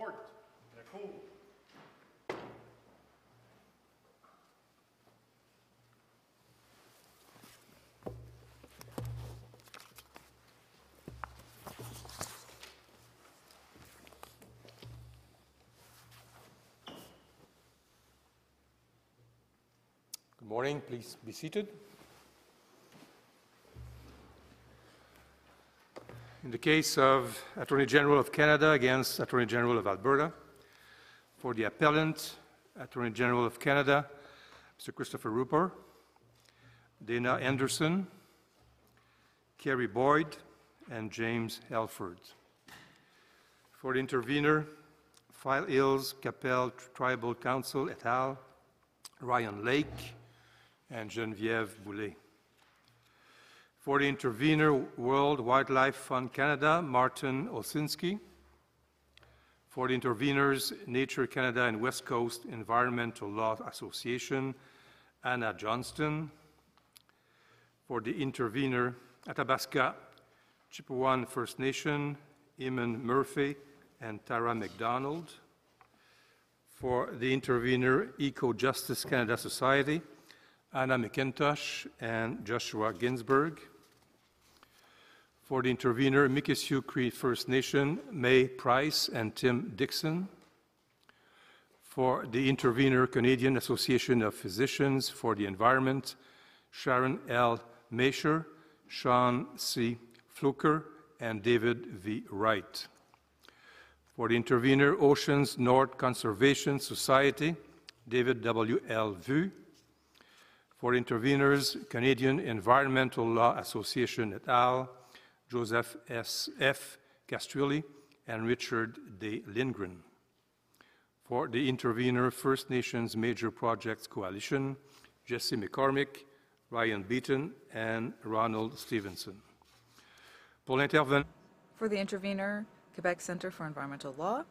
Court, la cour. Good morning. Please be seated. In the case of Attorney General of Canada against Attorney General of Alberta, for the appellant, Attorney General of Canada, Mr. Christopher Rupar, Dana Anderson, Kerry Boyd, and James Elford. For the intervener, File Hills Qu'Appelle Tribal Council et al., Ryan Lake, and Geneviève Boulet. For the intervener, World Wildlife Fund Canada, Martin Olszynski. For the interveners, Nature Canada and West Coast Environmental Law Association, Anna Johnston. For the intervener, Athabasca Chipewyan First Nation, Eamon Murphy and Tara McDonald. For the intervener, Ecojustice Canada Society, Anna McIntosh and Joshua Ginsberg. For the intervener, Mikisew Cree First Nation, May Price and Tim Dixon. For the intervener, Canadian Association of Physicians for the Environment, Sharon L. Mascher, Shaun C. Fluker, and David V. Wright. For the intervener, Oceans North Conservation Society, David W. L. Vu. For interveners, Canadian Environmental Law Association et al., Joseph S. F. Castrilli and Richard D. Lindgren. For the intervener, First Nations Major Projects Coalition, Jesse McCormick, Ryan Beaton, and Ronald Stevenson. For the intervener, Quebec Centre for Environmental Law,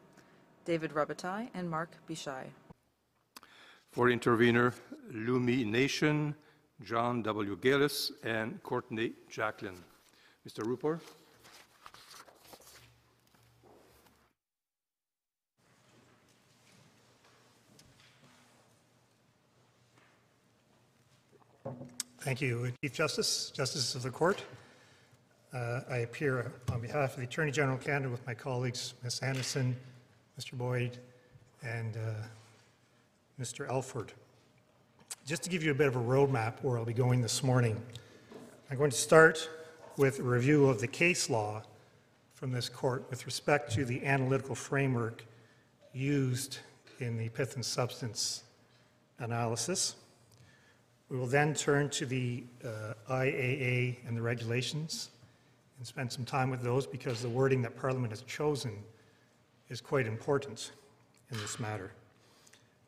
David Robitaille and Mark Bichai. for intervener, Lummi Nation, John W. Gillis, and Courtney Jacqueline. Mr. Rupar? Thank you, Chief Justice, Justices of the Court. Uh, I appear on behalf of the Attorney General of Canada with my colleagues, Ms. Anderson, Mr. Boyd, and uh, Mr. Elford. Just to give you a bit of a roadmap where I'll be going this morning, I'm going to start with review of the case law from this court with respect to the analytical framework used in the pith and substance analysis. We will then turn to the uh, IAA and the regulations and spend some time with those because the wording that Parliament has chosen is quite important in this matter.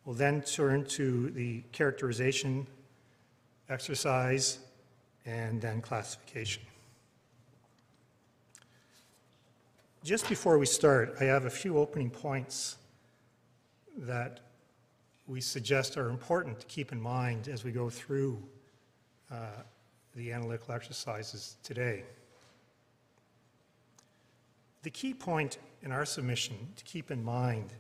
We'll then turn to the characterization, exercise, and then classification. Just before we start, I have a few opening points that we suggest are important to keep in mind as we go through uh, the analytical exercises today. The key point in our submission to keep in mind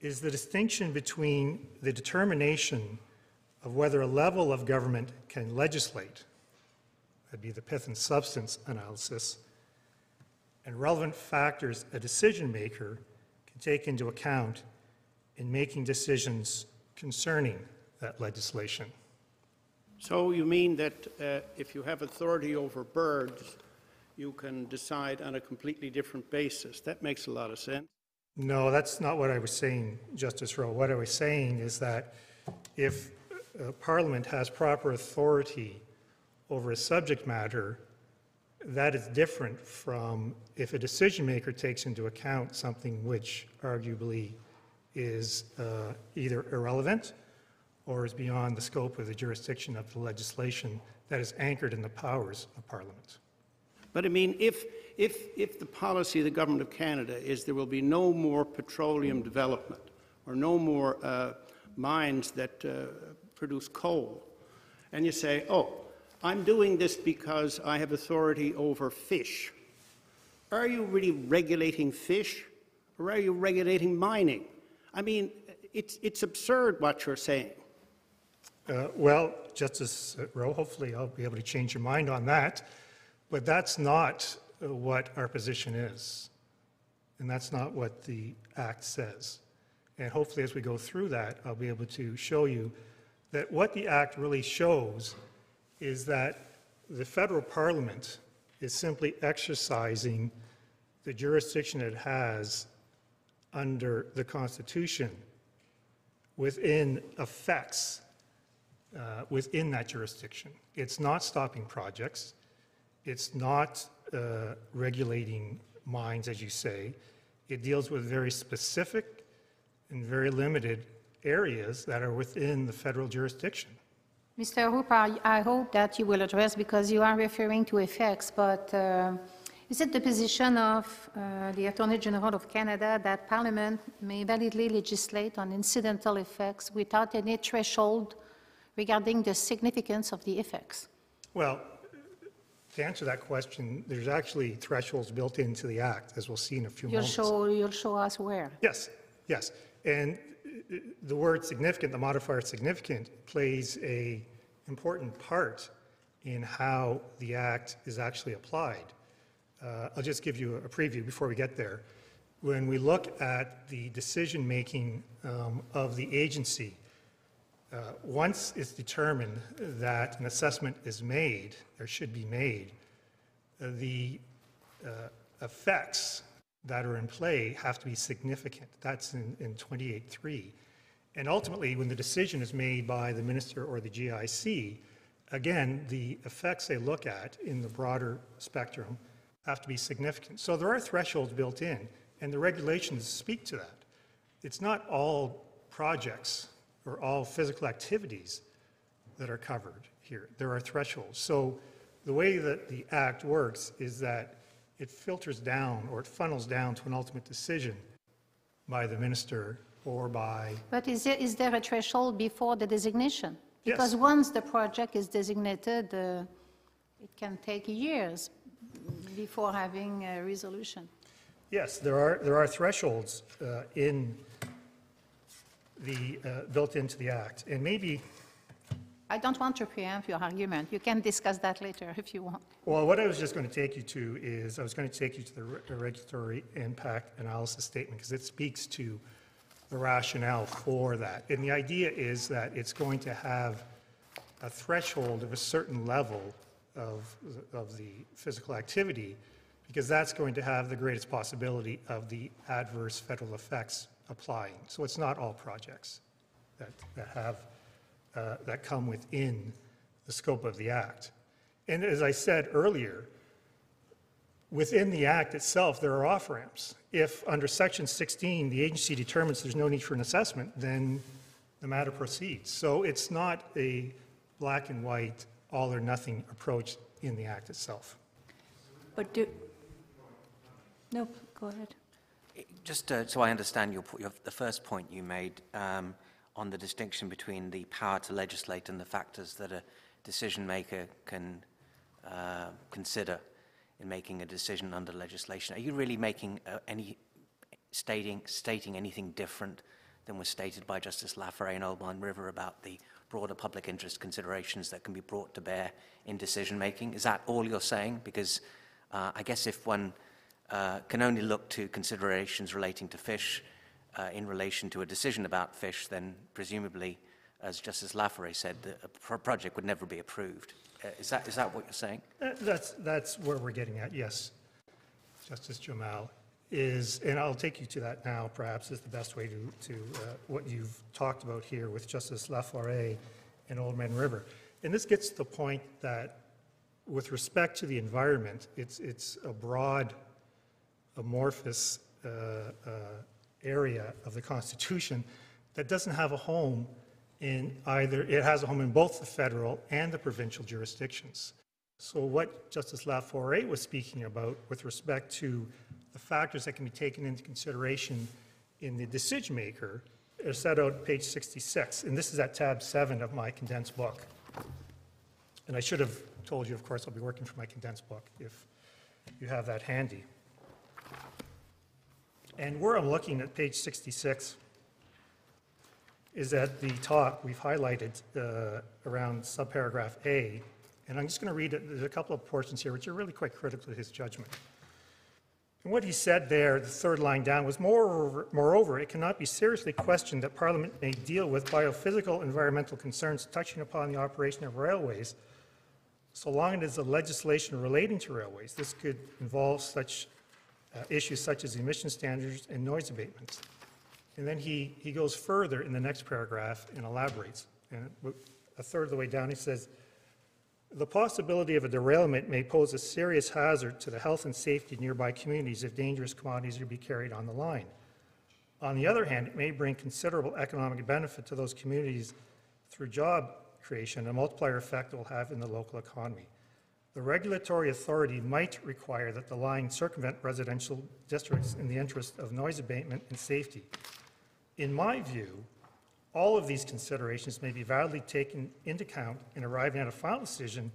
is the distinction between the determination of whether a level of government can legislate, that'd be the pith and substance analysis, and relevant factors a decision maker can take into account in making decisions concerning that legislation. So you mean that uh, if you have authority over birds, you can decide on a completely different basis? That makes a lot of sense. No, that's not what I was saying, Justice Rowe. What I was saying is that if uh, Parliament has proper authority over a subject matter, that is different from if a decision maker takes into account something which arguably is uh, either irrelevant or is beyond the scope of the jurisdiction of the legislation that is anchored in the powers of Parliament. But I mean, if, if, if the policy of the Government of Canada is there will be no more petroleum development or no more uh, mines that uh, produce coal, and you say, oh, I'm doing this because I have authority over fish, are you really regulating fish Or are you regulating mining? I mean, it's, it's absurd what you're saying. Uh, Well, Justice Rowe, hopefully I'll be able to change your mind on that, but that's not uh, what our position is. And that's not what the Act says. And hopefully, as we go through that, I'll be able to show you that what the Act really shows is that the federal parliament is simply exercising the jurisdiction it has under the Constitution within effects uh, within that jurisdiction. It's not stopping projects. It's not uh, regulating mines, as you say. It deals with very specific and very limited areas that are within the federal jurisdiction. Mr. Hooper, I- I hope that you will address, because you are referring to effects, but uh, is it the position of uh, the Attorney General of Canada that Parliament may validly legislate on incidental effects without any threshold regarding the significance of the effects? Well, to answer that question, there's actually thresholds built into the Act, as we'll see in a few You'll moments. show, you'll show us where. Yes, yes. And the word significant, the modifier significant, plays a important part in how the act is actually applied. Uh, I'll just give you a preview before we get there. When we look at the decision-making um, of the agency, uh, once it's determined that an assessment is made, or should be made, uh, the uh, effects that are in play have to be significant. That's in, in 28.3. And ultimately, when the decision is made by the minister or the GIC, again, the effects they look at in the broader spectrum have to be significant. So there are thresholds built in, and the regulations speak to that. It's not all projects or all physical activities that are covered here. There are thresholds. So the way that the act works is that it filters down or it funnels down to an ultimate decision by the minister or by, But is there, is there a threshold before the designation? Yes. Because once the project is designated, uh, it can take years before having a resolution. yes, there are, there are thresholds uh, in the, uh, built into the act. And maybe, I don't want to preempt your argument. You can discuss that later if you want. well, what I was just going to take you to is, I was going to take you to the re- regulatory impact analysis statement because it speaks to the rationale for that. And the idea is that it's going to have a threshold of a certain level of, of the physical activity, because that's going to have the greatest possibility of the adverse federal effects applying. So it's not all projects that, that have, uh, that come within the scope of the act. And as I said earlier, Within the act itself, there are off-ramps. If, under section 16, the agency determines there's no need for an assessment, then the matter proceeds. So it's not a black and white, all-or-nothing approach in the act itself. But do, no, go ahead. Just uh, so I understand your, your, the first point you made um, on the distinction between the power to legislate and the factors that a decision maker can uh, consider in making a decision under legislation. Are you really making uh, any stating stating anything different than was stated by Justice La Forest in Old River about the broader public interest considerations that can be brought to bear in decision making? Is that all you're saying? Because uh, I guess if one uh, can only look to considerations relating to fish uh, in relation to a decision about fish, then presumably, as Justice La Forest said, the a pro- project would never be approved. Uh, is, that, is that what you're saying? Uh, That's, that's where we're getting at, yes. Justice Jamal is, and I'll take you to that now, perhaps, is the best way to, to uh, what you've talked about here with Justice La Forest and Oldman River. And this gets to the point that, with respect to the environment, it's, it's a broad, amorphous uh, uh, area of the Constitution that doesn't have a home in either, it has a home in both the federal and the provincial jurisdictions. So what Justice La Forest was speaking about with respect to the factors that can be taken into consideration in the decision maker are set out page 66, and this is at tab 7 of my condensed book. And I should have told you, of course, I'll be working from my condensed book if you have that handy. And where I'm looking at page 66 is at the top, we've highlighted uh, around subparagraph A, and I'm just going to read it. There's a couple of portions here which are really quite critical to his judgment. And what he said there, the third line down, was moreover, moreover, it cannot be seriously questioned that Parliament may deal with biophysical environmental concerns touching upon the operation of railways, so long as the legislation relating to railways. This could involve such uh, issues such as emission standards and noise abatements. And then he, he goes further in the next paragraph and elaborates. And a third of the way down, he says, the possibility of a derailment may pose a serious hazard to the health and safety of nearby communities if dangerous commodities are to be carried on the line. On the other hand, it may bring considerable economic benefit to those communities through job creation, a multiplier effect it will have in the local economy. The regulatory authority might require that the line circumvent residential districts in the interest of noise abatement and safety. In my view, all of these considerations may be validly taken into account in arriving at a final decision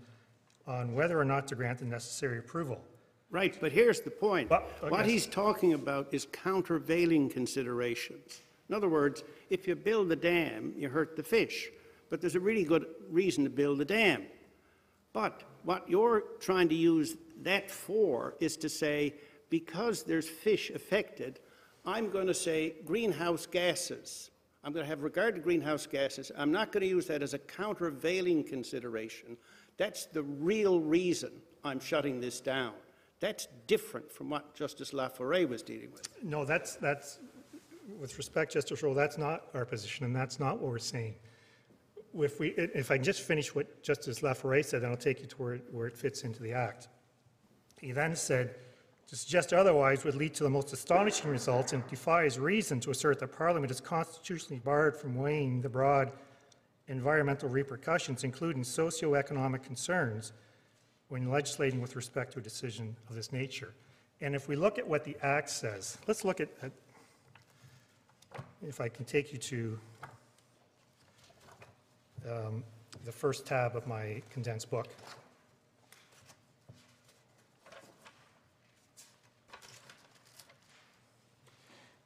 on whether or not to grant the necessary approval. Right, but here's the point. But- What he's talking about is countervailing considerations. In other words, if you build the dam, you hurt the fish, but there's a really good reason to build the dam. But what you're trying to use that for is to say, because there's fish affected, I'm going to say greenhouse gases. I'm going to have regard to greenhouse gases. I'm not going to use that as a countervailing consideration. That's the real reason I'm shutting this down. That's different from what Justice La Forest was dealing with. No, that's, that's, with respect, Justice Rowe, that's not our position, and that's not what we're saying. If we, if I can just finish what Justice La Forest said, then I'll take you to where, where it fits into the Act. He then said, to suggest otherwise would lead to the most astonishing results and defies reason to assert that Parliament is constitutionally barred from weighing the broad environmental repercussions, including socio-economic concerns, when legislating with respect to a decision of this nature. And if we look at what the Act says, let's look at, at- if I can take you to um, the first tab of my condensed book.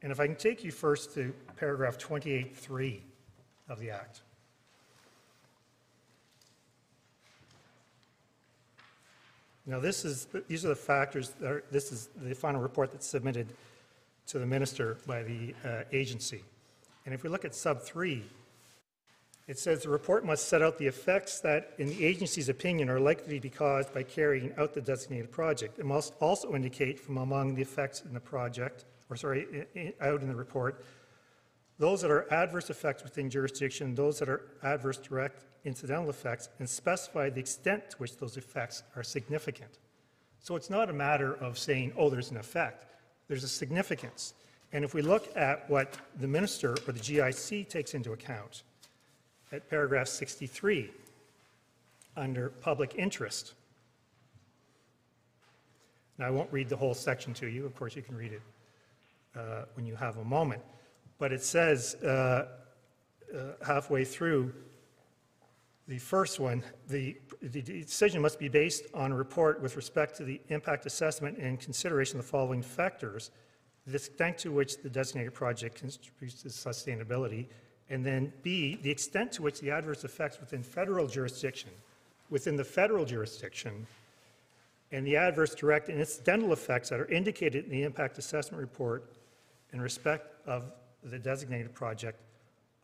And if I can take you first to paragraph 28.3 of the Act. Now, this is, these are the factors, that are- this is the final report that's submitted to the minister by the uh, agency. And if we look at sub three, it says the report must set out the effects that, in the agency's opinion, are likely to be caused by carrying out the designated project. It must also indicate from among the effects in the project, or sorry, i- i- out in the report, those that are adverse effects within jurisdiction, those that are adverse direct incidental effects, and specify the extent to which those effects are significant. So it's not a matter of saying, oh, there's an effect. There's a significance. And if we look at what the minister or the GIC takes into account at paragraph 63, under public interest. Now, I won't read the whole section to you. Of course, you can read it uh, when you have a moment. But it says uh, uh, halfway through, the first one, the, the decision must be based on a report with respect to the impact assessment and consideration of the following factors, the extent to which the designated project contributes to sustainability, and then B, the extent to which the adverse effects within federal jurisdiction, within the federal jurisdiction, and the adverse direct and incidental effects that are indicated in the impact assessment report in respect of the designated project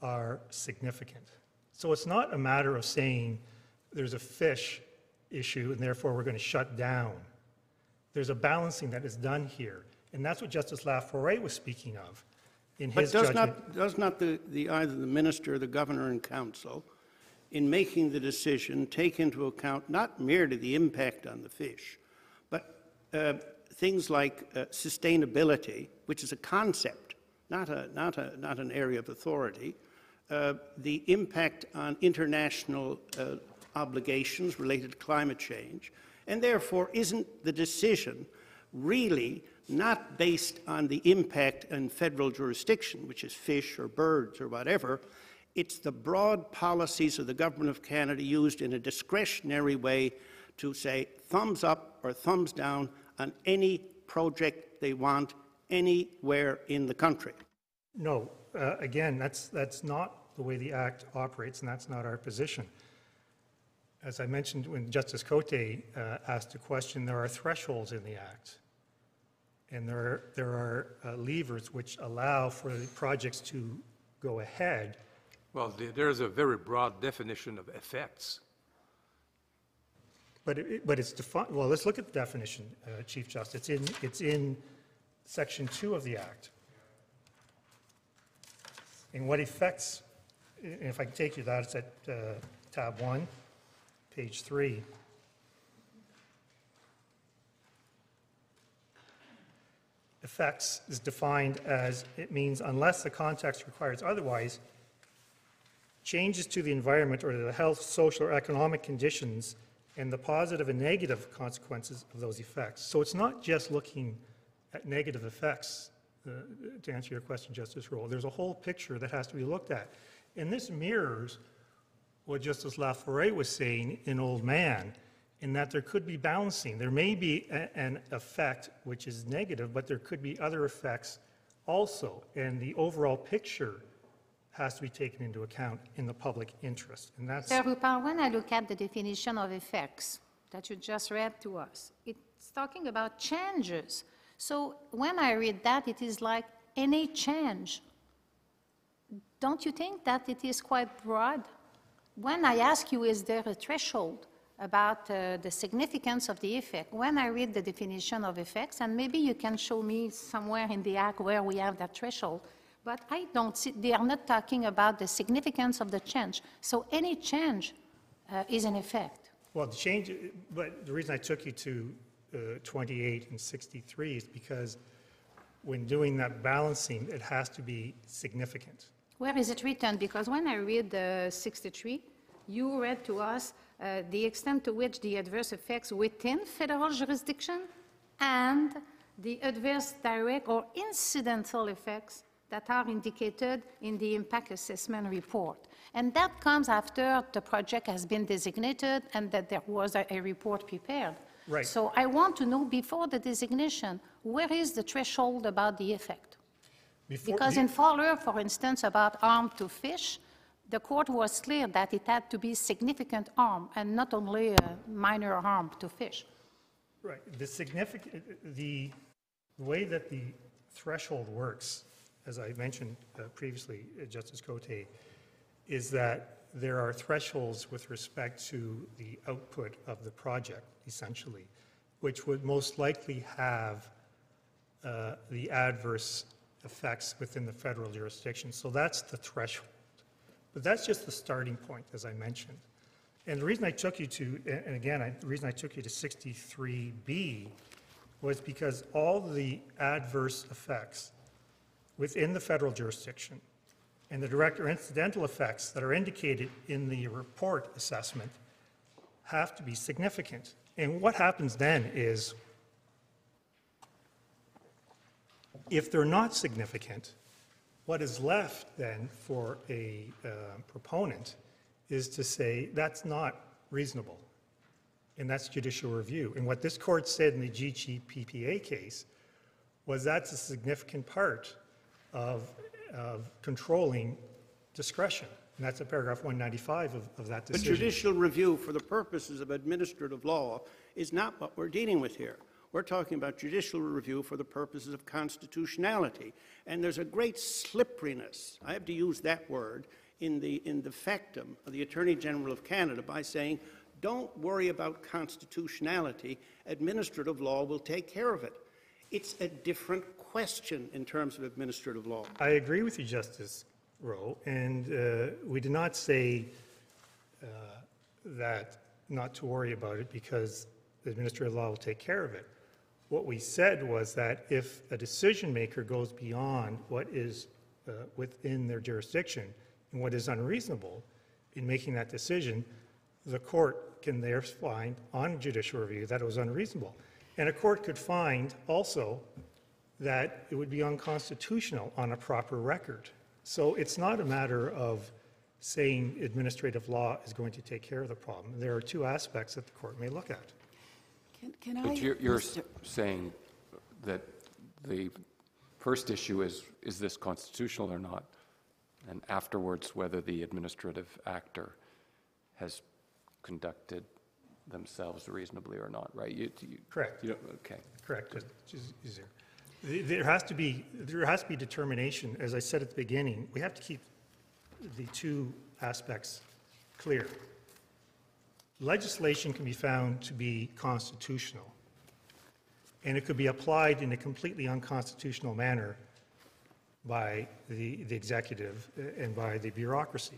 are significant. So it's not a matter of saying there's a fish issue and therefore we're going to shut down. There's a balancing that is done here. And that's what Justice La Forest was speaking of in But does judgment. not, does not the, the, either the minister, or the governor, and council, in making the decision, take into account not merely the impact on the fish, but uh, things like uh, sustainability, which is a concept, not, a, not, a, not an area of authority, uh, the impact on international uh, obligations related to climate change, and therefore isn't the decision really not based on the impact in federal jurisdiction, which is fish or birds or whatever. It's the broad policies of the Government of Canada used in a discretionary way to say thumbs up or thumbs down on any project they want anywhere in the country. No, uh, again, that's, that's not the way the Act operates, and that's not our position. As I mentioned when Justice Cote uh, asked a question, there are thresholds in the Act. And there are, there are uh, levers which allow for the projects to go ahead. Well, the- there's a very broad definition of effects. But it, but it's defined, well, let's look at the definition, uh, Chief Justice. It's in, it's in Section 2 of the Act. And what effects, and if I can take you that, it's at uh, tab 1, page 3. Effects is defined as, it means unless the context requires otherwise, changes to the environment or to the health, social, or economic conditions and the positive and negative consequences of those effects. So it's not just looking at negative effects, uh, to answer your question, Justice Roll. There's a whole picture that has to be looked at. And this mirrors what Justice La Forest was saying in Oldman, in that there could be balancing. There may be a- an effect which is negative, but there could be other effects also. And the overall picture has to be taken into account in the public interest. And that's, Sir Rupar, when I look at the definition of effects that you just read to us, it's talking about changes. So when I read that, it is like any change. Don't you think that it is quite broad? When I ask you, is there a threshold about uh, the significance of the effect? When I read the definition of effects, and maybe you can show me somewhere in the Act where we have that threshold, but I don't see, they are not talking about the significance of the change. So any change uh, is an effect. well, the change, but the reason I took you to uh, 28 and 63 is because when doing that balancing, it has to be significant. Where is it written? Because when I read the 63, you read to us Uh, the extent to which the adverse effects within federal jurisdiction and the adverse direct or incidental effects that are indicated in the impact assessment report. And that comes after the project has been designated and that there was a, a report prepared. Right. So I want to know before the designation, where is the threshold about the effect? Before- Because in Fowler, for instance, about harm to fish, the court was clear that it had to be significant harm and not only a minor harm to fish. Right, the significant, the way that the threshold works, as I mentioned uh, previously, uh, Justice Cote, is that there are thresholds with respect to the output of the project, essentially, which would most likely have uh, the adverse effects within the federal jurisdiction. So that's the threshold. But that's just the starting point, as I mentioned. And the reason I took you to, and again, I- the reason I took you to 63B was because all the adverse effects within the federal jurisdiction and the direct or incidental effects that are indicated in the report assessment have to be significant. And what happens then is, if they're not significant, what is left then for a uh, proponent is to say, that's not reasonable, and that's judicial review. And what this court said in the GGPPA case was that's a significant part of, of controlling discretion. And that's in paragraph 195 of, of that But decision. judicial review for the purposes of administrative law is not what we're dealing with here. We're talking about judicial review for the purposes of constitutionality. And there's a great slipperiness, I have to use that word, in the, in the factum of the Attorney General of Canada by saying, don't worry about constitutionality, administrative law will take care of it. It's a different question in terms of administrative law. I agree with you, Justice Rowe, and uh, we did not say uh, that not to worry about it because the administrative law will take care of it. What we said was that if a decision maker goes beyond what is uh, within their jurisdiction and what is unreasonable in making that decision, the court can there find on judicial review that it was unreasonable. And a court could find also that it would be unconstitutional on a proper record. So it's not a matter of saying administrative law is going to take care of the problem. There are two aspects that the court may look at. Can- Can I? But you're, you're Mr. saying that the first issue is, is this constitutional or not? And afterwards, whether the administrative actor has conducted themselves reasonably or not, right? You- you- Correct. You don't, okay. Correct, just just easier. There has to be, there has to be determination, as I said at the beginning, we have to keep the two aspects clear. Legislation can be found to be constitutional, and it could be applied in a completely unconstitutional manner by the, the executive uh, and by the bureaucracy,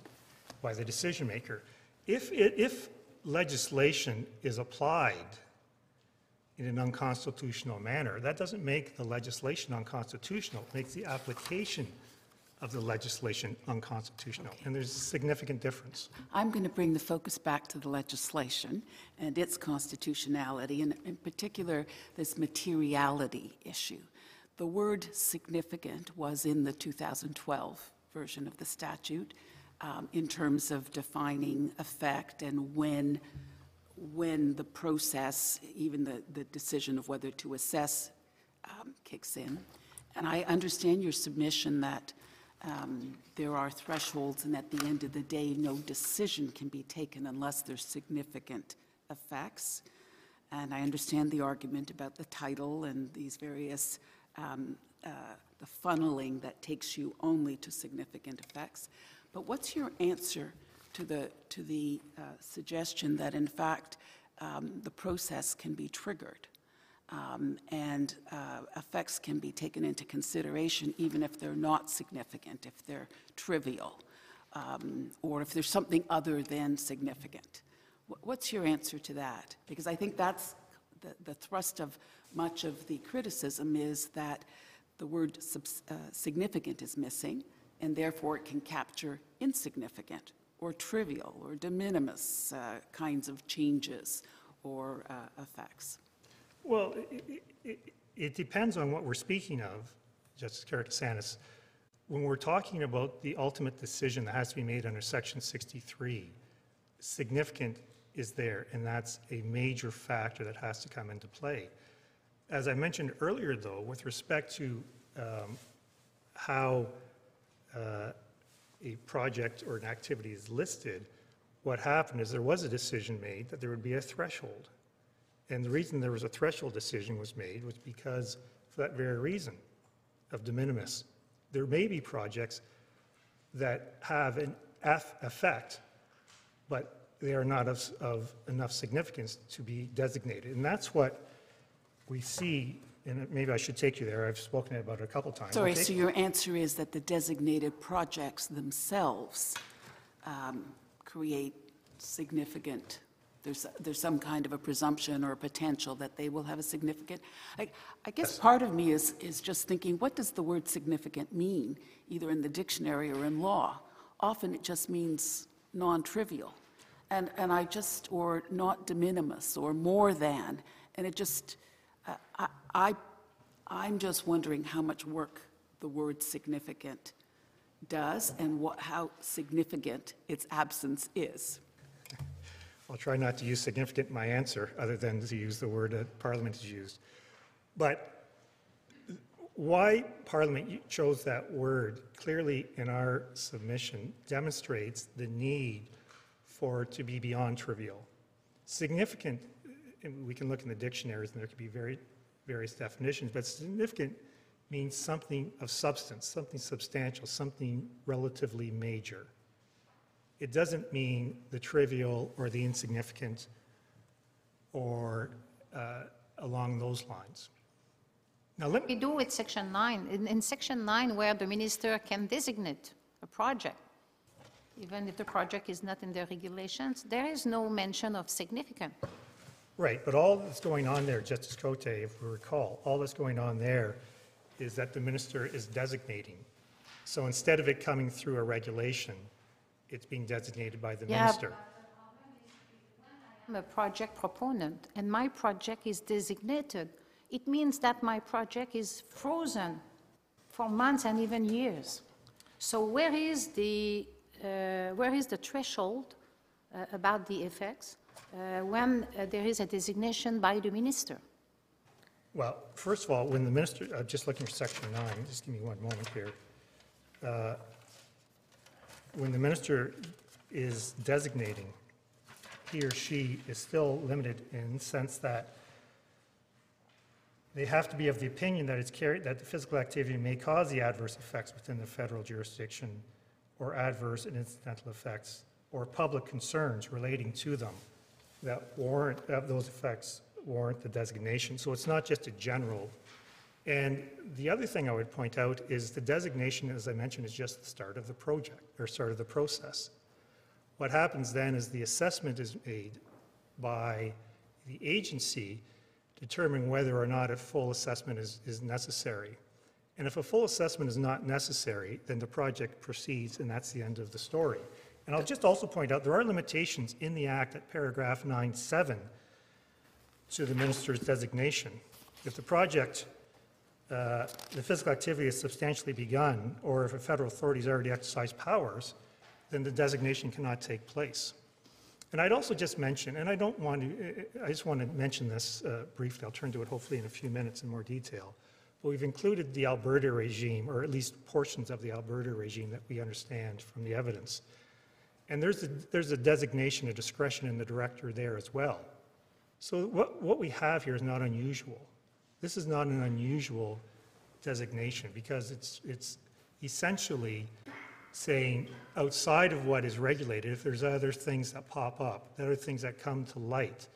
by the decision maker. If, it- if legislation is applied in an unconstitutional manner, that doesn't make the legislation unconstitutional. It makes the application of the legislation unconstitutional. And there's a significant difference. I'm going to bring the focus back to the legislation and its constitutionality, and in particular, this materiality issue. The word significant was in the 2012 version of the statute um, in terms of defining effect and when, when the process, even the, the decision of whether to assess um, kicks in. And I understand your submission that um, there are thresholds, and at the end of the day, no decision can be taken unless there's significant effects. And I understand the argument about the title and these various, um, uh, the funneling that takes you only to significant effects. But what's your answer to the, to the uh, suggestion that, in fact, um, the process can be triggered? Um, and uh, effects can be taken into consideration even if they're not significant, if they're trivial, um, or if there's something other than significant. Wh- What's your answer to that? Because I think that's the, the thrust of much of the criticism is that the word uh, significant is missing, and therefore it can capture insignificant or trivial or de minimis uh, kinds of changes or uh, effects. Well, i- i- i- it depends on what we're speaking of, Justice Karakatsanis. When we're talking about the ultimate decision that has to be made under Section 63, significant is there, and that's a major factor that has to come into play. As I mentioned earlier, though, with respect to um, how uh, a project or an activity is listed, what happened is there was a decision made that there would be a threshold. And the reason there was a threshold decision was made was because, for that very reason, of de minimis. There may be projects that have an F effect, but they are not of, of enough significance to be designated. And that's what we see, and maybe I should take you there, I've spoken about it a couple times. Sorry, Okay? so your answer is that the designated projects themselves um, create significant, there's, there's some kind of a presumption or a potential that they will have a significant, I, I guess part of me is, is just thinking, what does the word significant mean, either in the dictionary or in law? Often it just means non-trivial. And, and I just, or not de minimis, or more than, and it just, uh, I, I, I'm just wondering how much work the word significant does and what, how significant its absence is. I'll try not to use significant in my answer, other than to use the word that Parliament has used. But why Parliament chose that word clearly in our submission demonstrates the need for to be beyond trivial. Significant, we can look in the dictionaries and there could be very, various definitions, but significant means something of substance, something substantial, something relatively major. It doesn't mean the trivial or the insignificant or uh, along those lines. Now, let me, do with Section 9. In, in Section 9, where the minister can designate a project, even if the project is not in the regulations, there is no mention of significant. right, but all that's going on there, Justice Cote, if we recall, all that's going on there is that the minister is designating. So instead of it coming through a regulation, it's being designated by the Yeah. minister. I'm a project proponent, and my project is designated. It means that my project is frozen for months and even years. So where is the, uh, where is the threshold uh, about the effects uh, when uh, there is a designation by the minister? Well, first of all, when the minister, uh, just looking for section nine, just give me one moment here. Uh, When the minister is designating, he or she is still limited in the sense that they have to be of the opinion that it's carried, that the physical activity may cause the adverse effects within the federal jurisdiction or adverse and incidental effects or public concerns relating to them that warrant, that those effects warrant the designation. So it's not just a general. And the other thing I would point out is the designation, as I mentioned, is just the start of the project, or start of the process. What happens then is the assessment is made by the agency determining whether or not a full assessment is, is necessary. And if a full assessment is not necessary, then the project proceeds, and that's the end of the story. And I'll just also point out, there are limitations in the Act at paragraph 9.7 to the minister's designation. If the project, uh, the physical activity is substantially begun, or if a federal authority has already exercised powers, then the designation cannot take place. And I'd also just mention, and I don't want to, I just want to mention this uh, briefly, I'll turn to it hopefully in a few minutes in more detail. But we've included the Alberta regime, or at least portions of the Alberta regime that we understand from the evidence. And there's a, there's a designation, a discretion in the director there as well. So what, what we have here is not unusual. This is not an unusual designation because it's, it's essentially saying outside of what is regulated, if there's other things that pop up, other things that come to light,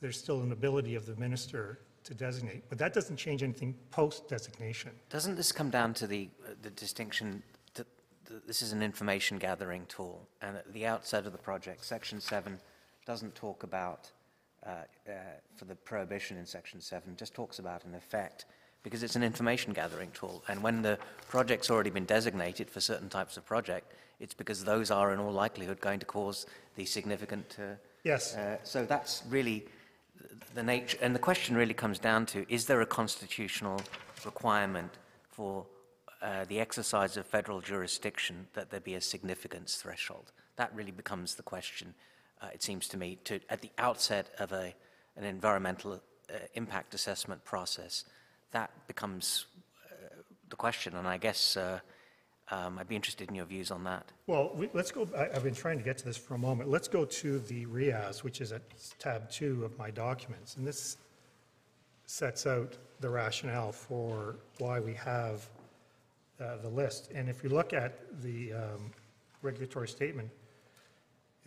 there's still an ability of the minister to designate. But that doesn't change anything post-designation. Doesn't this come down to the, uh, the distinction that that this is an information gathering tool? And at the outset of the project, Section 7 doesn't talk about, uh, uh, for the prohibition in Section 7, just talks about an effect, because it's an information gathering tool. And when the project's already been designated for certain types of project, it's because those are in all likelihood going to cause the significant uh, Yes. uh, so that's really the nature, and the question really comes down to, is there a constitutional requirement for uh, the exercise of federal jurisdiction that there be a significance threshold? That really becomes the question, uh, it seems to me, to, at the outset of a, an environmental uh, impact assessment process. That becomes uh, the question, and I guess uh, um, I'd be interested in your views on that. Well, we, let's go, I, I've been trying to get to this for a moment. Let's go to the RIAS, which is at tab two of my documents. And this sets out the rationale for why we have uh, the list. And if you look at the um, regulatory statement,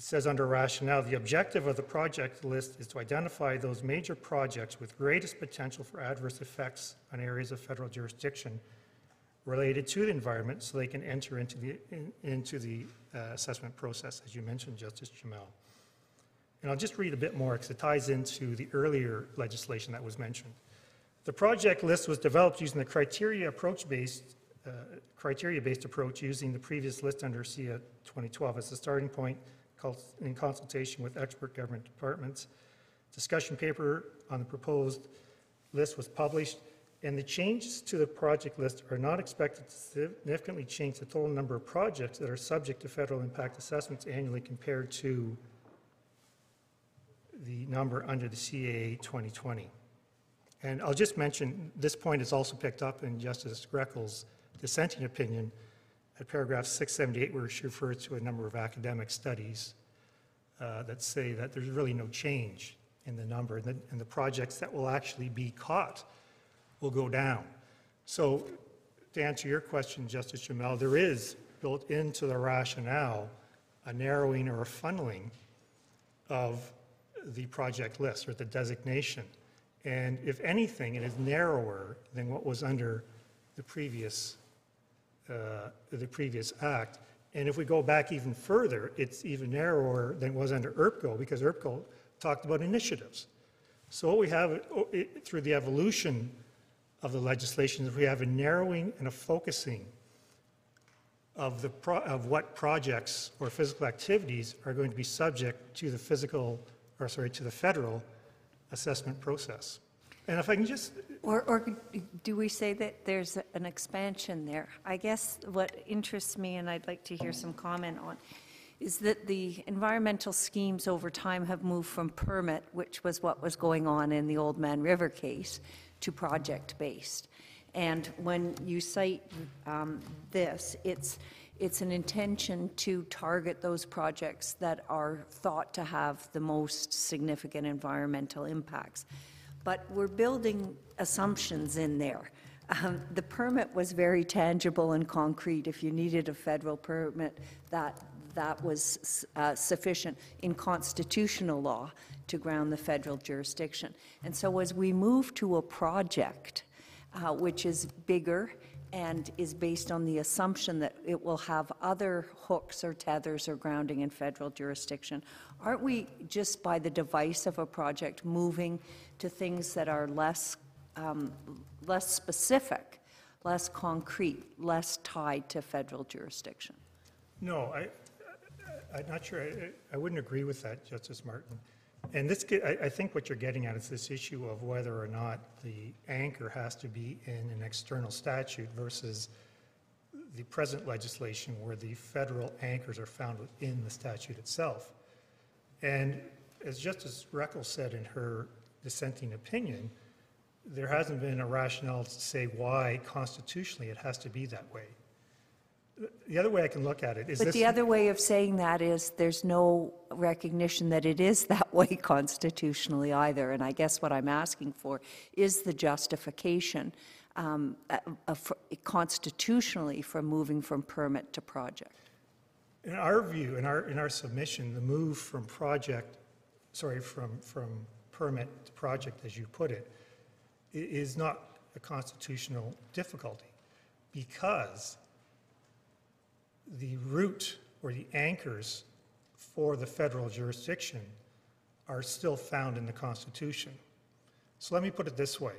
it says under rationale, the objective of the project list is to identify those major projects with greatest potential for adverse effects on areas of federal jurisdiction related to the environment so they can enter into the, in- into the uh, assessment process, as you mentioned, Justice Jamal. And I'll just read a bit more because it ties into the earlier legislation that was mentioned. The project list was developed using the criteria approach-based, uh, criteria-based approach using the previous list under CEAA 2012 as a starting point in consultation with expert government departments. Discussion paper on the proposed list was published, and the changes to the project list are not expected to significantly change the total number of projects that are subject to federal impact assessments annually compared to the number under the CEAA 2020. And I'll just mention, this point is also picked up in Justice Greckol's dissenting opinion at paragraph 678, where she refers to a number of academic studies uh, that say that there's really no change in the number, and the, and the projects that will actually be caught will go down. So to answer your question, Justice Jamal, there is built into the rationale a narrowing or a funneling of the project list or the designation. And if anything, it is narrower than what was under the previous, uh, the previous act. And if we go back even further, it's even narrower than it was under EARPGO, because EARPGO talked about initiatives. So what we have oh, it- through the evolution of the legislation is we have a narrowing and a focusing of the, of what projects or physical activities are going to be subject to the physical, or sorry, to the federal assessment process. And if I can just, Or, or do we say that there's an expansion there? I guess what interests me, and I'd like to hear some comment on, is that the environmental schemes over time have moved from permit, which was what was going on in the Oldman River case, to project-based. And when you cite um, this, it's, it's an intention to target those projects that are thought to have the most significant environmental impacts. But we're building assumptions in there. Um, The permit was very tangible and concrete. If you needed a federal permit, that, that was uh, sufficient in constitutional law to ground the federal jurisdiction. And so as we move to a project, uh, which is bigger and is based on the assumption that it will have other hooks or tethers or grounding in federal jurisdiction, aren't we just by the device of a project moving to things that are less, um, less specific, less concrete, less tied to federal jurisdiction? No, I, I'm not sure, I- I wouldn't agree with that, Justice Martin. And this, I, think what you're getting at is this issue of whether or not the anchor has to be in an external statute versus the present legislation where the federal anchors are found within the statute itself. And as Justice Greckol said in her dissenting opinion, there hasn't been a rationale to say why constitutionally it has to be that way. The other way I can look at it is this. But the other way of saying that is there's no recognition that it is that way constitutionally either. And I guess what I'm asking for is the justification um, uh, uh, for- constitutionally for moving from permit to project. In our view, in our, in our submission, the move from project, sorry, from, from permit to project, as you put it, i- is not a constitutional difficulty because the root or the anchors for the federal jurisdiction are still found in the Constitution. So let me put it this way.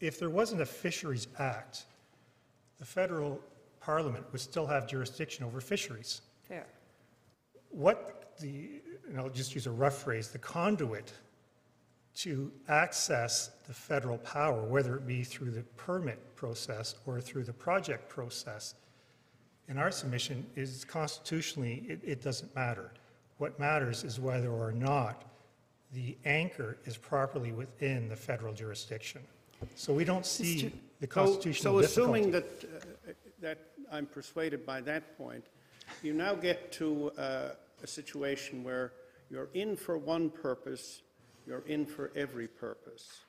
If there wasn't a Fisheries Act, the federal parliament would still have jurisdiction over fisheries. Fair. What the, and I'll just use a rough phrase, the conduit to access the federal power, whether it be through the permit process or through the project process, in our submission is constitutionally, it, it doesn't matter. What matters is whether or not the anchor is properly within the federal jurisdiction. So we don't see the constitutional So assuming that, uh, that I'm persuaded by that point, you now get to uh, a situation where you're in for one purpose, you're in for every purpose.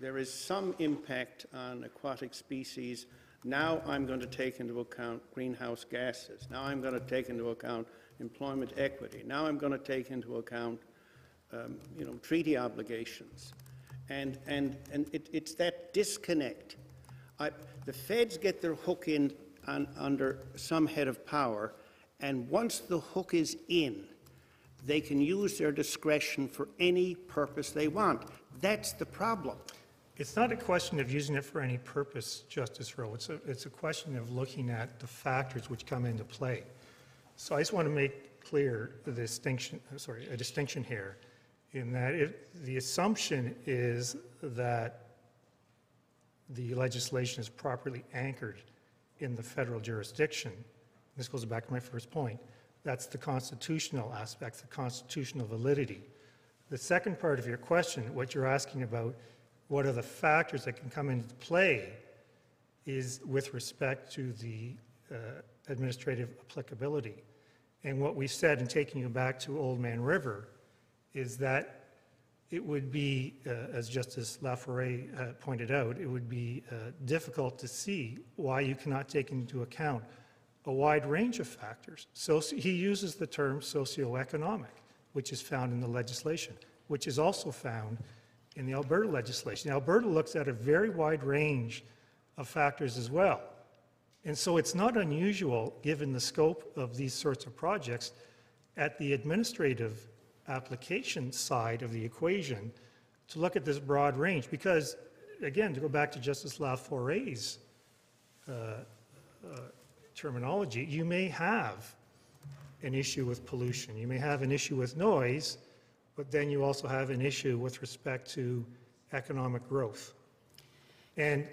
There is some impact on aquatic species. Now I'm going to take into account greenhouse gases. Now I'm going to take into account employment equity. Now I'm going to take into account um, you know, treaty obligations. And, and, and it, it's that disconnect. I, the feds get their hook in on, under some head of power, and once the hook is in, they can use their discretion for any purpose they want. That's the problem. It's not a question of using it for any purpose, Justice Rowe. It's a, it's a question of looking at the factors which come into play. So I just want to make clear the distinction, sorry, a distinction here, in that the assumption is that the legislation is properly anchored in the federal jurisdiction. This goes back to my first point. That's the constitutional aspects, the constitutional validity. The second part of your question, what you're asking about, what are the factors that can come into play, is with respect to the uh, administrative applicability. And what we said, in taking you back to Oldman River, is that it would be, uh, as Justice La Forest uh, pointed out, it would be uh, difficult to see why you cannot take into account a wide range of factors. So he uses the term socioeconomic, which is found in the legislation, which is also found in the Alberta legislation. Alberta looks at a very wide range of factors as well. And so it's not unusual, given the scope of these sorts of projects, at the administrative application side of the equation, to look at this broad range. Because, again, to go back to Justice La Forest's uh, uh, terminology, you may have an issue with pollution, you may have an issue with noise, but then you also have an issue with respect to economic growth. And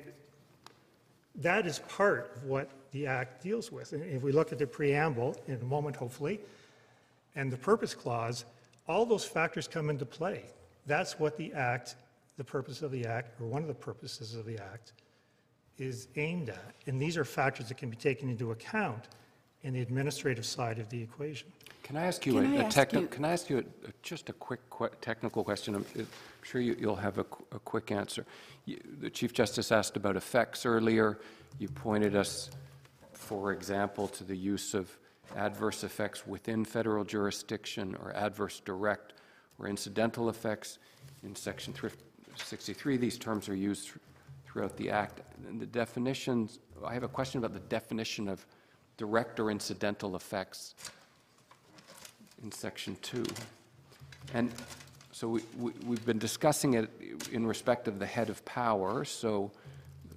that is part of what the Act deals with. And if we look at the preamble, in a moment hopefully, and the purpose clause, all those factors come into play. That's what the Act the purpose of the act, or one of the purposes of the act, is aimed at. And these are factors that can be taken into account in the administrative side of the equation. Can I ask you Can I a- a ask technical, you- can I ask you a- a- just a quick que- technical question? I'm I'm sure you- you'll have a qu- a quick answer. You- The Chief Justice asked about effects earlier. You pointed us, for example, to the use of adverse effects within federal jurisdiction or adverse direct or incidental effects. In Section three- 63, these terms are used thr- throughout the Act. And the definitions, I have a question about the definition of direct or incidental effects in section two. And so we, we, we've been discussing it in respect of the head of power, so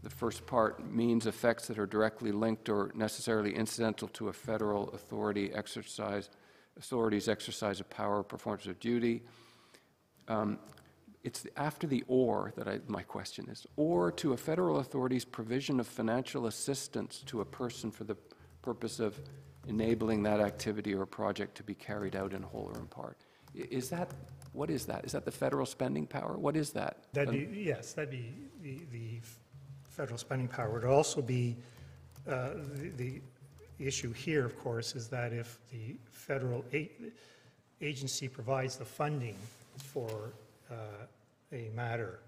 the first part means effects that are directly linked or necessarily incidental to a federal authority exercise, authority's exercise of power, performance of duty. Um, It's after the "or" that I, my question is, "or to a federal authority's provision of financial assistance to a person for the purpose of enabling that activity or project to be carried out in whole or in part. Is that, what is that? Is that the federal spending power? What is that? That'd be, yes, that'd be the, the federal spending power. It'd also be, uh, the, the issue here, of course, is that if the federal a- agency provides the funding for uh, a matter,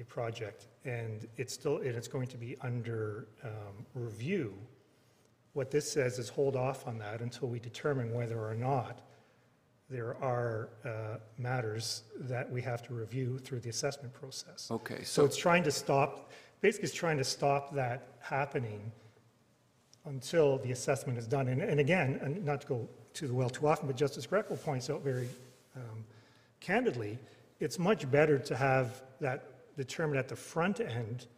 a project, and it's still, and it's going to be under um, review, what this says is hold off on that until we determine whether or not there are uh, matters that we have to review through the assessment process. Okay, So so, it's trying to stop, basically it's trying to stop that happening until the assessment is done. And, and again, and not to go to the well too often, but Justice Greckol points out very um, candidly, it's much better to have that determined at the front end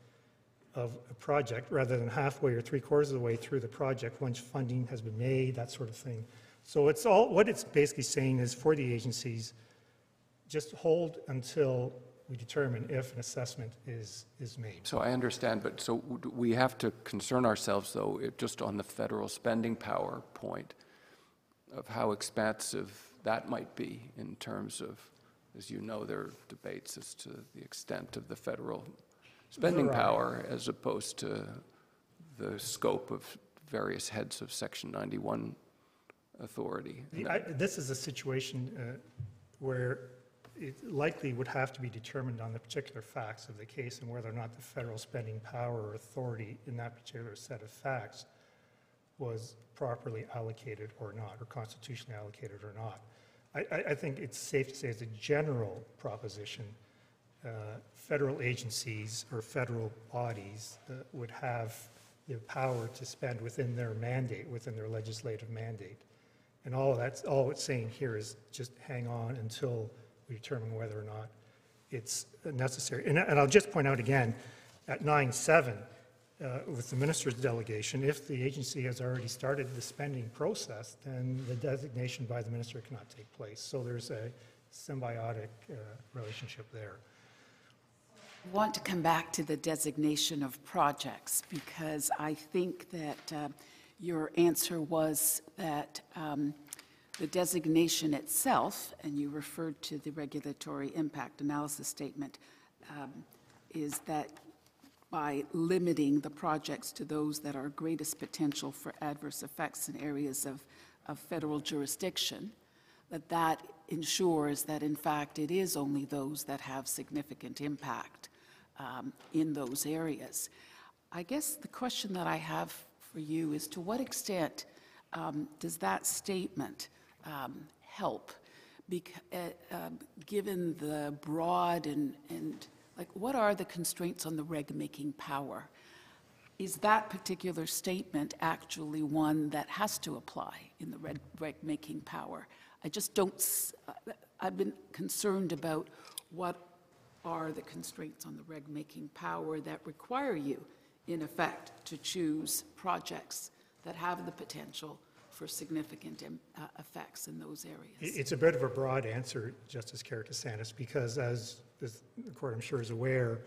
of a project rather than halfway or three quarters of the way through the project once funding has been made, that sort of thing. So it's all, what it's basically saying is for the agencies, just hold until we determine if an assessment is, is made. so I understand, but so we have to concern ourselves, though, it- just on the federal spending power point of how expansive that might be in terms of, as you know, there are debates as to the extent of the federal spending power as opposed to the scope of various heads of Section 91 authority. The- I- This is a situation uh, where it likely would have to be determined on the particular facts of the case and whether or not the federal spending power or authority in that particular set of facts was properly allocated or not, or constitutionally allocated or not. I, I, I think it's safe to say as a general proposition, uh, federal agencies or federal bodies uh, would have the power to spend within their mandate, within their legislative mandate. And all that's, all it's saying here is just hang on until we determine whether or not it's necessary. And, and I'll just point out again, at 9-7, uh, with the minister's delegation, if the agency has already started the spending process, then the designation by the minister cannot take place. So there's a symbiotic uh, relationship there. Want to come back to the designation of projects, because I think that uh, your answer was that um, the designation itself, and you referred to the regulatory impact analysis statement, um, is that by limiting the projects to those that are greatest potential for adverse effects in areas of, of federal jurisdiction, that that ensures that in fact it is only those that have significant impact um, in those areas. I guess the question that I have for you is to what extent um, does that statement um, help? Uh, um, given the broad and, and like what are the constraints on the reg-making power? Is that particular statement actually one that has to apply in the reg- reg-making power? I just don't, uh, I've been concerned about what are the constraints on the reg-making power that require you, in effect, to choose projects that have the potential for significant im- uh, effects in those areas. It's a bit of a broad answer, Justice Karakatsanis, because as, as the court, I'm sure, is aware,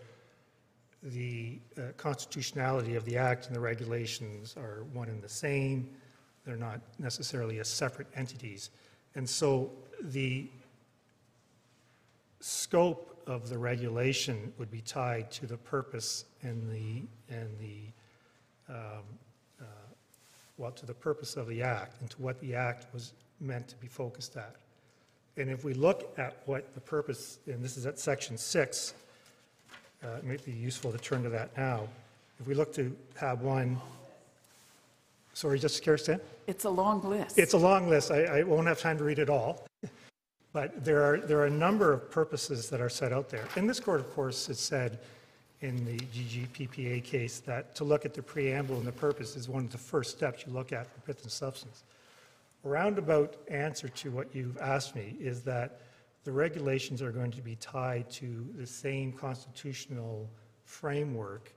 the uh, constitutionality of the act and the regulations are one and the same. They're not necessarily as separate entities. And so the scope of the regulation would be tied to the purpose and the, and the, um, uh, well, to the purpose of the act and to what the act was meant to be focused at. And if we look at what the purpose, and this is at section six, uh, it might be useful to turn to that now. If we look to tab one, sorry, Justice Kirsten? It's a long list. It's a long list. I, I won't have time to read it all. But there are, there are a number of purposes that are set out there. And this court, of course, has said in the GGPPA case that to look at the preamble and the purpose is one of the first steps you look at for pith and substance. A roundabout answer to what you've asked me is that the regulations are going to be tied to the same constitutional framework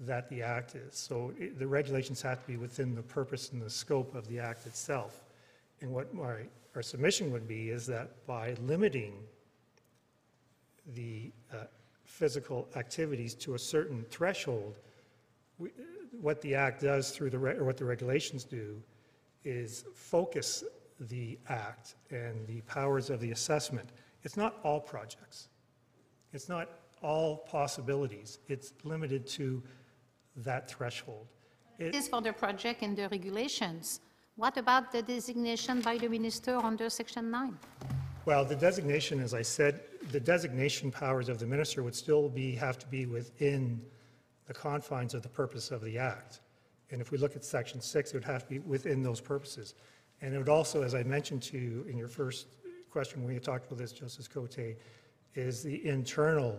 that the act is. So it- the regulations have to be within the purpose and the scope of the act itself. And what my, our submission would be is that by limiting the uh, physical activities to a certain threshold, we- what the act does through the, or what the regulations do is focus the act and the powers of the assessment. It's not all projects. It's not all possibilities. It's limited to that threshold. It- is for the project and the regulations. What about the designation by the minister under section nine? Well, the designation, as I said, the designation powers of the minister would still be, have to be within the confines of the purpose of the act. And if we look at section six, it would have to be within those purposes. And it would also, as I mentioned to you in your first question, when you talked about this, Justice Côté, is the internal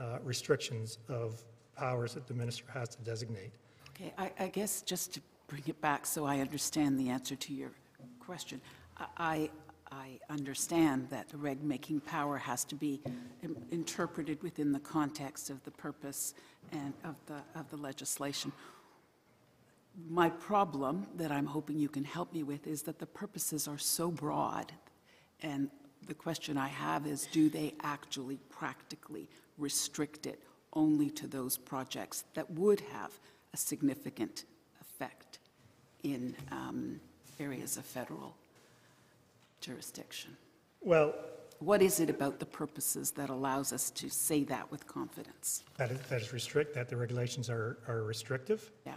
uh, restrictions of powers that the minister has to designate. Okay, I, I guess just to bring it back so I understand the answer to your question, I, I understand that the reg-making power has to be interpreted within the context of the purpose and of the, of the legislation. My problem that I'm hoping you can help me with is that the purposes are so broad, and the question I have is, do they actually practically restrict it only to those projects that would have a significant effect in um, areas of federal jurisdiction? Well, What is it about the purposes that allows us to say that with confidence? that is, that is restrict, that the regulations are, are restrictive. Yeah.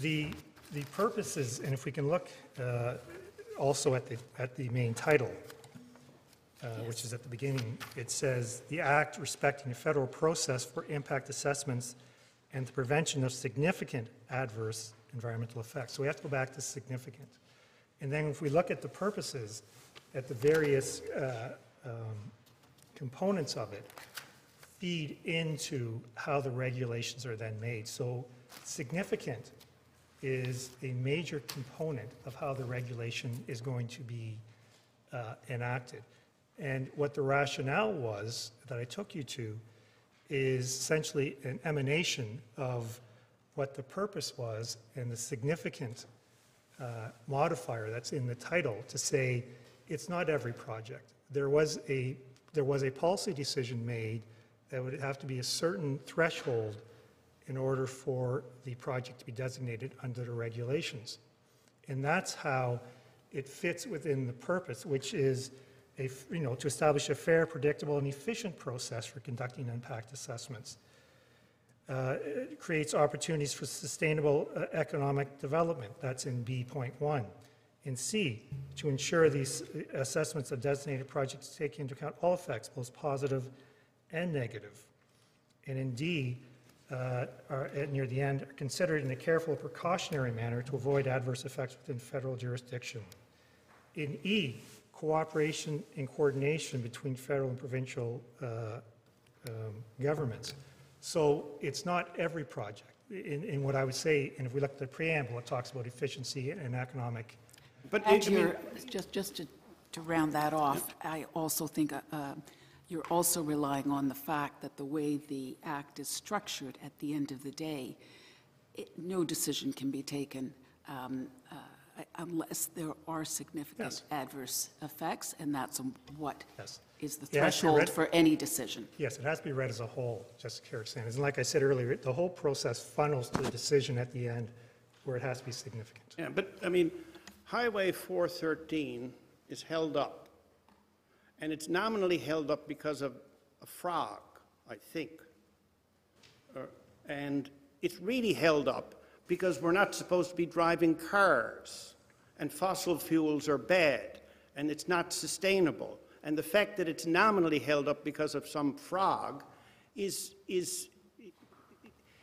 The, the purposes, and if we can look uh, also at the, at the main title, uh, which is at the beginning, it says, "The act respecting the federal process for impact assessments and the prevention of significant adverse environmental effects." So we have to go back to significant. And then if we look at the purposes, at the various uh, um, components of it, feed into how the regulations are then made. So significant is a major component of how the regulation is going to be uh, enacted. And what the rationale was that I took you to is essentially an emanation of what the purpose was and the significant uh, modifier that's in the title to say it's not every project. There was a, there was a policy decision made that would have to be a certain threshold in order for the project to be designated under the regulations. And that's how it fits within the purpose, which is a, you know, to establish a fair, predictable, and efficient process for conducting impact assessments. Uh, It creates opportunities for sustainable uh, economic development, that's in B.1. In C, to ensure these uh, assessments of designated projects take into account all effects, both positive and negative. And in D, uh, are, at near the end, are considered in a careful precautionary manner to avoid adverse effects within federal jurisdiction. In E, cooperation and coordination between federal and provincial uh, um, governments. So it's not every project. In, in what I would say, and if we look at the preamble, it talks about efficiency and economic. But, I And mean, you're, just, just to, to round that off, I also think uh, uh, you're also relying on the fact that the way the act is structured at the end of the day, it- no decision can be taken um, uh, unless there are significant Yes. adverse effects, and that's what Yes. Is the It has to be threshold read- for any decision. Yes, it has to be read as a whole, Justice Karakatsanis. And like I said earlier, the whole process funnels to the decision at the end where it has to be significant. yeah, but, I mean, Highway 413 is held up. And it's nominally held up because of a frog, I think. Uh, And it's really held up because we're not supposed to be driving cars, and fossil fuels are bad, and it's not sustainable. And the fact that it's nominally held up because of some frog is, is,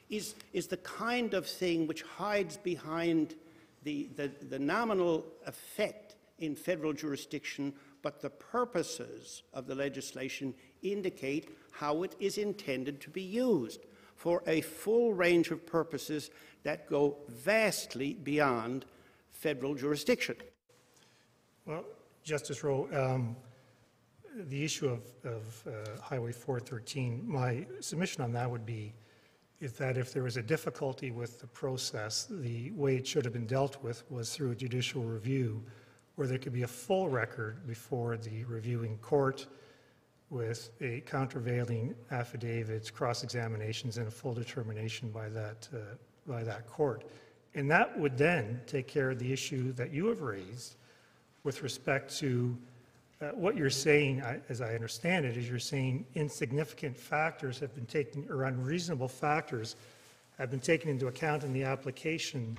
is, is the kind of thing which hides behind the, the, the nominal effect in federal jurisdiction, but the purposes of the legislation indicate how it is intended to be used for a full range of purposes that go vastly beyond federal jurisdiction. Well, Justice Rowe, um, the issue of, of uh, Highway 413, my submission on that would be is that if there was a difficulty with the process, the way it should have been dealt with was through a judicial review, where there could be a full record before the reviewing court with a countervailing affidavits, cross-examinations, and a full determination by that, uh, by that court. And that would then take care of the issue that you have raised with respect to uh, what you're saying, as I understand it, is you're saying insignificant factors have been taken, or unreasonable factors have been taken into account in the application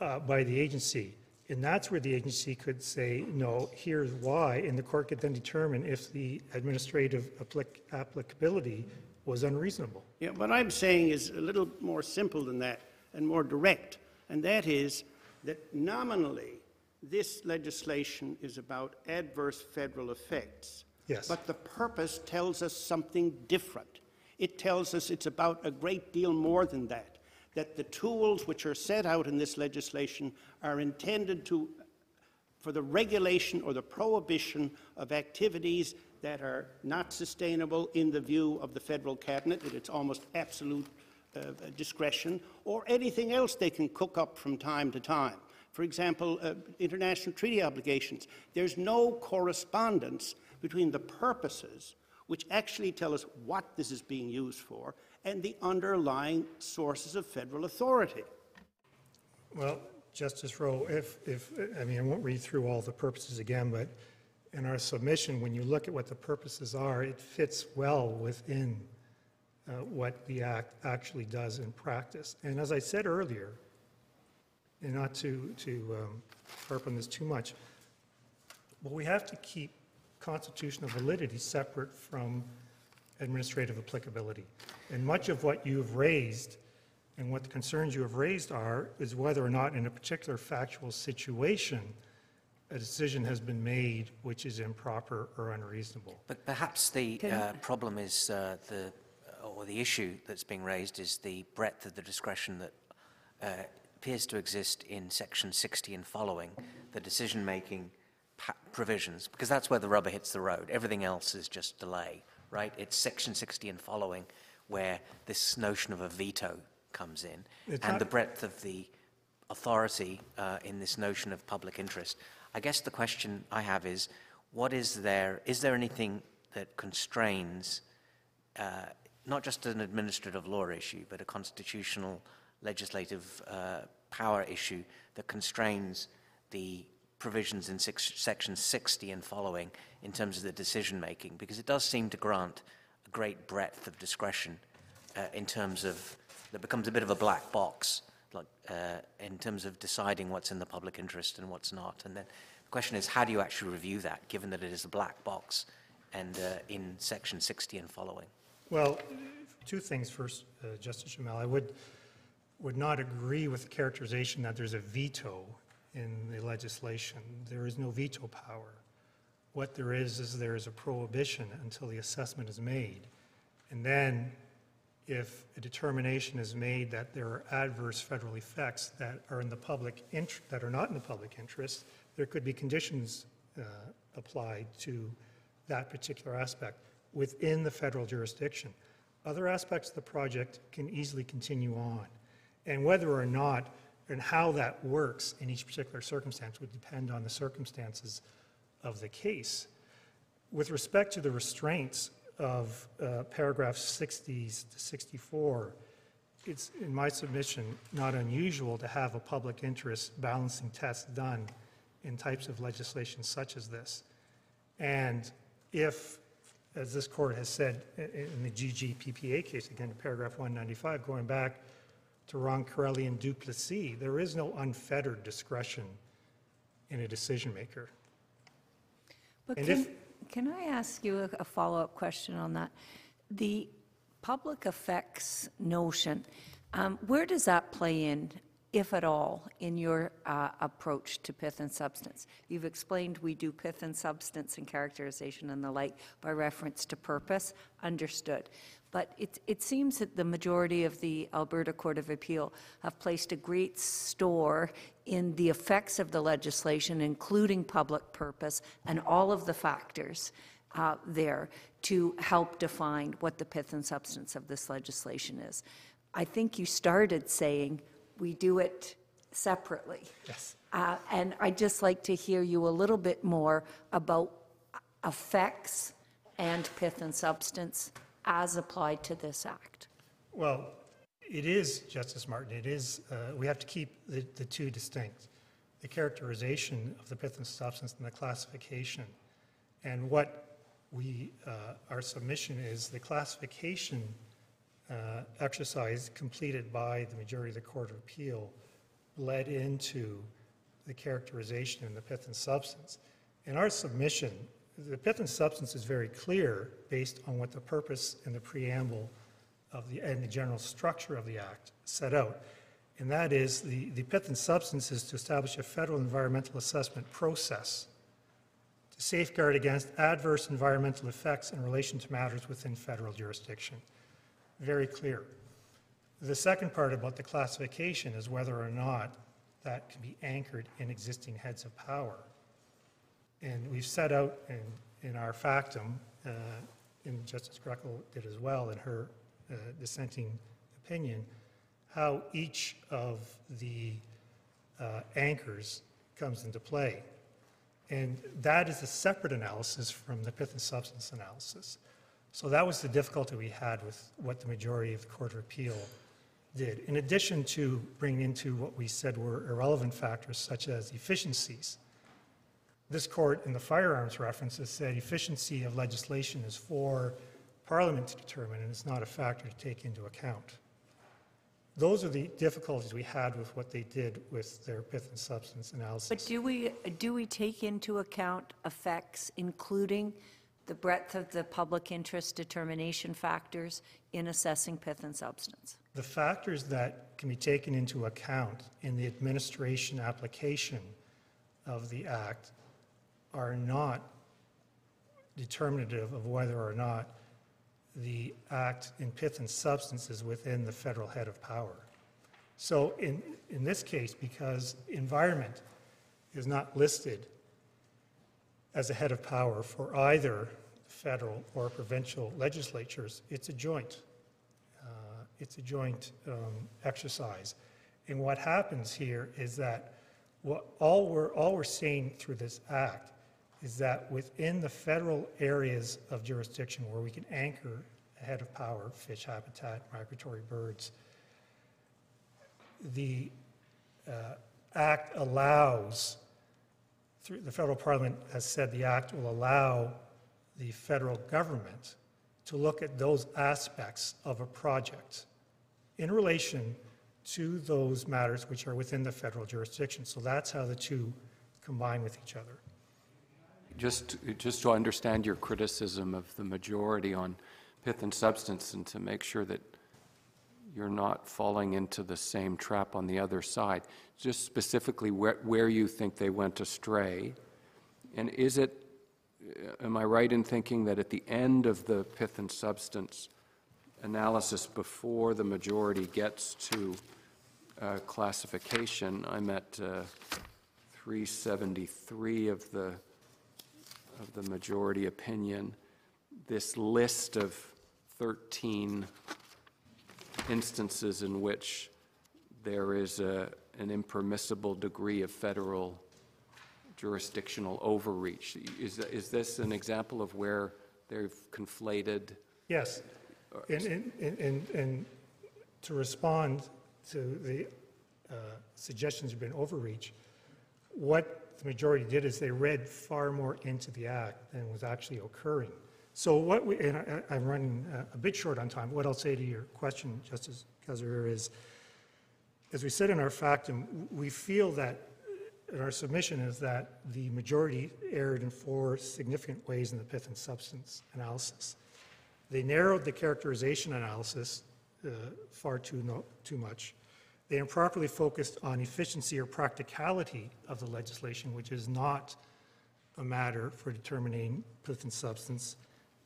uh, by the agency. And that's where the agency could say, no, here's why, and the court could then determine if the administrative applic- applicability was unreasonable. Yeah, what I'm saying is a little more simple than that and more direct, and that is that nominally, this legislation is about adverse federal effects. Yes. But the purpose tells us something different. It tells us it's about a great deal more than that, that the tools which are set out in this legislation are intended to for the regulation or the prohibition of activities that are not sustainable in the view of the federal cabinet, at its almost absolute uh, discretion, or anything else they can cook up from time to time. For example, uh, international treaty obligations. There's no correspondence between the purposes, which actually tell us what this is being used for, and the underlying sources of federal authority. Well, Justice Rowe, if, if, I mean, I won't read through all the purposes again, but in our submission, when you look at what the purposes are, it fits well within uh, what the act actually does in practice. And as I said earlier, and not to, to um, harp on this too much, but we have to keep constitutional validity separate from administrative applicability. And much of what you've raised and what the concerns you have raised are, is whether or not in a particular factual situation, a decision has been made which is improper or unreasonable. But perhaps the uh, problem is uh, the, or the issue that's being raised is the breadth of the discretion that uh, appears to exist in Section 60 and following, the decision-making provisions, because that's where the rubber hits the road. Everything else is just delay, right? It's Section 60 and following where this notion of a veto comes in, It's and the breadth of the authority uh, in this notion of public interest. I guess the question I have is, what is there, is there anything that constrains uh, not just an administrative law issue, but a constitutional legislative uh, power issue that constrains the provisions in six, section 60 and following in terms of the decision making? Because it does seem to grant a great breadth of discretion uh, in terms of, that becomes a bit of a black box, like uh, in terms of deciding what's in the public interest and what's not. And then the question is, how do you actually review that, given that it is a black box and uh, in section 60 and following? Well, two things first, uh, Justice Jamal. I would, would not agree with the characterization that there's a veto in the legislation. There is no veto power. What there is, is there is a prohibition until the assessment is made. And then, if a determination is made that there are adverse federal effects that are in the public, that are not in the public interest, there could be conditions uh, applied to that particular aspect within the federal jurisdiction. Other aspects of the project can easily continue on. And whether or not and how that works in each particular circumstance would depend on the circumstances of the case. With respect to the restraints of uh, paragraph 60s to 64, it's, in my submission, not unusual to have a public interest balancing test done in types of legislation such as this. And if as this court has said in the GGPPA case, again, paragraph 195, going back to Roncarelli and Duplessis, there is no unfettered discretion in a decision maker. But And can, if- can I ask you a- a follow-up question on that? The public effects notion, um, where does that play in, if at all, in your uh, approach to pith and substance? You've explained we do pith and substance and characterization and the like by reference to purpose, understood. But it, it seems that the majority of the Alberta Court of Appeal have placed a great store in the effects of the legislation, including public purpose and all of the factors uh, there to help define what the pith and substance of this legislation is. I think you started saying we do it separately. Yes. Uh, And I'd just like to hear you a little bit more about effects and pith and substance as applied to this act. Well, it is, Justice Martin, it is, uh, we have to keep the, the two distinct. The characterization of the pith and substance and the classification. And what we, uh, our submission is the classification uh, exercise completed by the majority of the Court of Appeal led into the characterization in the pith and substance. In our submission, the pith and substance is very clear based on what the purpose and the preamble of the, and the general structure of the act set out. And that is, the, the pith and substance is to establish a federal environmental assessment process to safeguard against adverse environmental effects in relation to matters within federal jurisdiction. Very clear. The second part about the classification is whether or not that can be anchored in existing heads of power. And we've set out in, in our factum, uh, and Justice Greckol did as well in her uh, dissenting opinion, how each of the uh, anchors comes into play. And that is a separate analysis from the pith and substance analysis. So that was the difficulty we had with what the majority of the Court of Appeal did. In addition to bringing into what we said were irrelevant factors such as efficiencies, this court in the firearms references said efficiency of legislation is for Parliament to determine and it's not a factor to take into account. Those are the difficulties we had with what they did with their pith and substance analysis. But do we, do we take into account effects, including the breadth of the public interest determination factors in assessing pith and substance? The factors that can be taken into account in the administration application of the act are not determinative of whether or not the act in pith and substance is within the federal head of power. So in, in this case, because environment is not listed as a head of power for either federal or provincial legislatures, it's a joint. Uh, It's a joint um, exercise. And what happens here is that what, all we're, all we're saying through this act is that within the federal areas of jurisdiction where we can anchor a head of power, fish habitat, migratory birds, the uh, act allows, through, the federal parliament has said the act will allow the federal government to look at those aspects of a project in relation to those matters which are within the federal jurisdiction. So that's how the two combine with each other. Just, just to understand your criticism of the majority on pith and substance and to make sure that you're not falling into the same trap on the other side, just specifically where, where you think they went astray. And is it, am I right in thinking that at the end of the pith and substance analysis, before the majority gets to uh, classification, I'm at uh, 373 of the, of the majority opinion, this list of 13 instances in which there is a, an impermissible degree of federal jurisdictional overreach. Is, is this an example of where they've conflated? Yes. And, and, and- and, to respond to the uh, suggestions of been overreach, what the majority did is they read far more into the act than was actually occurring. So what we, and I- I'm running a bit short on time. What I'll say to your question, Justice Kasirer, is, as we said in our factum, we feel that, in our submission is that the majority erred in four significant ways in the pith and substance analysis. They narrowed the characterization analysis uh, far too, no, too much. They improperly focused on efficiency or practicality of the legislation, which is not a matter for determining and substance.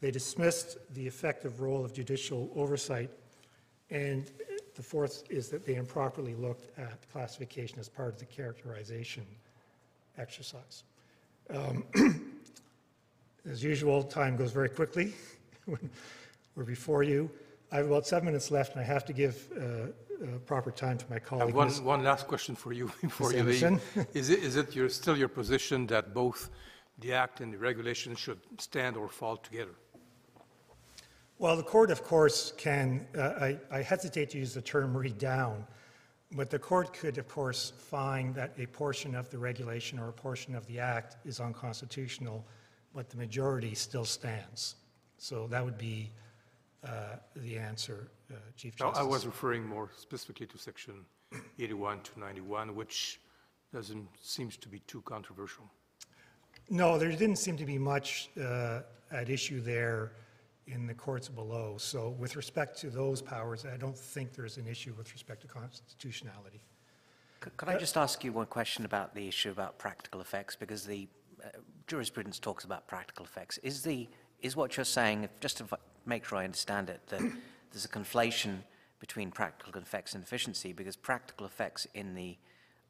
They dismissed the effective role of judicial oversight. And the fourth is that they improperly looked at classification as part of the characterization exercise. Um, As usual, time goes very quickly when we're before you. I have about seven minutes left, and I have to give uh, uh, proper time to my I colleague. one, Ms. one last question for you before Ms. you leave. Is it, is it your, still your position that both the act and the regulation should stand or fall together? Well, the court, of course, can, uh, I I hesitate to use the term read down, but the court could, of course, find that a portion of the regulation or a portion of the act is unconstitutional, but the majority still stands. So that would be uh, the answer, uh, Chief No, Justice. I was referring more specifically to section 81 to 91, which doesn't, seems to be too controversial. No, there didn't seem to be much uh, at issue there in the courts below. So with respect to those powers, I don't think there's an issue with respect to constitutionality. Could could I just ask you one question about the issue about practical effects? Because the uh, jurisprudence talks about practical effects. Is the, is what you're saying, if- just to make sure I understand it, that there's a conflation between practical effects and efficiency? Because practical effects in the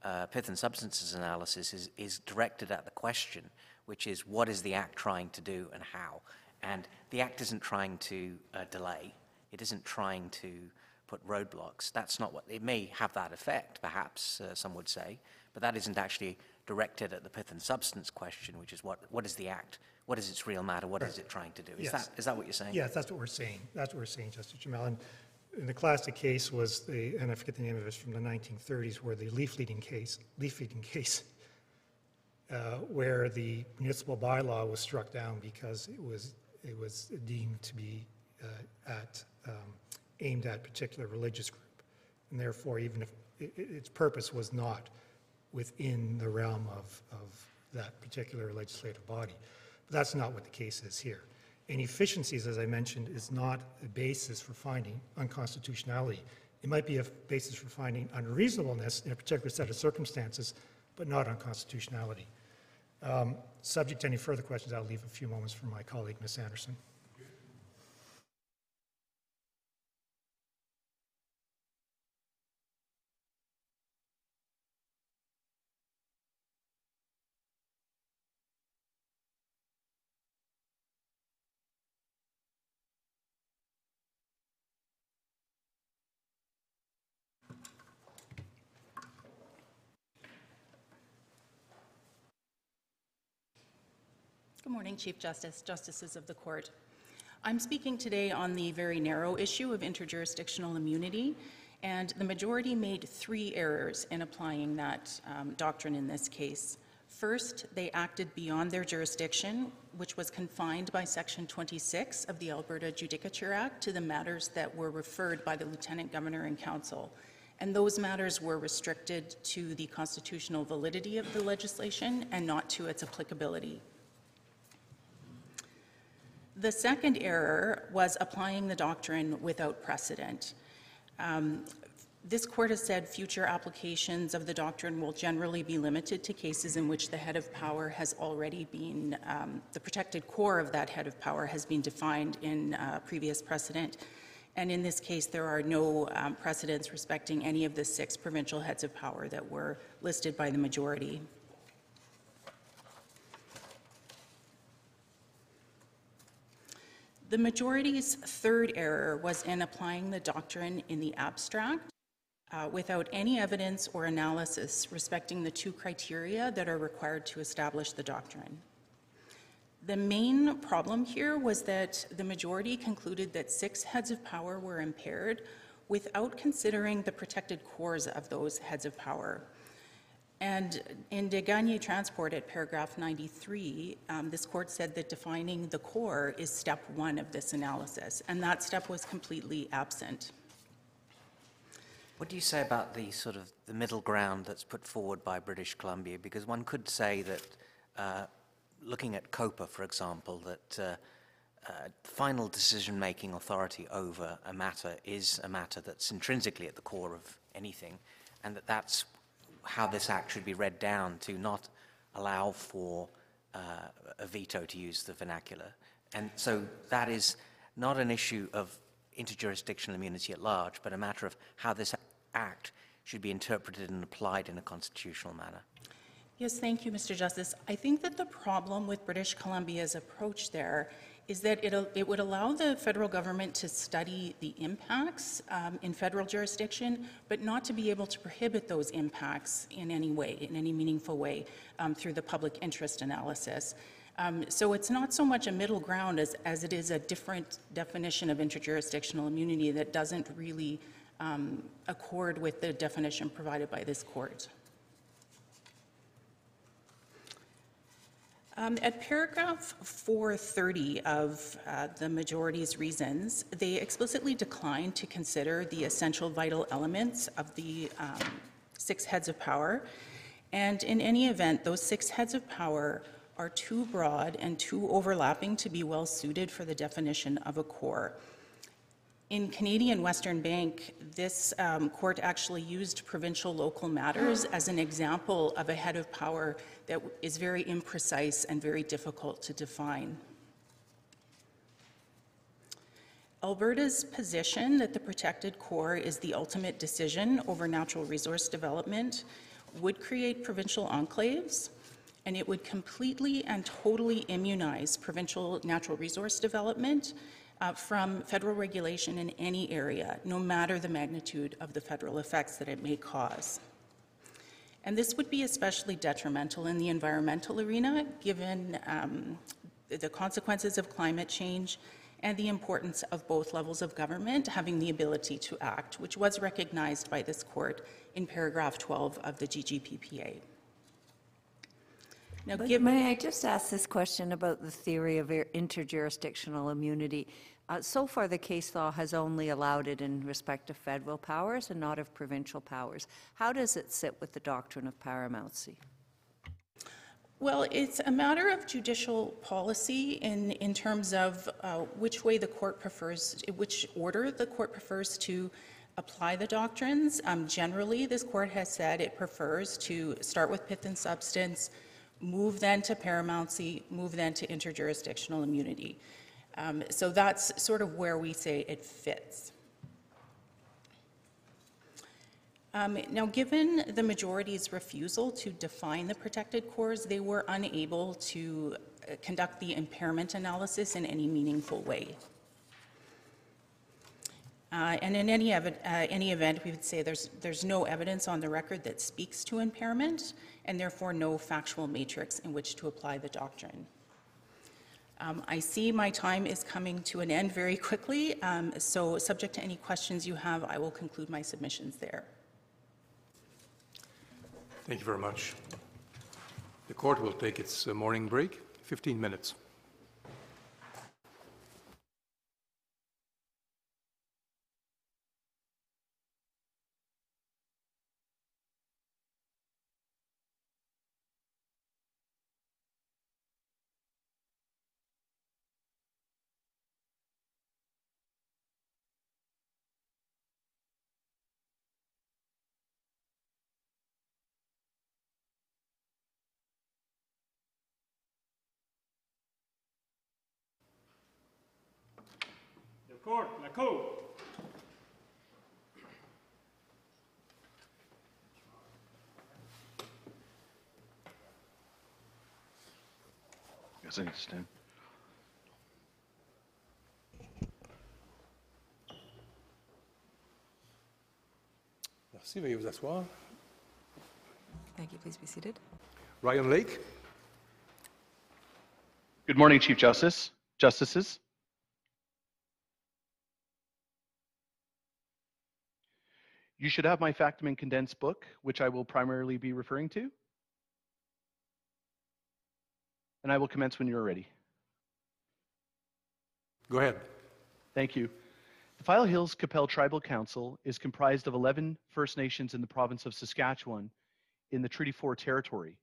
uh, pith and substances analysis is, is directed at the question, which is what is the act trying to do and how? And the act isn't trying to uh, delay. It isn't trying to put roadblocks. That's not what, it may have that effect, perhaps, uh, some would say, but that isn't actually directed at the pith and substance question, which is what, what is the act? What is its real matter? What is it trying to do? Is Yes. that, is that what you're saying? Yes, that's what we're saying. That's what we're saying, Justice Jamal. And and the classic case was the, and I forget the name of it, it's from the 1930s, where the leaf leading case, leaf feeding case, uh, where the municipal bylaw was struck down because it was, it was deemed to be uh, at, um, aimed at particular religious group. And therefore, even if, i- i- its purpose was not within the realm of, of that particular legislative body. But that's not what the case is here. And efficiencies, as I mentioned, is not a basis for finding unconstitutionality. It might be a basis for finding unreasonableness in a particular set of circumstances, but not unconstitutionality. Um, Subject to any further questions, I'll leave a few moments for my colleague, Ms. Anderson. Morning, Chief Justice, Justices of the Court. I'm speaking today on the very narrow issue of interjurisdictional immunity, and the majority made three errors in applying that um, doctrine in this case. First, they acted beyond their jurisdiction, which was confined by Section 26 of the Alberta Judicature Act to the matters that were referred by the Lieutenant Governor and Council. And those matters were restricted to the constitutional validity of the legislation and not to its applicability. The second error was applying the doctrine without precedent. Um, This court has said future applications of the doctrine will generally be limited to cases in which the head of power has already been, um, the protected core of that head of power has been defined in uh, previous precedent. And in this case, there are no um, precedents respecting any of the six provincial heads of power that were listed by the majority. The majority's third error was in applying the doctrine in the abstract uh, without any evidence or analysis respecting the two criteria that are required to establish the doctrine. The main problem here was that the majority concluded that six heads of power were impaired without considering the protected cores of those heads of power. And in Desgagnés Transport at paragraph 93, um, this court said that defining the core is step one of this analysis, and that step was completely absent. What do you say about the sort of the middle ground that's put forward by British Columbia? Because one could say that, uh, looking at COPA, for example, that uh, uh, final decision-making authority over a matter is a matter that's intrinsically at the core of anything, and that that's how this act should be read down to not allow for uh, a veto, to use the vernacular. And so that is not an issue of interjurisdictional immunity at large, but a matter of how this act should be interpreted and applied in a constitutional manner. Yes, thank you, Mr. Justice. I think that the problem with British Columbia's approach there is that it, would allow the federal government to study the impacts um, in federal jurisdiction, but not to be able to prohibit those impacts in any way, in any meaningful way, um, through the public interest analysis. Um, so it's not so much a middle ground as, as it is a different definition of interjurisdictional immunity that doesn't really um, accord with the definition provided by this court. Um, at paragraph 430 of uh, the majority's reasons, they explicitly declined to consider the essential vital elements of the um, six heads of power. And in any event, those six heads of power are too broad and too overlapping to be well suited for the definition of a core. In Canadian Western Bank, this um, court actually used provincial local matters as an example of a head of power that is very imprecise and very difficult to define. Alberta's position that the protected core is the ultimate decision over natural resource development would create provincial enclaves, and it would completely and totally immunize provincial natural resource development uh, from federal regulation in any area, no matter the magnitude of the federal effects that it may cause. And this would be especially detrimental in the environmental arena, given um, the consequences of climate change and the importance of both levels of government having the ability to act, which was recognized by this court in paragraph 12 of the GGPPA. Now, give, may I just ask this question about the theory of interjurisdictional immunity? Uh, so far, the case law has only allowed it in respect of federal powers and not of provincial powers. How does it sit with the doctrine of paramountcy? Well, it's a matter of judicial policy in, in terms of uh, which way the court prefers, which order the court prefers to apply the doctrines. Um, generally, this court has said it prefers to start with pith and substance, move then to paramountcy, move then to interjurisdictional immunity. Um, so that's sort of where we say it fits. Um, now, given the majority's refusal to define the protected cores, they were unable to uh, conduct the impairment analysis in any meaningful way. Uh, and in any, uh, any event, we would say there's, there's no evidence on the record that speaks to impairment, and therefore no factual matrix in which to apply the doctrine. Um, I see my time is coming to an end very quickly, um, so subject to any questions you have, I will conclude my submissions there. Thank you very much. The court will take its uh, morning break, 15 minutes. Court, la cour. Guess I need to stand. Merci, veuillez vous asseoir. Thank you. Please be seated. Ryan Lake. Good morning, Chief Justice, Justices. You should have my factum and condensed book, which I will primarily be referring to. And I will commence when you're ready. Go ahead. Thank you. The File Hills Qu'Appelle Tribal Council is comprised of 11 First Nations in the province of Saskatchewan in the Treaty 4 territory.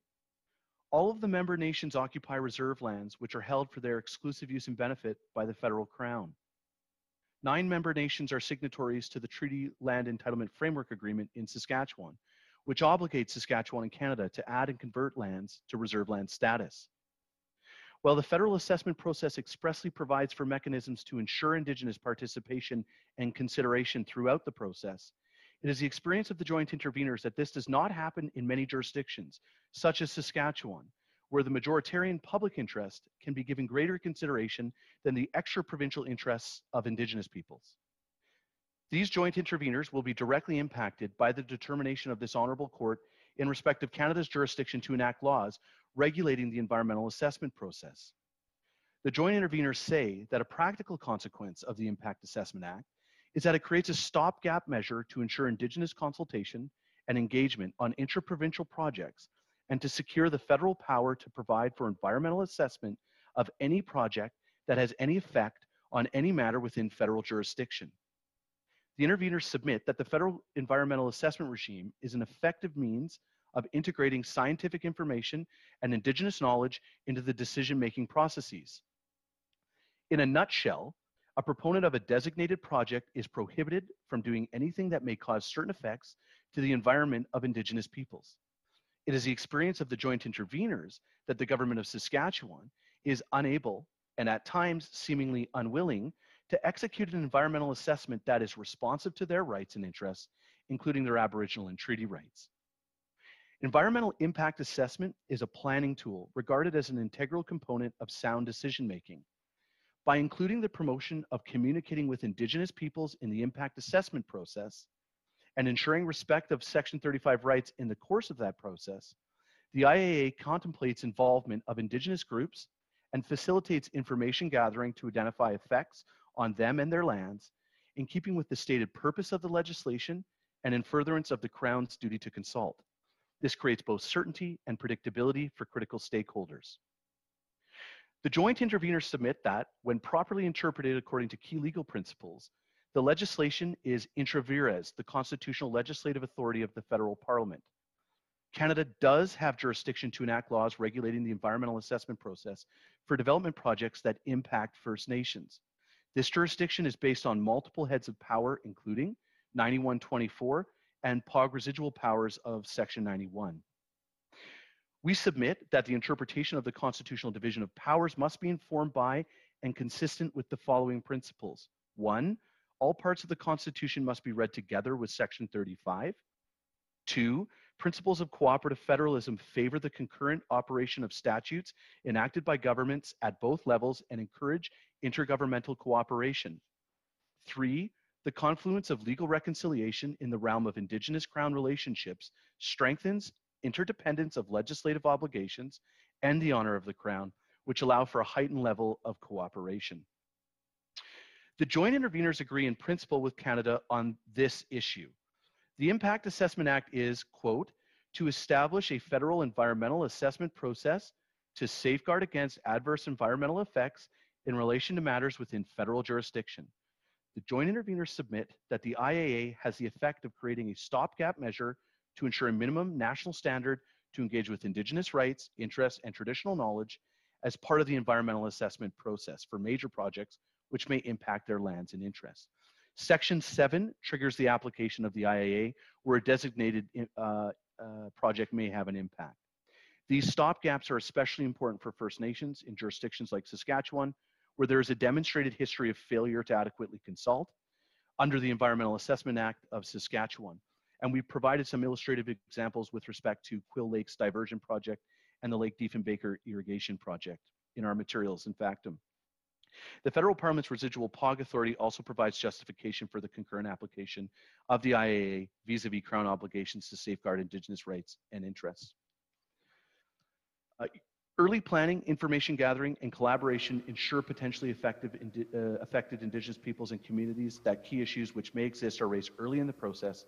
All of the member nations occupy reserve lands which are held for their exclusive use and benefit by the federal crown. Nine member nations are signatories to the Treaty Land Entitlement Framework Agreement in Saskatchewan, which obligates Saskatchewan and Canada to add and convert lands to reserve land status. While the federal assessment process expressly provides for mechanisms to ensure Indigenous participation and consideration throughout the process, it is the experience of the joint interveners that this does not happen in many jurisdictions, such as Saskatchewan, where the majoritarian public interest can be given greater consideration than the extra provincial interests of Indigenous peoples. These joint interveners will be directly impacted by the determination of this Honourable Court in respect of Canada's jurisdiction to enact laws regulating the environmental assessment process. The joint interveners say that a practical consequence of the Impact Assessment Act is that it creates a stopgap measure to ensure Indigenous consultation and engagement on intra-provincial projects and to secure the federal power to provide for environmental assessment of any project that has any effect on any matter within federal jurisdiction. The interveners submit that the federal environmental assessment regime is an effective means of integrating scientific information and Indigenous knowledge into the decision-making processes. In a nutshell, a proponent of a designated project is prohibited from doing anything that may cause certain effects to the environment of Indigenous peoples. It is the experience of the joint interveners that the government of Saskatchewan is unable and at times seemingly unwilling to execute an environmental assessment that is responsive to their rights and interests, including their Aboriginal and treaty rights. Environmental impact assessment is a planning tool regarded as an integral component of sound decision making. By including the promotion of communicating with Indigenous peoples in the impact assessment process and ensuring respect of Section 35 rights in the course of that process, the IAA contemplates involvement of Indigenous groups and facilitates information gathering to identify effects on them and their lands in keeping with the stated purpose of the legislation and in furtherance of the Crown's duty to consult. This creates both certainty and predictability for critical stakeholders. The joint interveners submit that, when properly interpreted according to key legal principles, the legislation is intra vires, the constitutional legislative authority of the federal parliament. Canada does have jurisdiction to enact laws regulating the environmental assessment process for development projects that impact First Nations. This jurisdiction is based on multiple heads of power, including 9124 and POGG residual powers of Section 91. We submit that the interpretation of the constitutional division of powers must be informed by and consistent with the following principles. One, all parts of the Constitution must be read together with Section 35. Two, principles of cooperative federalism favor the concurrent operation of statutes enacted by governments at both levels and encourage intergovernmental cooperation. Three, the confluence of legal reconciliation in the realm of Indigenous Crown relationships strengthens interdependence of legislative obligations and the honor of the Crown, which allow for a heightened level of cooperation. The joint interveners agree in principle with Canada on this issue. The Impact Assessment Act is, quote, to establish a federal environmental assessment process to safeguard against adverse environmental effects in relation to matters within federal jurisdiction. The joint interveners submit that the IAA has the effect of creating a stopgap measure to ensure a minimum national standard to engage with Indigenous rights, interests, and traditional knowledge as part of the environmental assessment process for major projects which may impact their lands and interests. Section 7 triggers the application of the IAA where a designated uh, uh, project may have an impact. These stopgaps are especially important for First Nations in jurisdictions like Saskatchewan, where there is a demonstrated history of failure to adequately consult under the Environmental Assessment Act of Saskatchewan. And we provided some illustrative examples with respect to Quill Lake's diversion project and the Lake Diefenbaker irrigation project in our materials in Factum. The Federal Parliament's Residual POGG Authority also provides justification for the concurrent application of the IAA vis-a-vis Crown obligations to safeguard Indigenous rights and interests. Uh, early planning, information gathering, and collaboration ensure potentially effective, uh, affected Indigenous peoples and communities that key issues which may exist are raised early in the process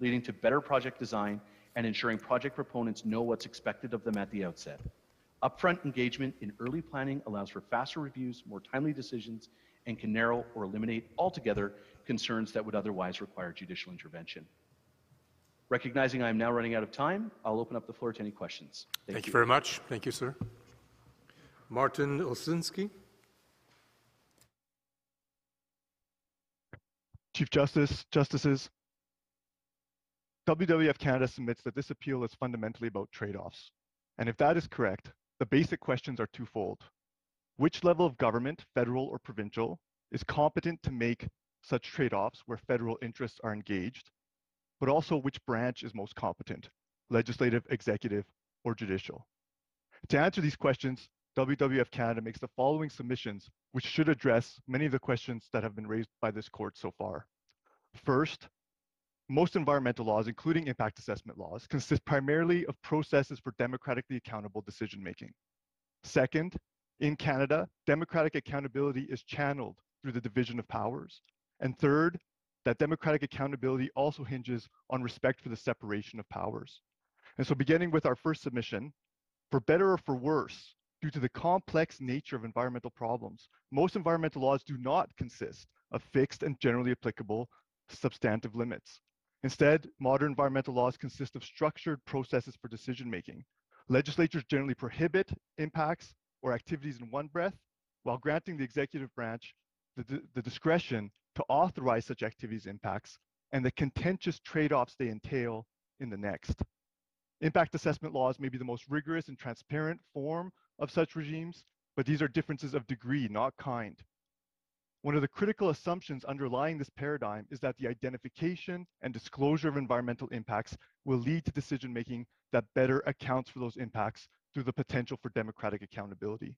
leading to better project design and ensuring project proponents know what's expected of them at the outset. Upfront engagement in early planning allows for faster reviews, more timely decisions, and can narrow or eliminate altogether concerns that would otherwise require judicial intervention. Recognizing I am now running out of time, I'll open up the floor to any questions. Thank you very much. Thank you, sir. Martin Olszynski. Chief Justice, Justices, WWF Canada submits that this appeal is fundamentally about trade-offs. And if that is correct, the basic questions are twofold. Which level of government, federal or provincial, is competent to make such trade-offs where federal interests are engaged, but also which branch is most competent, legislative, executive, or judicial. To answer these questions, WWF Canada makes the following submissions, which should address many of the questions that have been raised by this court so far. First, most environmental laws, including impact assessment laws, consist primarily of processes for democratically accountable decision making. Second, in Canada, democratic accountability is channeled through the division of powers. And third, that democratic accountability also hinges on respect for the separation of powers. And so, beginning with our first submission, for better or for worse, due to the complex nature of environmental problems, most environmental laws do not consist of fixed and generally applicable substantive limits. Instead, modern environmental laws consist of structured processes for decision making. Legislatures generally prohibit impacts or activities in one breath, while granting the executive branch the, the discretion to authorize such activities impacts and the contentious trade-offs they entail in the next. Impact assessment laws may be the most rigorous and transparent form of such regimes, but these are differences of degree, not kind. One of the critical assumptions underlying this paradigm is that the identification and disclosure of environmental impacts will lead to decision making that better accounts for those impacts through the potential for democratic accountability.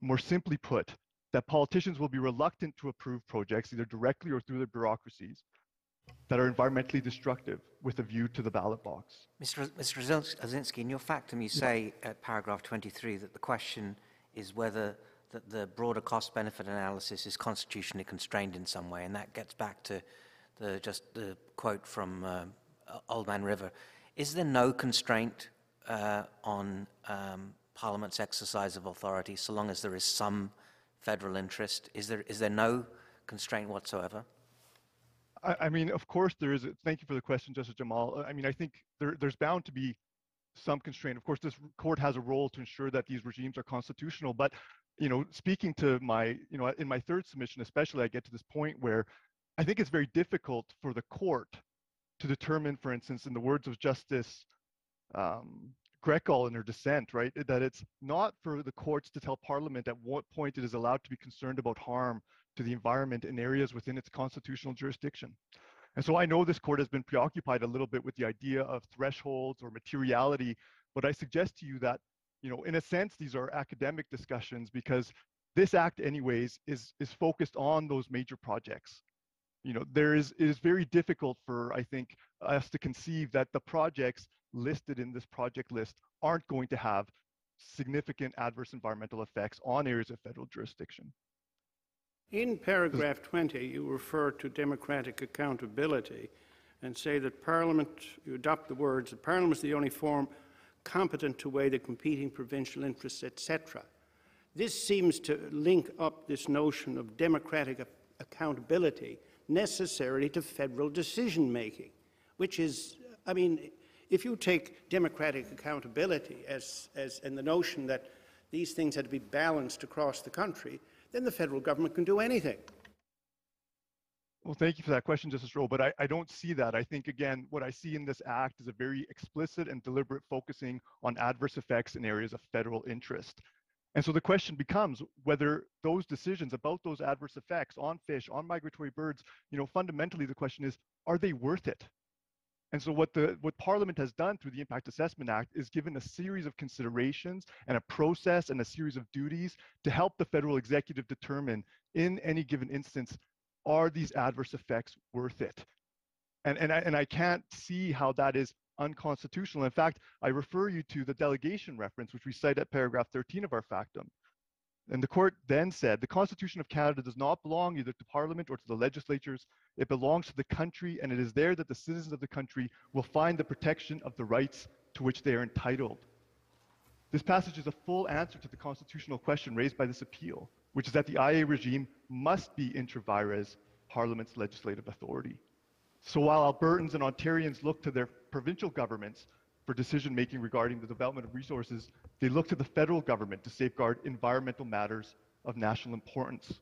More simply put, that politicians will be reluctant to approve projects either directly or through their bureaucracies that are environmentally destructive with a view to the ballot box. Mr. Mr. Olszynski, in your factum, you say at paragraph 23 that the question is whether that the broader cost benefit analysis is constitutionally constrained in some way, and that gets back to the just the quote from uh, Oldman River. Is there no constraint uh, on um, Parliament's exercise of authority so long as there is some federal interest? Is there is there no constraint whatsoever? I, mean, of course, there is. Thank you for the question, Justice Jamal. I mean, I think there, there's bound to be some constraint. Of course, this court has a role to ensure that these regimes are constitutional, but you know, speaking to my, you know, in my third submission, especially, I get to this point where I think it's very difficult for the court to determine, for instance, in the words of Justice um, in her dissent, right, that it's not for the courts to tell Parliament at what point it is allowed to be concerned about harm to the environment in areas within its constitutional jurisdiction. And so I know this court has been preoccupied a little bit with the idea of thresholds or materiality, but I suggest to you that you know, in a sense, these are academic discussions because this act, anyways, is is focused on those major projects. You know, there is it is very difficult for I think us to conceive that the projects listed in this project list aren't going to have significant adverse environmental effects on areas of federal jurisdiction. In paragraph 20, you refer to democratic accountability and say that Parliament, you adopt the words, that Parliament is the only form competent to weigh the competing provincial interests, etc. This seems to link up this notion of democratic accountability necessarily to federal decision making, which is, I mean, if you take democratic accountability as, as and the notion that these things had to be balanced across the country, then the federal government can do anything. Well, thank you for that question, Justice Rowe, but I, I don't see that. I think, again, what I see in this act is a very explicit and deliberate focusing on adverse effects in areas of federal interest. And so the question becomes whether those decisions about those adverse effects on fish, on migratory birds, you know, fundamentally the question is, are they worth it? And so what the what Parliament has done through the Impact Assessment Act is given a series of considerations and a process and a series of duties to help the federal executive determine in any given instance are these adverse effects worth it? And, and, I, and I can't see how that is unconstitutional. In fact, I refer you to the delegation reference, which we cite at paragraph 13 of our factum. And the court then said the Constitution of Canada does not belong either to Parliament or to the legislatures. It belongs to the country, and it is there that the citizens of the country will find the protection of the rights to which they are entitled. This passage is a full answer to the constitutional question raised by this appeal, which is that the IA regime must be inter vires Parliament's legislative authority. So while Albertans and Ontarians look to their provincial governments for decision making regarding the development of resources, they look to the federal government to safeguard environmental matters of national importance.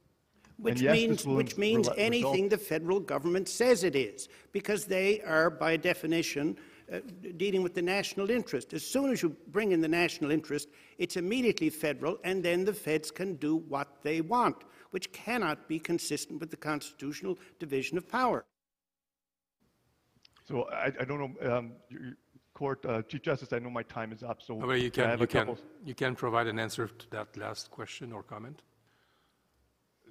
Which yes, means, which means anything result- the federal government says it is, because they are, by definition, uh, dealing with the national interest. As soon as you bring in the national interest, it's immediately federal, and then the feds can do what they want, which cannot be consistent with the constitutional division of power. So I, I don't know, um, your- your court, uh, Chief Justice, I know my time is up, so Well, you I can, have you a can, couple. you can provide an answer to that last question or comment.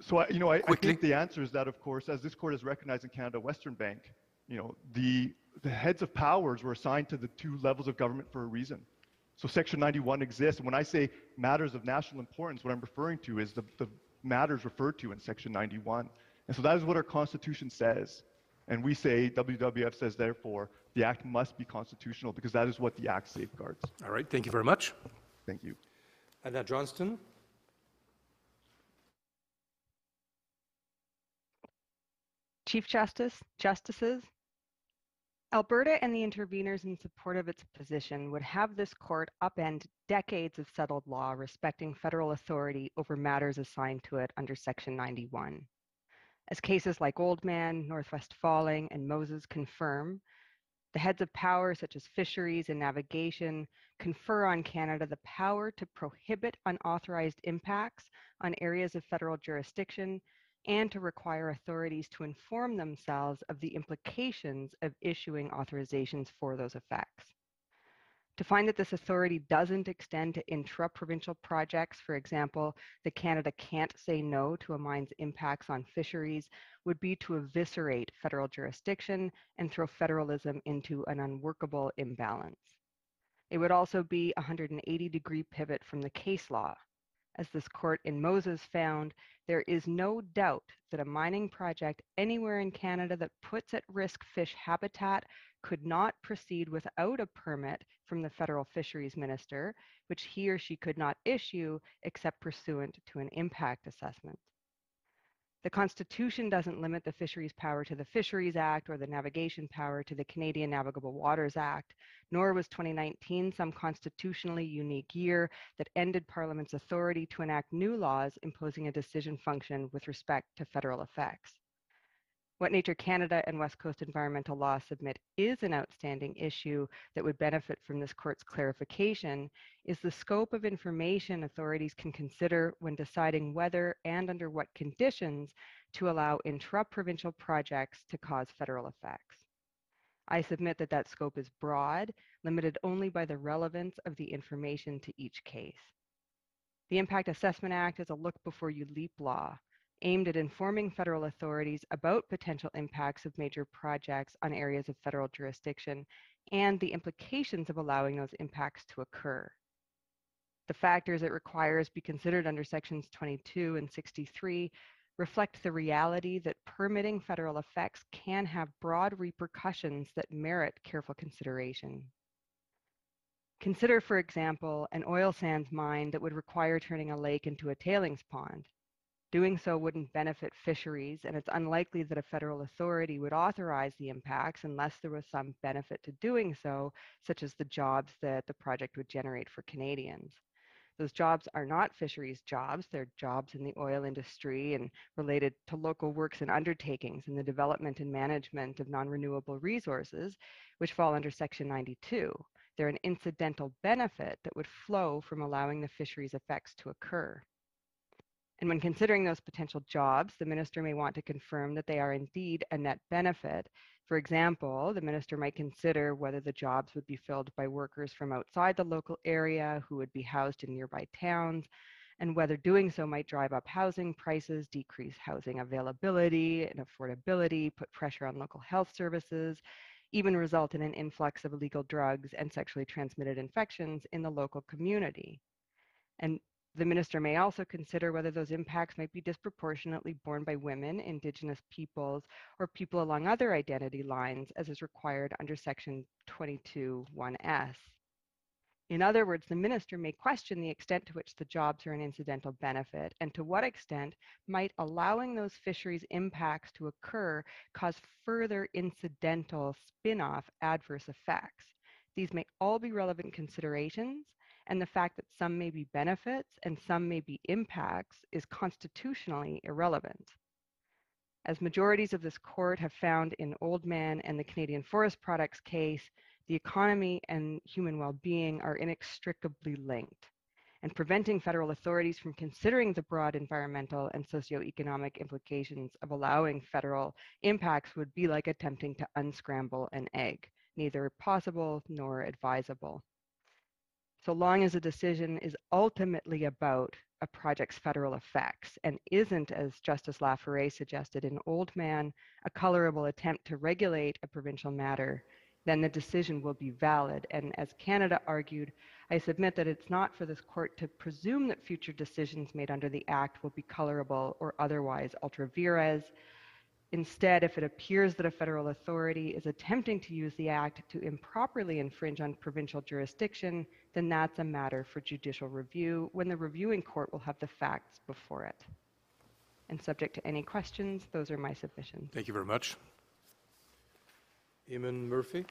So, I, you know, I, I think the answer is that, of course, as this court has recognized in Canada Western Bank, you know, the, the heads of powers were assigned to the two levels of government for a reason. So Section 91 exists. And when I say matters of national importance, what I'm referring to is the, the matters referred to in Section 91. And so that is what our Constitution says. And we say, WWF says, therefore, the Act must be constitutional because that is what the Act safeguards. All right, thank you very much. Thank you. Anna Johnston? Chief Justice, Justices, Alberta and the interveners in support of its position would have this court upend decades of settled law respecting federal authority over matters assigned to it under Section 91. As cases like Oldman, Northwest Falling, and Moses confirm, the heads of power such as fisheries and navigation confer on Canada the power to prohibit unauthorized impacts on areas of federal jurisdiction and to require authorities to inform themselves of the implications of issuing authorizations for those effects. To find that this authority doesn't extend to intra-provincial projects, for example, that Canada can't say no to a mine's impacts on fisheries, would be to eviscerate federal jurisdiction and throw federalism into an unworkable imbalance. It would also be a 180 degree pivot from the case law. As this court in Moses found, there is no doubt that a mining project anywhere in Canada that puts at risk fish habitat could not proceed without a permit from the federal fisheries minister, which he or she could not issue except pursuant to an impact assessment. The Constitution doesn't limit the fisheries power to the Fisheries Act or the navigation power to the Canadian Navigable Waters Act, nor was 2019 some constitutionally unique year that ended Parliament's authority to enact new laws imposing a decision function with respect to federal effects. What Nature Canada and West Coast Environmental Law submit is an outstanding issue that would benefit from this court's clarification is the scope of information authorities can consider when deciding whether and under what conditions to allow intra-provincial projects to cause federal effects. I submit that that scope is broad, limited only by the relevance of the information to each case. The Impact Assessment Act is a look before you leap law aimed at informing federal authorities about potential impacts of major projects on areas of federal jurisdiction and the implications of allowing those impacts to occur. The factors it requires be considered under sections 22 and 63 reflect the reality that permitting federal effects can have broad repercussions that merit careful consideration. Consider, for example, an oil sands mine that would require turning a lake into a tailings pond. Doing so wouldn't benefit fisheries, and it's unlikely that a federal authority would authorize the impacts unless there was some benefit to doing so, such as the jobs that the project would generate for Canadians. Those jobs are not fisheries jobs, they're jobs in the oil industry and related to local works and undertakings in the development and management of non renewable resources, which fall under Section 92. They're an incidental benefit that would flow from allowing the fisheries effects to occur. And when considering those potential jobs, the minister may want to confirm that they are indeed a net benefit. For example, the minister might consider whether the jobs would be filled by workers from outside the local area who would be housed in nearby towns, and whether doing so might drive up housing prices, decrease housing availability and affordability, put pressure on local health services, even result in an influx of illegal drugs and sexually transmitted infections in the local community. And The minister may also consider whether those impacts might be disproportionately borne by women, Indigenous peoples, or people along other identity lines, as is required under Section 22.1s. In other words, the minister may question the extent to which the jobs are an incidental benefit and to what extent might allowing those fisheries impacts to occur cause further incidental spin-off adverse effects. These may all be relevant considerations and the fact that some may be benefits and some may be impacts is constitutionally irrelevant. As majorities of this court have found in Oldman and the Canadian Forest Products case, the economy and human well-being are inextricably linked. And preventing federal authorities from considering the broad environmental and socioeconomic implications of allowing federal impacts would be like attempting to unscramble an egg, neither possible nor advisable so long as a decision is ultimately about a project's federal effects and isn't, as Justice La Forest suggested in Oldman, a colorable attempt to regulate a provincial matter, then the decision will be valid. And as Canada argued, I submit that it's not for this court to presume that future decisions made under the Act will be colorable or otherwise ultra vires. Instead, if it appears that a federal authority is attempting to use the Act to improperly infringe on provincial jurisdiction, then that's a matter for judicial review when the reviewing court will have the facts before it. And subject to any questions, those are my submissions. Thank you very much. Eamon Murphy?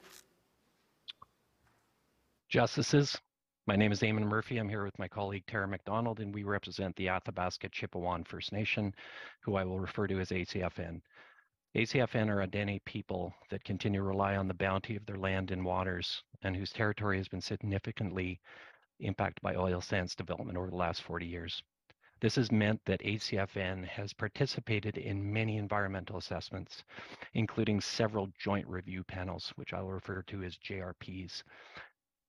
Justices, my name is Eamon Murphy. I'm here with my colleague Tara McDonald, and we represent the Athabasca Chipewyan First Nation, who I will refer to as ACFN. ACFN are a Dene people that continue to rely on the bounty of their land and waters and whose territory has been significantly impacted by oil sands development over the last 40 years. This has meant that ACFN has participated in many environmental assessments, including several joint review panels, which I will refer to as JRPs.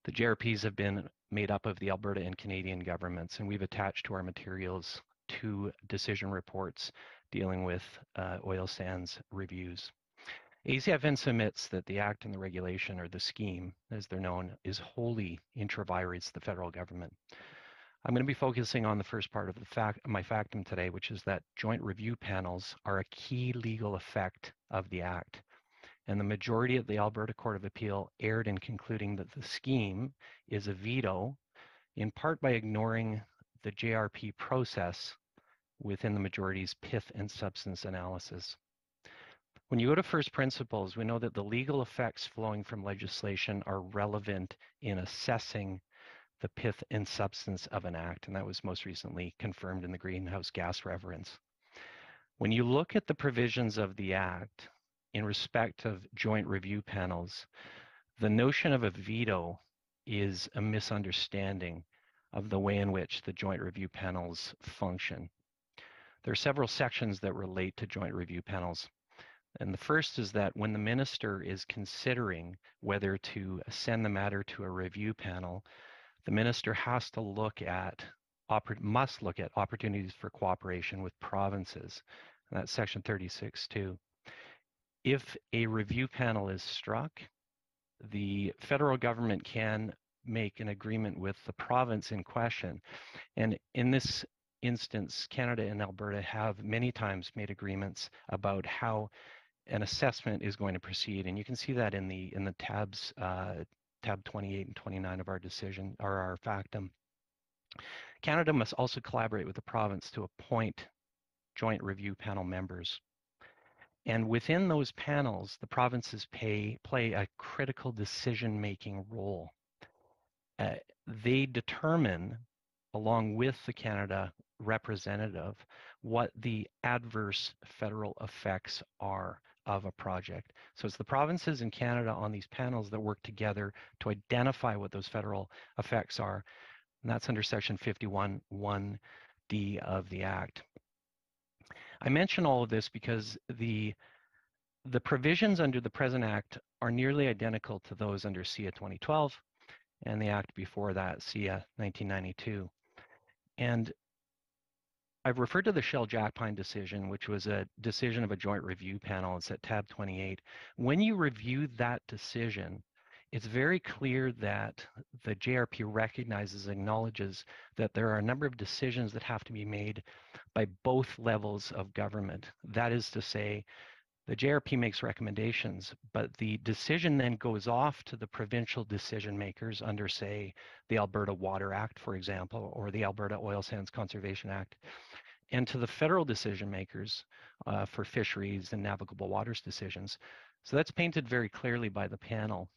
The JRPs have been made up of the Alberta and Canadian governments, and we've attached to our materials two decision reports dealing with uh, oil sands reviews. ACFN submits that the act and the regulation, or the scheme, as they're known, is wholly intra vires the federal government. I'm going to be focusing on the first part of the fact, my factum today, which is that joint review panels are a key legal effect of the act. And the majority of the Alberta Court of Appeal erred in concluding that the scheme is a veto, in part by ignoring the JRP process within the majority's pith and substance analysis. When you go to first principles, we know that the legal effects flowing from legislation are relevant in assessing the pith and substance of an act, and that was most recently confirmed in the greenhouse gas reference. When you look at the provisions of the act in respect of joint review panels, the notion of a veto is a misunderstanding of the way in which the joint review panels function. There are several sections that relate to joint review panels. And the first is that when the minister is considering whether to send the matter to a review panel, the minister has to look at, must look at opportunities for cooperation with provinces. And that's section 36.2. If a review panel is struck, the federal government can make an agreement with the province in question. And in this instance, Canada and Alberta have many times made agreements about how an assessment is going to proceed, and you can see that in the in the tabs, uh, tab 28 and 29 of our decision or our factum. Canada must also collaborate with the province to appoint joint review panel members. And within those panels, the provinces pay, play a critical decision-making role. Uh, they determine, along with the Canada representative what the adverse federal effects are of a project. So it's the provinces in Canada on these panels that work together to identify what those federal effects are. And that's under section 51.1D of the Act. I mention all of this because the the provisions under the present Act are nearly identical to those under CEAA 2012 and the Act before that, CEAA 1992. And I've referred to the Shell Jackpine decision, which was a decision of a joint review panel. It's at tab 28. When you review that decision, it's very clear that the JRP recognizes, acknowledges that there are a number of decisions that have to be made by both levels of government. That is to say, the JRP makes recommendations, but the decision then goes off to the provincial decision makers under, say, the Alberta Water Act, for example, or the Alberta Oil Sands Conservation Act, and to the federal decision makers uh, for fisheries and navigable waters decisions. So that's painted very clearly by the panel.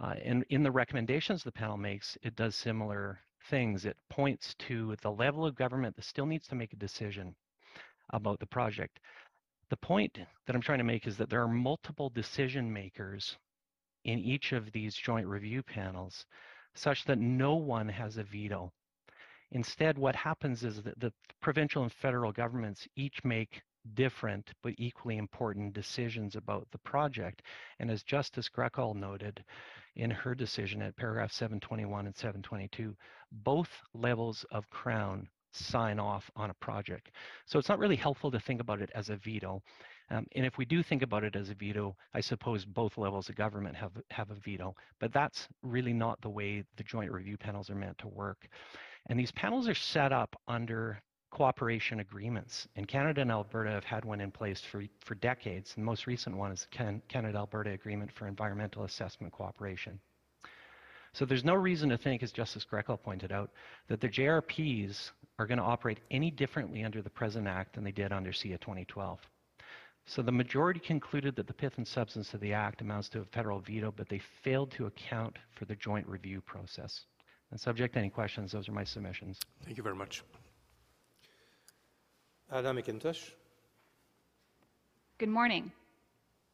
Uh, and in the recommendations the panel makes, it does similar things. It points to the level of government that still needs to make a decision about the project. The point that I'm trying to make is that there are multiple decision makers in each of these joint review panels such that no one has a veto. Instead, what happens is that the provincial and federal governments each make different but equally important decisions about the project. And as Justice Greckol noted in her decision at paragraph 721 and 722, both levels of Crown sign off on a project. So it's not really helpful to think about it as a veto. Um, and if we do think about it as a veto, I suppose both levels of government have, have a veto, but that's really not the way the joint review panels are meant to work. And these panels are set up under cooperation agreements. And Canada and Alberta have had one in place for, for decades. And the most recent one is the Canada-Alberta Agreement for Environmental Assessment Cooperation. So there's no reason to think, as Justice Greckol pointed out, that the JRPs are going to operate any differently under the present act than they did under CEAA 2012. So the majority concluded that the pith and substance of the act amounts to a federal veto, but they failed to account for the joint review process. And subject to any questions, those are my submissions. Thank you very much. Adam McIntosh. Good morning.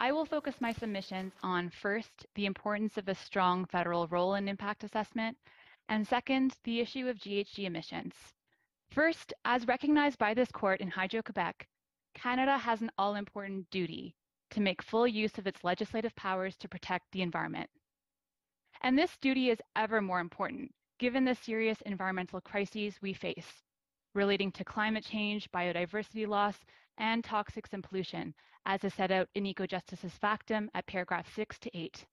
I will focus my submissions on first, the importance of a strong federal role in impact assessment, and second, the issue of GHG emissions. First, as recognized by this court in Hydro-Quebec, Canada has an all-important duty to make full use of its legislative powers to protect the environment. And this duty is ever more important given the serious environmental crises we face relating to climate change, biodiversity loss, and toxics and pollution, as is set out in Ecojustice's factum at paragraph 6 to 8.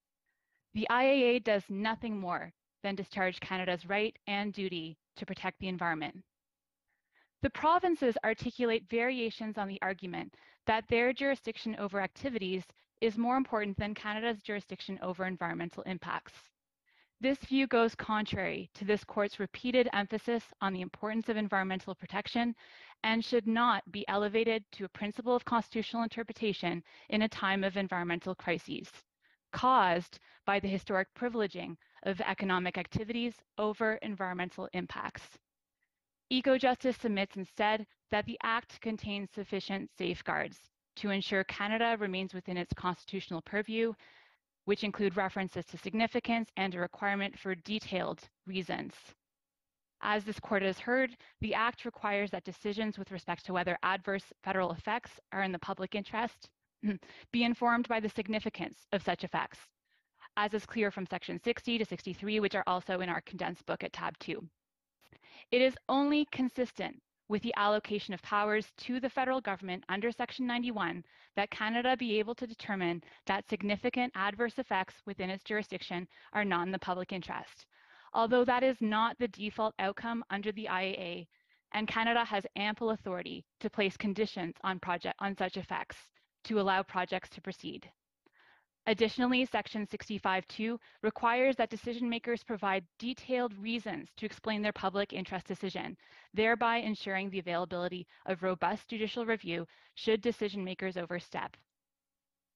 The IAA does nothing more than discharge Canada's right and duty to protect the environment. The provinces articulate variations on the argument that their jurisdiction over activities is more important than Canada's jurisdiction over environmental impacts. This view goes contrary to this court's repeated emphasis on the importance of environmental protection and should not be elevated to a principle of constitutional interpretation in a time of environmental crises caused by the historic privileging of economic activities over environmental impacts. EcoJustice submits instead that the Act contains sufficient safeguards to ensure Canada remains within its constitutional purview which include references to significance and a requirement for detailed reasons. As this court has heard, the Act requires that decisions with respect to whether adverse federal effects are in the public interest be informed by the significance of such effects, as is clear from section 60 to 63, which are also in our condensed book at tab 2. It is only consistent with the allocation of powers to the federal government under Section 91 that Canada be able to determine that significant adverse effects within its jurisdiction are not in the public interest. Although that is not the default outcome under the IAA, and Canada has ample authority to place conditions on, project, on such effects to allow projects to proceed. Additionally, Section 65.2 requires that decision makers provide detailed reasons to explain their public interest decision, thereby ensuring the availability of robust judicial review should decision makers overstep.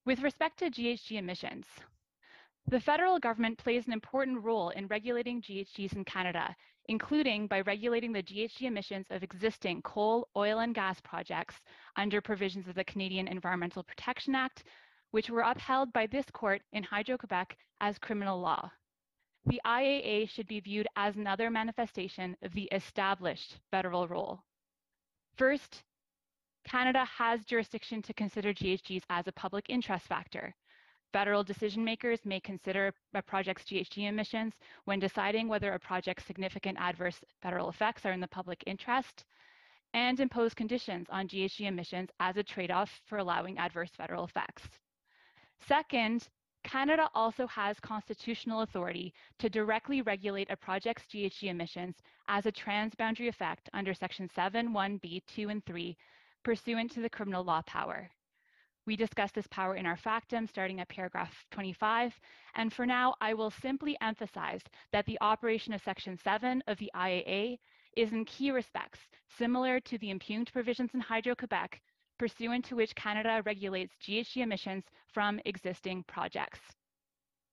With respect to GHG emissions, the federal government plays an important role in regulating GHGs in Canada, including by regulating the GHG emissions of existing coal, oil, and gas projects under provisions of the Canadian Environmental Protection Act, which were upheld by this court in Hydro-Quebec as criminal law. The IAA should be viewed as another manifestation of the established federal role. First, Canada has jurisdiction to consider GHGs as a public interest factor. Federal decision makers may consider a project's GHG emissions when deciding whether a project's significant adverse federal effects are in the public interest and impose conditions on GHG emissions as a trade-off for allowing adverse federal effects. Second, Canada also has constitutional authority to directly regulate a project's GHG emissions as a transboundary effect under Section 7, 1B, 2, and 3, pursuant to the criminal law power. We discussed this power in our factum starting at paragraph 25, and for now, I will simply emphasize that the operation of Section 7 of the IAA is in key respects similar to the impugned provisions in Hydro-Quebec pursuant to which Canada regulates GHG emissions from existing projects.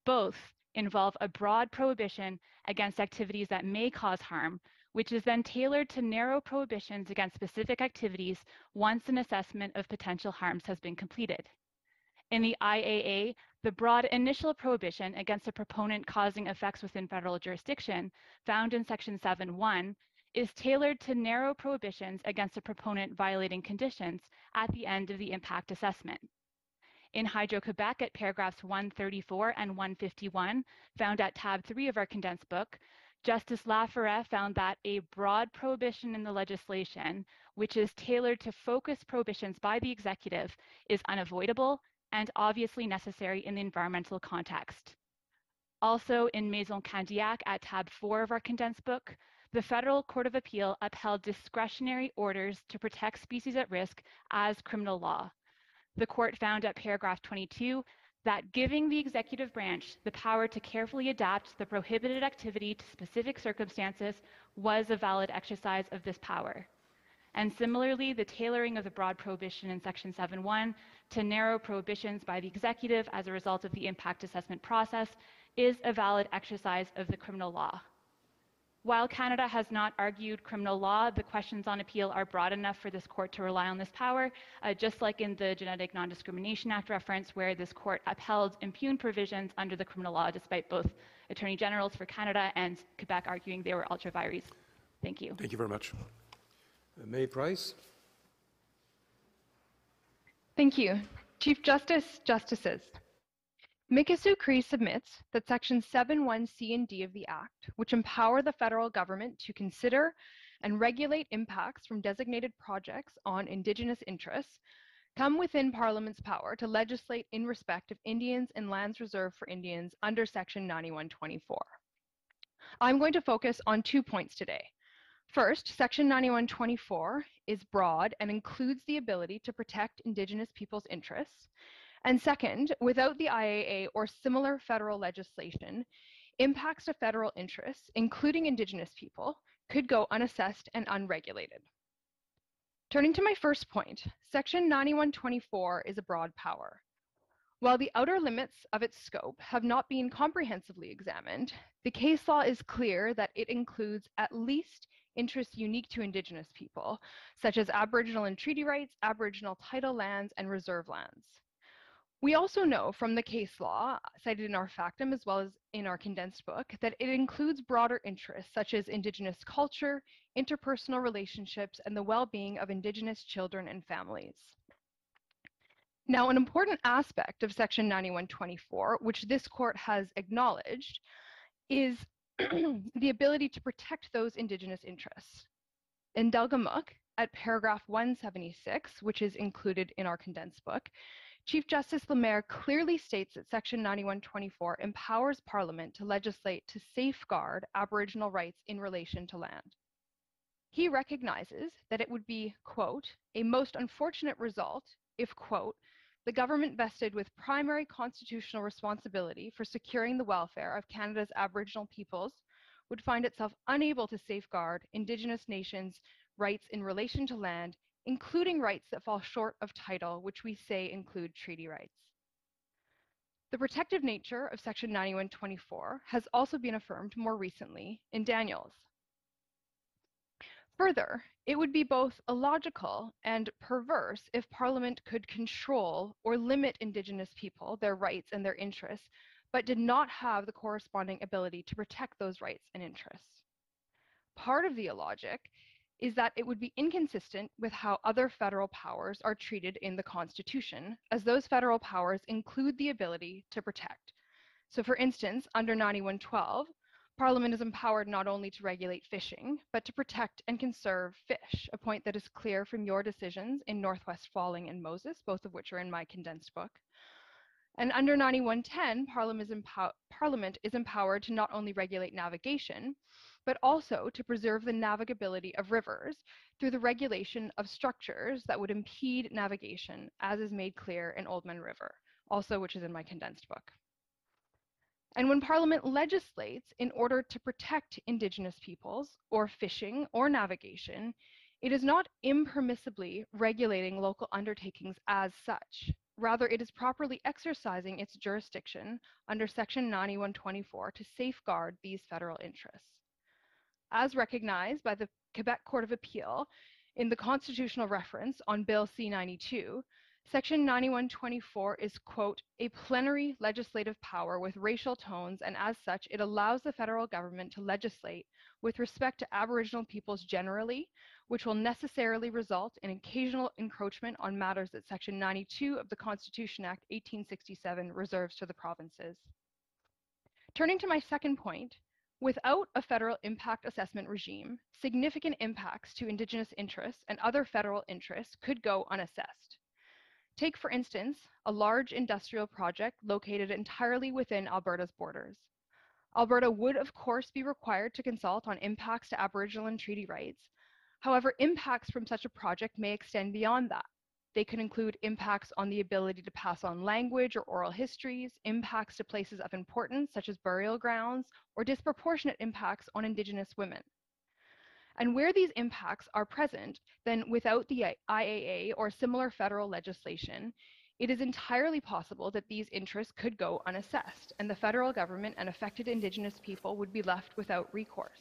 Both involve a broad prohibition against activities that may cause harm, which is then tailored to narrow prohibitions against specific activities once an assessment of potential harms has been completed. In the IAA, the broad initial prohibition against a proponent causing effects within federal jurisdiction, found in Section 7.1, is tailored to narrow prohibitions against a proponent violating conditions at the end of the impact assessment. In Hydro-Quebec at paragraphs 134 and 151, found at tab 3 of our condensed book, Justice La Forest found that a broad prohibition in the legislation, which is tailored to focus prohibitions by the executive, is unavoidable and obviously necessary in the environmental context. Also in Maison Candiac at tab 4 of our condensed book, the Federal Court of Appeal upheld discretionary orders to protect species at risk as criminal law. The court found at paragraph 22 that giving the executive branch the power to carefully adapt the prohibited activity to specific circumstances was a valid exercise of this power. And similarly, the tailoring of the broad prohibition in Section 7.1 to narrow prohibitions by the executive as a result of the impact assessment process is a valid exercise of the criminal law. While Canada has not argued criminal law, the questions on appeal are broad enough for this court to rely on this power, uh, just like in the Genetic Non-Discrimination Act reference, where this court upheld impugned provisions under the criminal law, despite both attorney generals for Canada and Quebec arguing they were ultra vires. Thank you. Thank you very much. Uh, May Price? Thank you. Chief Justice, Justices. Mikisew Cree submits that Section 7.1c and d of the Act, which empower the federal government to consider and regulate impacts from designated projects on Indigenous interests, come within Parliament's power to legislate in respect of Indians and lands reserved for Indians under Section 9124. I'm going to focus on two points today. First, Section 9124 is broad and includes the ability to protect Indigenous people's interests. And second, without the IAA or similar federal legislation, impacts to federal interests, including Indigenous people, could go unassessed and unregulated. Turning to my first point, Section 9124 is a broad power. While the outer limits of its scope have not been comprehensively examined, the case law is clear that it includes at least interests unique to Indigenous people, such as Aboriginal and treaty rights, Aboriginal title lands, and reserve lands. We also know from the case law cited in our factum as well as in our condensed book that it includes broader interests such as Indigenous culture, interpersonal relationships, and the well-being of Indigenous children and families. Now, an important aspect of Section 9124, which this court has acknowledged, is the ability to protect those Indigenous interests. In Delgamuukw, at paragraph 176, which is included in our condensed book, Chief Justice Lamer clearly states that Section 9124 empowers Parliament to legislate to safeguard Aboriginal rights in relation to land. He recognizes that it would be, quote, a most unfortunate result if, quote, the government vested with primary constitutional responsibility for securing the welfare of Canada's Aboriginal peoples would find itself unable to safeguard Indigenous nations' rights in relation to land including rights that fall short of title, which we say include treaty rights. The protective nature of Section 9124 has also been affirmed more recently in Daniels. Further, it would be both illogical and perverse if Parliament could control or limit Indigenous people, their rights and their interests, but did not have the corresponding ability to protect those rights and interests. Part of the illogic is that it would be inconsistent with how other federal powers are treated in the Constitution, as those federal powers include the ability to protect. So, for instance, under 9112, Parliament is empowered not only to regulate fishing, but to protect and conserve fish, a point that is clear from your decisions in Northwest Falling and Moses, both of which are in my condensed book. And under 9110, Parliament is, Parliament is empowered to not only regulate navigation, but also to preserve the navigability of rivers through the regulation of structures that would impede navigation, as is made clear in Oldman River, also which is in my condensed book. And when Parliament legislates in order to protect Indigenous peoples, or fishing, or navigation, it is not impermissibly regulating local undertakings as such. Rather, it is properly exercising its jurisdiction under Section 9124 to safeguard these federal interests. As recognized by the Quebec Court of Appeal in the constitutional reference on Bill C-92, Section 9124 is, quote, a plenary legislative power with racial tones, and as such, it allows the federal government to legislate with respect to Aboriginal peoples generally, which will necessarily result in occasional encroachment on matters that Section 92 of the Constitution Act 1867 reserves to the provinces. Turning to my second point, without a federal impact assessment regime, significant impacts to Indigenous interests and other federal interests could go unassessed. Take, for instance, a large industrial project located entirely within Alberta's borders. Alberta would, of course, be required to consult on impacts to Aboriginal and treaty rights. However, impacts from such a project may extend beyond that. They could include impacts on the ability to pass on language or oral histories, impacts to places of importance, such as burial grounds, or disproportionate impacts on Indigenous women. And where these impacts are present, then without the IAA or similar federal legislation, it is entirely possible that these interests could go unassessed, and the federal government and affected Indigenous people would be left without recourse.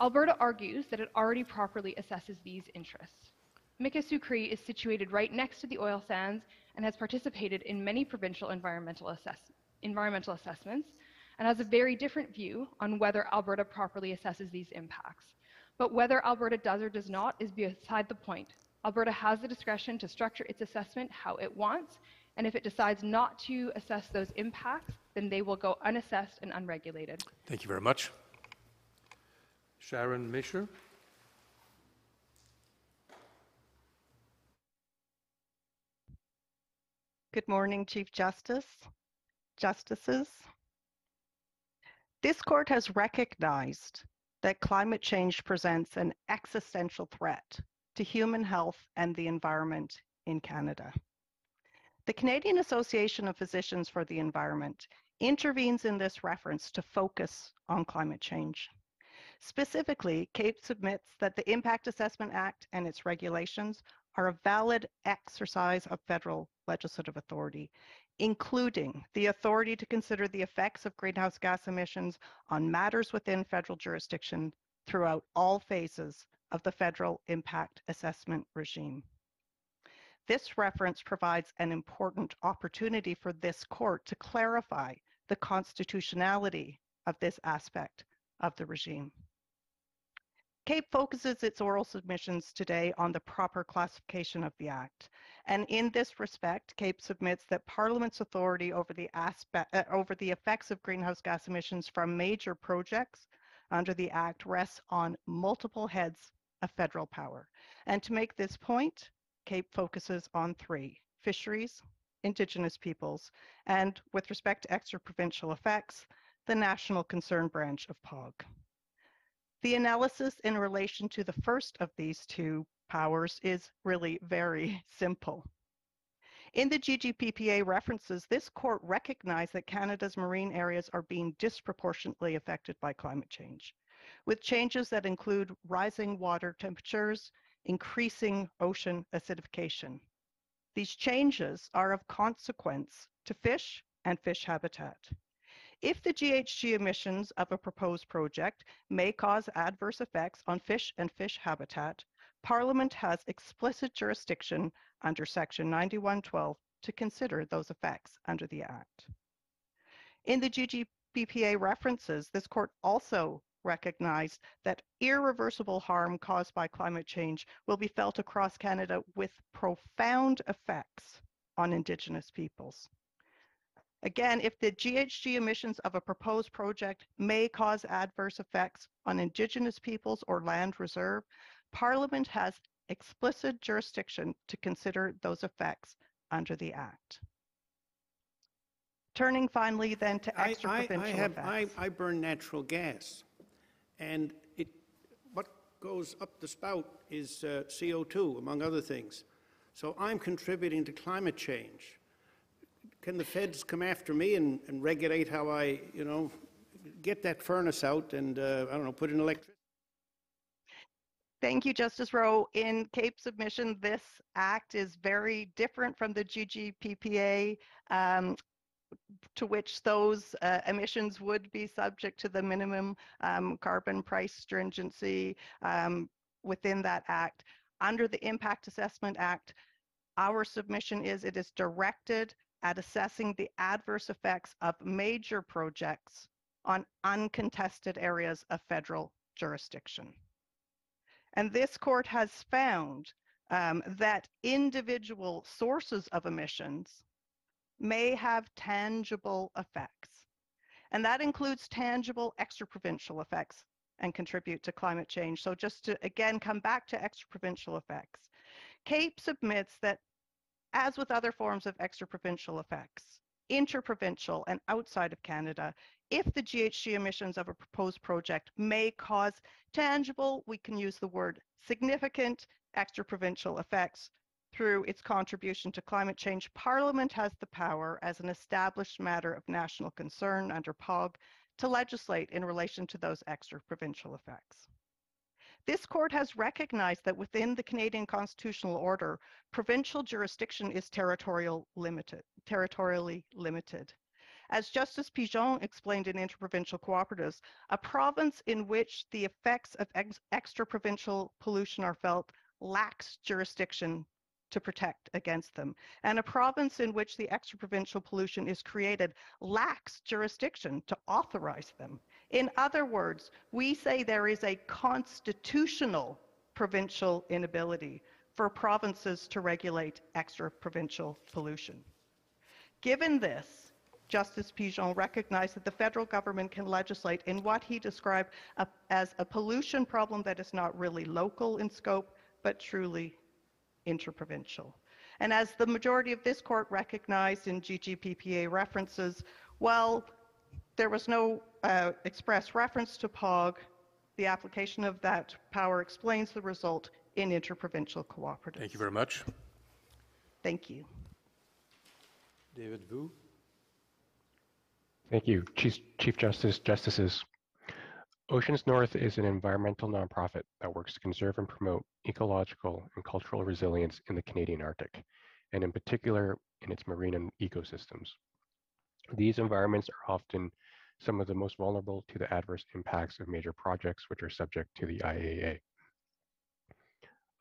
Alberta argues that it already properly assesses these interests. Cree is situated right next to the oil sands and has participated in many provincial environmental, assess environmental assessments and has a very different view on whether Alberta properly assesses these impacts. But whether Alberta does or does not is beside the point. Alberta has the discretion to structure its assessment how it wants, and if it decides not to assess those impacts, then they will go unassessed and unregulated. Thank you very much. Sharon Mascher. Good morning, Chief Justice, Justices. This court has recognized that climate change presents an existential threat to human health and the environment in Canada. The Canadian Association of Physicians for the Environment intervenes in this reference to focus on climate change. Specifically, CAPE submits that the Impact Assessment Act and its regulations are a valid exercise of federal legislative authority, including the authority to consider the effects of greenhouse gas emissions on matters within federal jurisdiction throughout all phases of the federal impact assessment regime. This reference provides an important opportunity for this court to clarify the constitutionality of this aspect of the regime. CAPE focuses its oral submissions today on the proper classification of the Act. And in this respect, CAPE submits that Parliament's authority over the, aspect, uh, over the effects of greenhouse gas emissions from major projects under the Act rests on multiple heads of federal power. And to make this point, CAPE focuses on three, fisheries, Indigenous peoples, and with respect to extra-provincial effects, the National Concern Branch of POGG. The analysis in relation to the first of these two powers is really very simple. In the GGPPA references, this court recognized that Canada's marine areas are being disproportionately affected by climate change, with changes that include rising water temperatures, increasing ocean acidification. These changes are of consequence to fish and fish habitat. If the GHG emissions of a proposed project may cause adverse effects on fish and fish habitat, Parliament has explicit jurisdiction under Section 9112 to consider those effects under the Act. In the GGPPA references, this court also recognized that irreversible harm caused by climate change will be felt across Canada with profound effects on Indigenous peoples. Again, if the GHG emissions of a proposed project may cause adverse effects on Indigenous peoples or land reserve, Parliament has explicit jurisdiction to consider those effects under the Act. Turning finally then to I, extra I, I provincial have, effects. I, I burn natural gas, and it, what goes up the spout is uh, CO2, among other things. So I'm contributing to climate change. Can the feds come after me and, and regulate how I, you know, get that furnace out and, uh, I don't know, put in electricity? Thank you, Justice Rowe. In Cape submission, this act is very different from the GGPPA, um, to which those uh, emissions would be subject to the minimum um, carbon price stringency um, within that act. Under the Impact Assessment Act, our submission is it is directed at assessing the adverse effects of major projects on uncontested areas of federal jurisdiction. And this court has found um, that individual sources of emissions may have tangible effects. And that includes tangible extraprovincial effects and contribute to climate change. So just to again come back to extraprovincial effects, CAPE submits that as with other forms of extraprovincial effects, interprovincial and outside of Canada, if the GHG emissions of a proposed project may cause tangible, we can use the word significant extraprovincial effects through its contribution to climate change, Parliament has the power as an established matter of national concern under POGG to legislate in relation to those extra provincial effects. This court has recognized that within the Canadian constitutional order, provincial jurisdiction is territorial limited, territorially limited. As Justice Pigeon explained in Interprovincial Cooperatives, a province in which the effects of ex- extra-provincial pollution are felt lacks jurisdiction to protect against them. And a province in which the extra-provincial pollution is created lacks jurisdiction to authorize them. In other words, we say there is a constitutional provincial inability for provinces to regulate extra-provincial pollution. Given this, Justice Pigeon recognized that the federal government can legislate in what he described a, as a pollution problem that is not really local in scope, but truly interprovincial. And as the majority of this court recognized in GGPPA references, while there was no uh, express reference to POGG, the application of that power explains the result in interprovincial cooperatives. Thank you very much. Thank you. David Vu. Thank you, Chief, Chief Justice, Justices. Oceans North is an environmental nonprofit that works to conserve and promote ecological and cultural resilience in the Canadian Arctic, and in particular in its marine and ecosystems. These environments are often some of the most vulnerable to the adverse impacts of major projects which are subject to the IAA.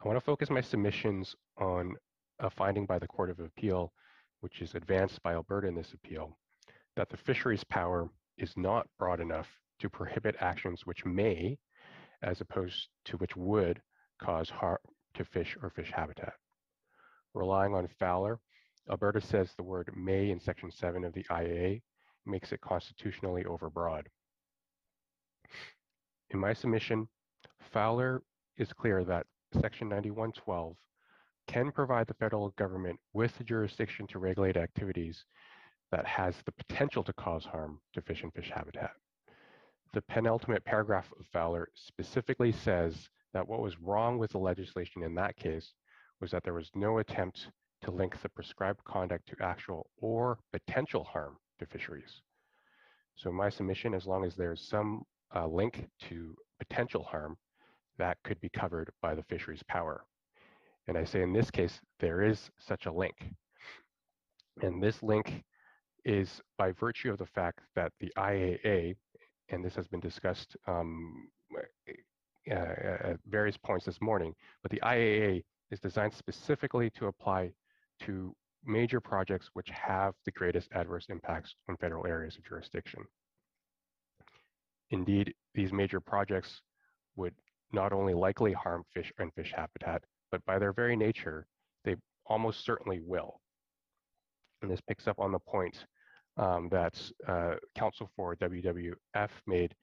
I want to focus my submissions on a finding by the Court of Appeal, which is advanced by Alberta in this appeal, that the fisheries power is not broad enough to prohibit actions which may, as opposed to which would, cause harm to fish or fish habitat. Relying on Fowler, Alberta says the word may in Section 7 of the IAA makes it constitutionally overbroad. In my submission, Fowler is clear that Section 9112 can provide the federal government with the jurisdiction to regulate activities that has the potential to cause harm to fish and fish habitat. The penultimate paragraph of Fowler specifically says that what was wrong with the legislation in that case was that there was no attempt to link the prescribed conduct to actual or potential harm to fisheries. So my submission, as long as there's some uh, link to potential harm, that could be covered by the fisheries power. And I say in this case, there is such a link. And this link is by virtue of the fact that the IAA, and this has been discussed um, uh, at various points this morning, but the IAA is designed specifically to apply to major projects which have the greatest adverse impacts on federal areas of jurisdiction. Indeed, these major projects would not only likely harm fish and fish habitat, but by their very nature, they almost certainly will. And this picks up on the point um, that uh, Counsel for WWF made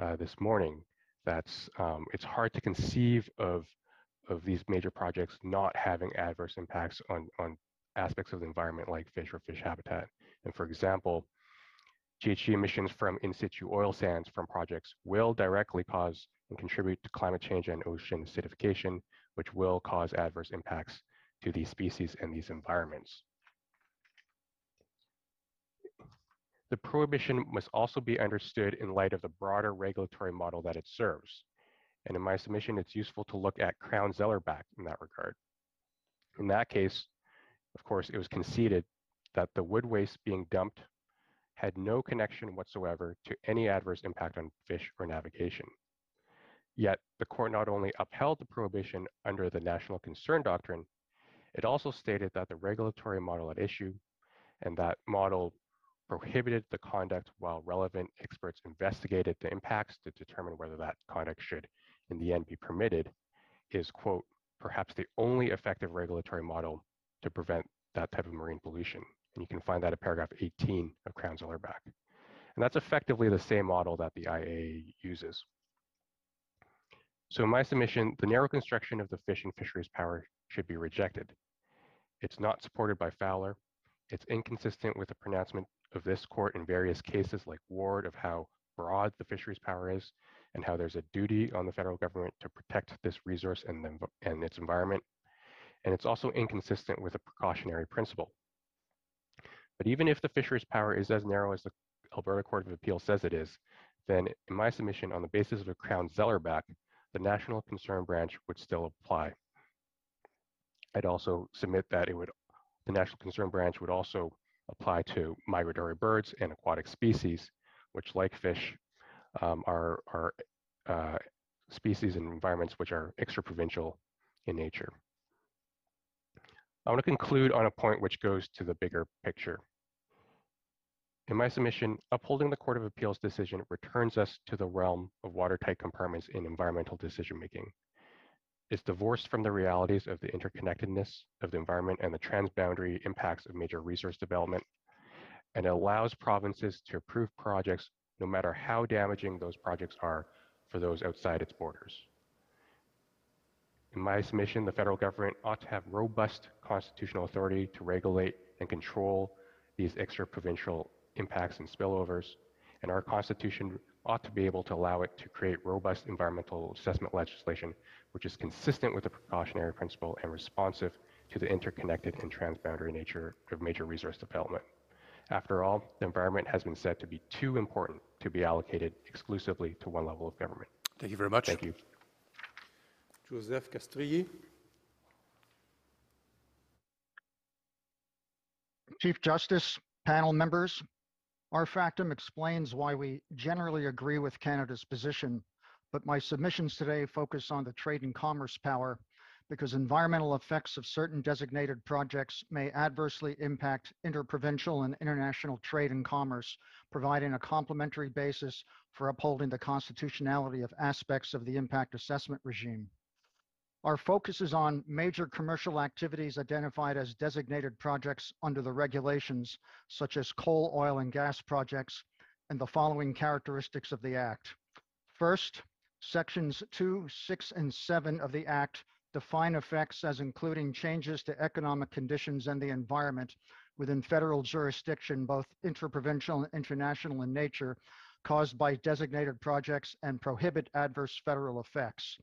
uh, this morning, that um, it's hard to conceive of, of these major projects not having adverse impacts on, on aspects of the environment like fish or fish habitat. And for example, GHG emissions from in situ oil sands from projects will directly cause and contribute to climate change and ocean acidification, which will cause adverse impacts to these species and these environments. The prohibition must also be understood in light of the broader regulatory model that it serves. And in my submission, it's useful to look at Crown Zellerbach in that regard. In that case, of course, it was conceded that the wood waste being dumped had no connection whatsoever to any adverse impact on fish or navigation. Yet, the court not only upheld the prohibition under the national concern doctrine, it also stated that the regulatory model at issue and that model prohibited the conduct while relevant experts investigated the impacts to determine whether that conduct should, in the end, be permitted, is, quote, perhaps the only effective regulatory model to prevent that type of marine pollution. And you can find that at paragraph 18 of Crown Zellerbach. And that's effectively the same model that the IA uses. So in my submission, the narrow construction of the fish and fisheries power should be rejected. It's not supported by Fowler. It's inconsistent with the pronouncement of this court in various cases like Ward of how broad the fisheries power is and how there's a duty on the federal government to protect this resource and, the, and its environment. And it's also inconsistent with a precautionary principle. But even if the fisheries power is as narrow as the Alberta Court of Appeal says it is, then in my submission on the basis of a Crown Zellerbach, the National Concern Branch would still apply. I'd also submit that it would, the National Concern Branch would also apply to migratory birds and aquatic species, which like fish um, are, are uh, species and environments which are extra-provincial in nature. I want to conclude on a point which goes to the bigger picture. In my submission, upholding the Court of Appeals decision returns us to the realm of watertight compartments in environmental decision-making. It's divorced from the realities of the interconnectedness of the environment and the transboundary impacts of major resource development, and allows provinces to approve projects no matter how damaging those projects are for those outside its borders. In my submission, the federal government ought to have robust constitutional authority to regulate and control these extra-provincial impacts and spillovers, and our Constitution ought to be able to allow it to create robust environmental assessment legislation which is consistent with the precautionary principle and responsive to the interconnected and transboundary nature of major resource development. After all, the environment has been said to be too important to be allocated exclusively to one level of government. Thank you very much. Thank you. Joseph Castrilli. Chief Justice, panel members, our factum explains why we generally agree with Canada's position, but my submissions today focus on the trade and commerce power because environmental effects of certain designated projects may adversely impact interprovincial and international trade and commerce, providing a complementary basis for upholding the constitutionality of aspects of the impact assessment regime. Our focus is on major commercial activities identified as designated projects under the regulations, such as coal, oil, and gas projects, and the following characteristics of the Act. First, Sections 2, 6, and 7 of the Act define effects as including changes to economic conditions and the environment within federal jurisdiction, both interprovincial and international in nature, caused by designated projects and prohibit adverse federal effects.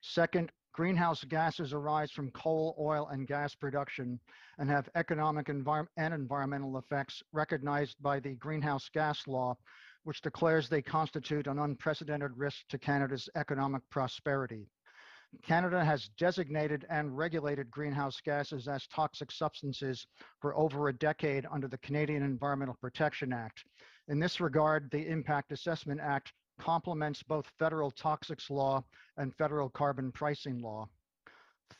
Second, greenhouse gases arise from coal, oil, and gas production and have economic envir and environmental effects recognized by the greenhouse gas law, which declares they constitute an unprecedented risk to Canada's economic prosperity. Canada has designated and regulated greenhouse gases as toxic substances for over a decade under the Canadian Environmental Protection Act. In this regard, the Impact Assessment Act complements both federal toxics law and federal carbon pricing law.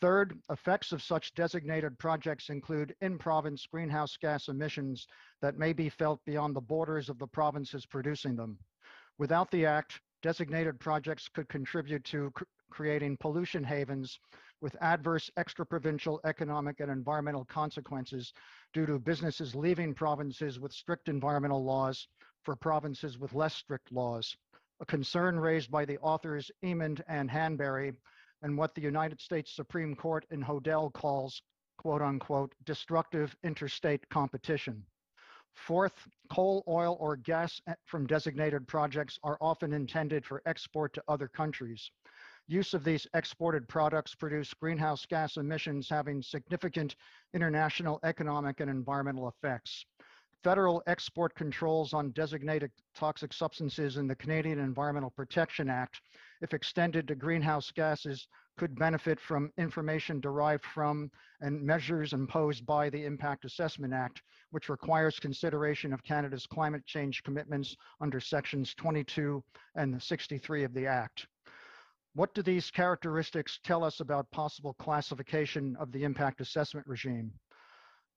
Third, effects of such designated projects include in-province greenhouse gas emissions that may be felt beyond the borders of the provinces producing them. Without the Act, designated projects could contribute to cr creating pollution havens with adverse extra-provincial economic and environmental consequences due to businesses leaving provinces with strict environmental laws for provinces with less strict laws a concern raised by the authors Emond and Hanebury, and what the United States Supreme Court in Hodel calls, quote unquote, destructive interstate competition. Fourth, coal, oil, or gas eh, from designated projects are often intended for export to other countries. Use of these exported products produce greenhouse gas emissions having significant international economic and environmental effects. Federal export controls on designated toxic substances in the Canadian Environmental Protection Act, if extended to greenhouse gases, could benefit from information derived from and measures imposed by the Impact Assessment Act, which requires consideration of Canada's climate change commitments under sections 22 and 63 of the Act. What do these characteristics tell us about possible classification of the impact assessment regime?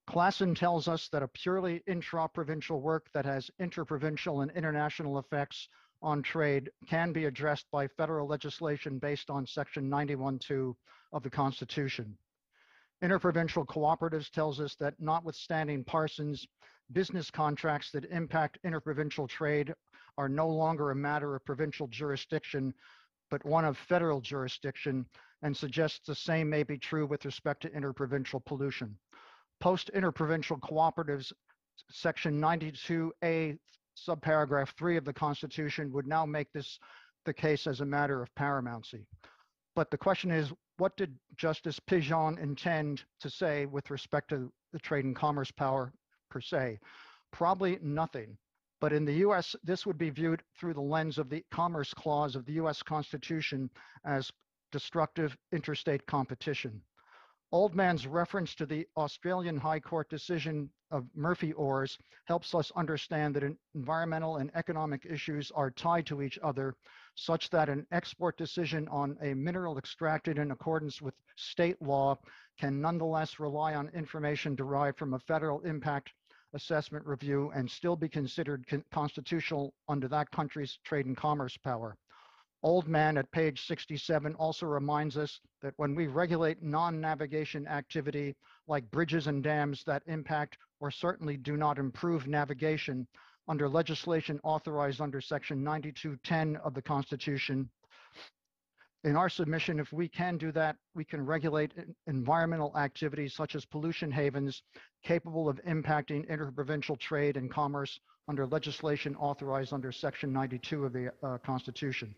Klassen tells us that a purely intra-provincial work that has interprovincial and international effects on trade can be addressed by federal legislation based on section 91.2 of the Constitution. Interprovincial cooperatives tells us that notwithstanding Parsons, business contracts that impact interprovincial trade are no longer a matter of provincial jurisdiction, but one of federal jurisdiction, and suggests the same may be true with respect to interprovincial pollution. Post interprovincial cooperatives, section 92A subparagraph three of the Constitution would now make this the case as a matter of paramountcy. But the question is, what did Justice Pigeon intend to say with respect to the trade and commerce power per se? Probably nothing. But in the US, this would be viewed through the lens of the Commerce Clause of the US Constitution as destructive interstate competition. Oldman's reference to the Australian High Court decision of Murphyores helps us understand that environmental and economic issues are tied to each other, such that an export decision on a mineral extracted in accordance with state law can nonetheless rely on information derived from a federal impact assessment review and still be considered con constitutional under that country's trade and commerce power. Oldman at page 67 also reminds us that when we regulate non-navigation activity like bridges and dams that impact or certainly do not improve navigation under legislation authorized under section 9210 of the Constitution, in our submission, if we can do that, we can regulate environmental activities such as pollution havens capable of impacting interprovincial trade and commerce under legislation authorized under section 92 of the uh, Constitution.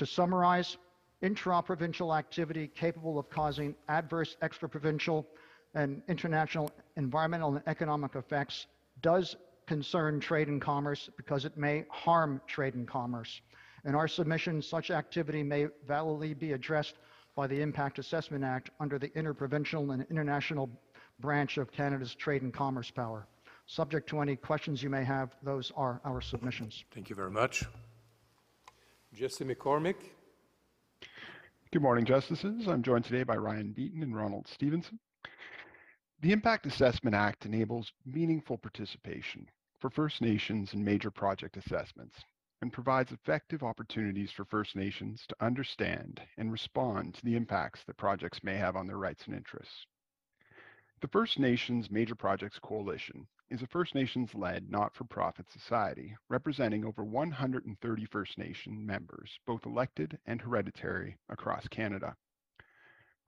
To summarize, intra-provincial activity capable of causing adverse extra-provincial and international environmental and economic effects does concern trade and commerce because it may harm trade and commerce. In our submission, such activity may validly be addressed by the Impact Assessment Act under the interprovincial and international branch of Canada's trade and commerce power. Subject to any questions you may have, those are our submissions. Thank you very much. Jesse McCormick. Good morning, Justices. I'm joined today by Ryan Beaton and Ronald Stevenson. The Impact Assessment Act enables meaningful participation for First Nations in major project assessments and provides effective opportunities for First Nations to understand and respond to the impacts that projects may have on their rights and interests. The First Nations Major Projects Coalition is a First Nations led not for profit society representing over 130 First Nation members, both elected and hereditary, across Canada.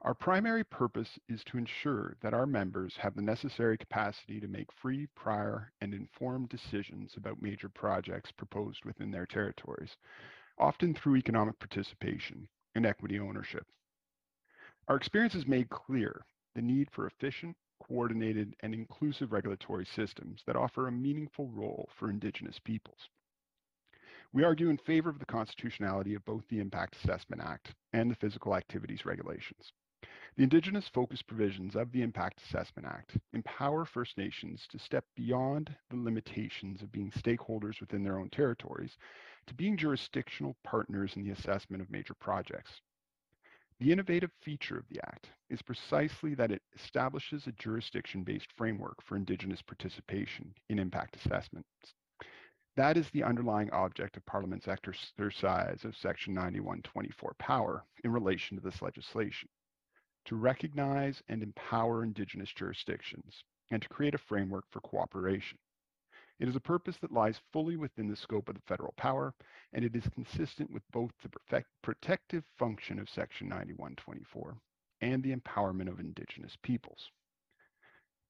Our primary purpose is to ensure that our members have the necessary capacity to make free, prior, and informed decisions about major projects proposed within their territories, often through economic participation and equity ownership. Our experience has made clear the need for efficient, coordinated, and inclusive regulatory systems that offer a meaningful role for Indigenous peoples. We argue in favor of the constitutionality of both the Impact Assessment Act and the Physical Activities Regulations. The Indigenous focused provisions of the Impact Assessment Act empower First Nations to step beyond the limitations of being stakeholders within their own territories to being jurisdictional partners in the assessment of major projects. The innovative feature of the Act is precisely that it establishes a jurisdiction-based framework for Indigenous participation in impact assessments. That is the underlying object of Parliament's exercise of Section 9124 power in relation to this legislation, to recognize and empower Indigenous jurisdictions and to create a framework for cooperation. It is a purpose that lies fully within the scope of the federal power, and it is consistent with both the protective function of Section 9124 and the empowerment of Indigenous peoples.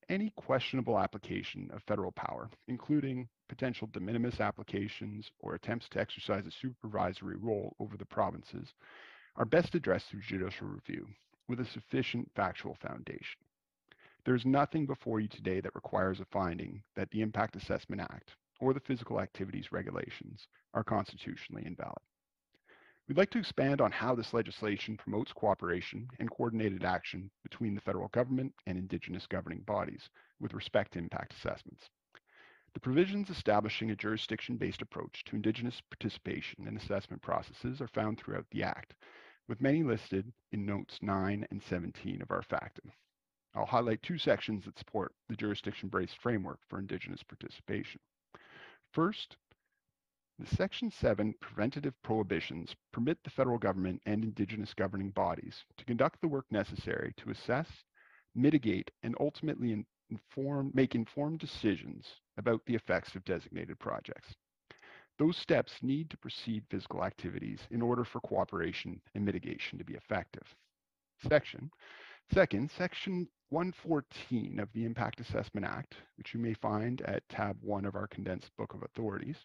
any questionable application of federal power, including potential de minimis applications or attempts to exercise a supervisory role over the provinces, are best addressed through judicial review with a sufficient factual foundation. There's nothing before you today that requires a finding that the Impact Assessment Act or the physical activities regulations are constitutionally invalid. We'd like to expand on how this legislation promotes cooperation and coordinated action between the federal government and Indigenous governing bodies with respect to impact assessments. The provisions establishing a jurisdiction-based approach to Indigenous participation in assessment processes are found throughout the Act, with many listed in Notes 9 and 17 of our factum. I'll highlight two sections that support the jurisdiction-based framework for Indigenous participation. First, the Section 7 preventative prohibitions permit the federal government and Indigenous governing bodies to conduct the work necessary to assess, mitigate, and ultimately inform, make informed decisions about the effects of designated projects. Those steps need to precede physical activities in order for cooperation and mitigation to be effective. Section. Second, Section 114 of the Impact Assessment Act, which you may find at tab 1 of our condensed book of authorities,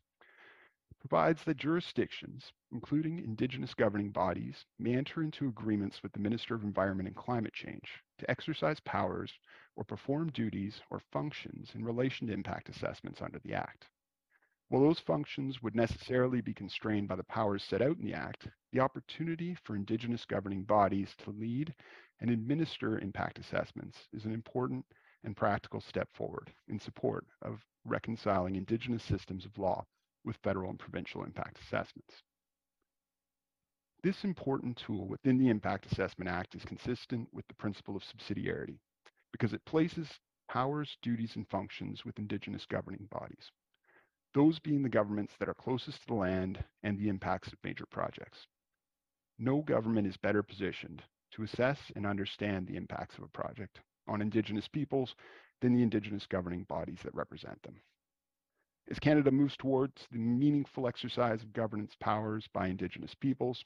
provides that jurisdictions, including Indigenous governing bodies, may enter into agreements with the Minister of Environment and Climate Change to exercise powers or perform duties or functions in relation to impact assessments under the Act. While those functions would necessarily be constrained by the powers set out in the Act, the opportunity for Indigenous governing bodies to lead and administer impact assessments is an important and practical step forward in support of reconciling Indigenous systems of law with federal and provincial impact assessments. This important tool within the Impact Assessment Act is consistent with the principle of subsidiarity because it places powers, duties, and functions with Indigenous governing bodies, those being the governments that are closest to the land and the impacts of major projects. No government is better positioned to assess and understand the impacts of a project on Indigenous peoples than the Indigenous governing bodies that represent them. As Canada moves towards the meaningful exercise of governance powers by Indigenous peoples,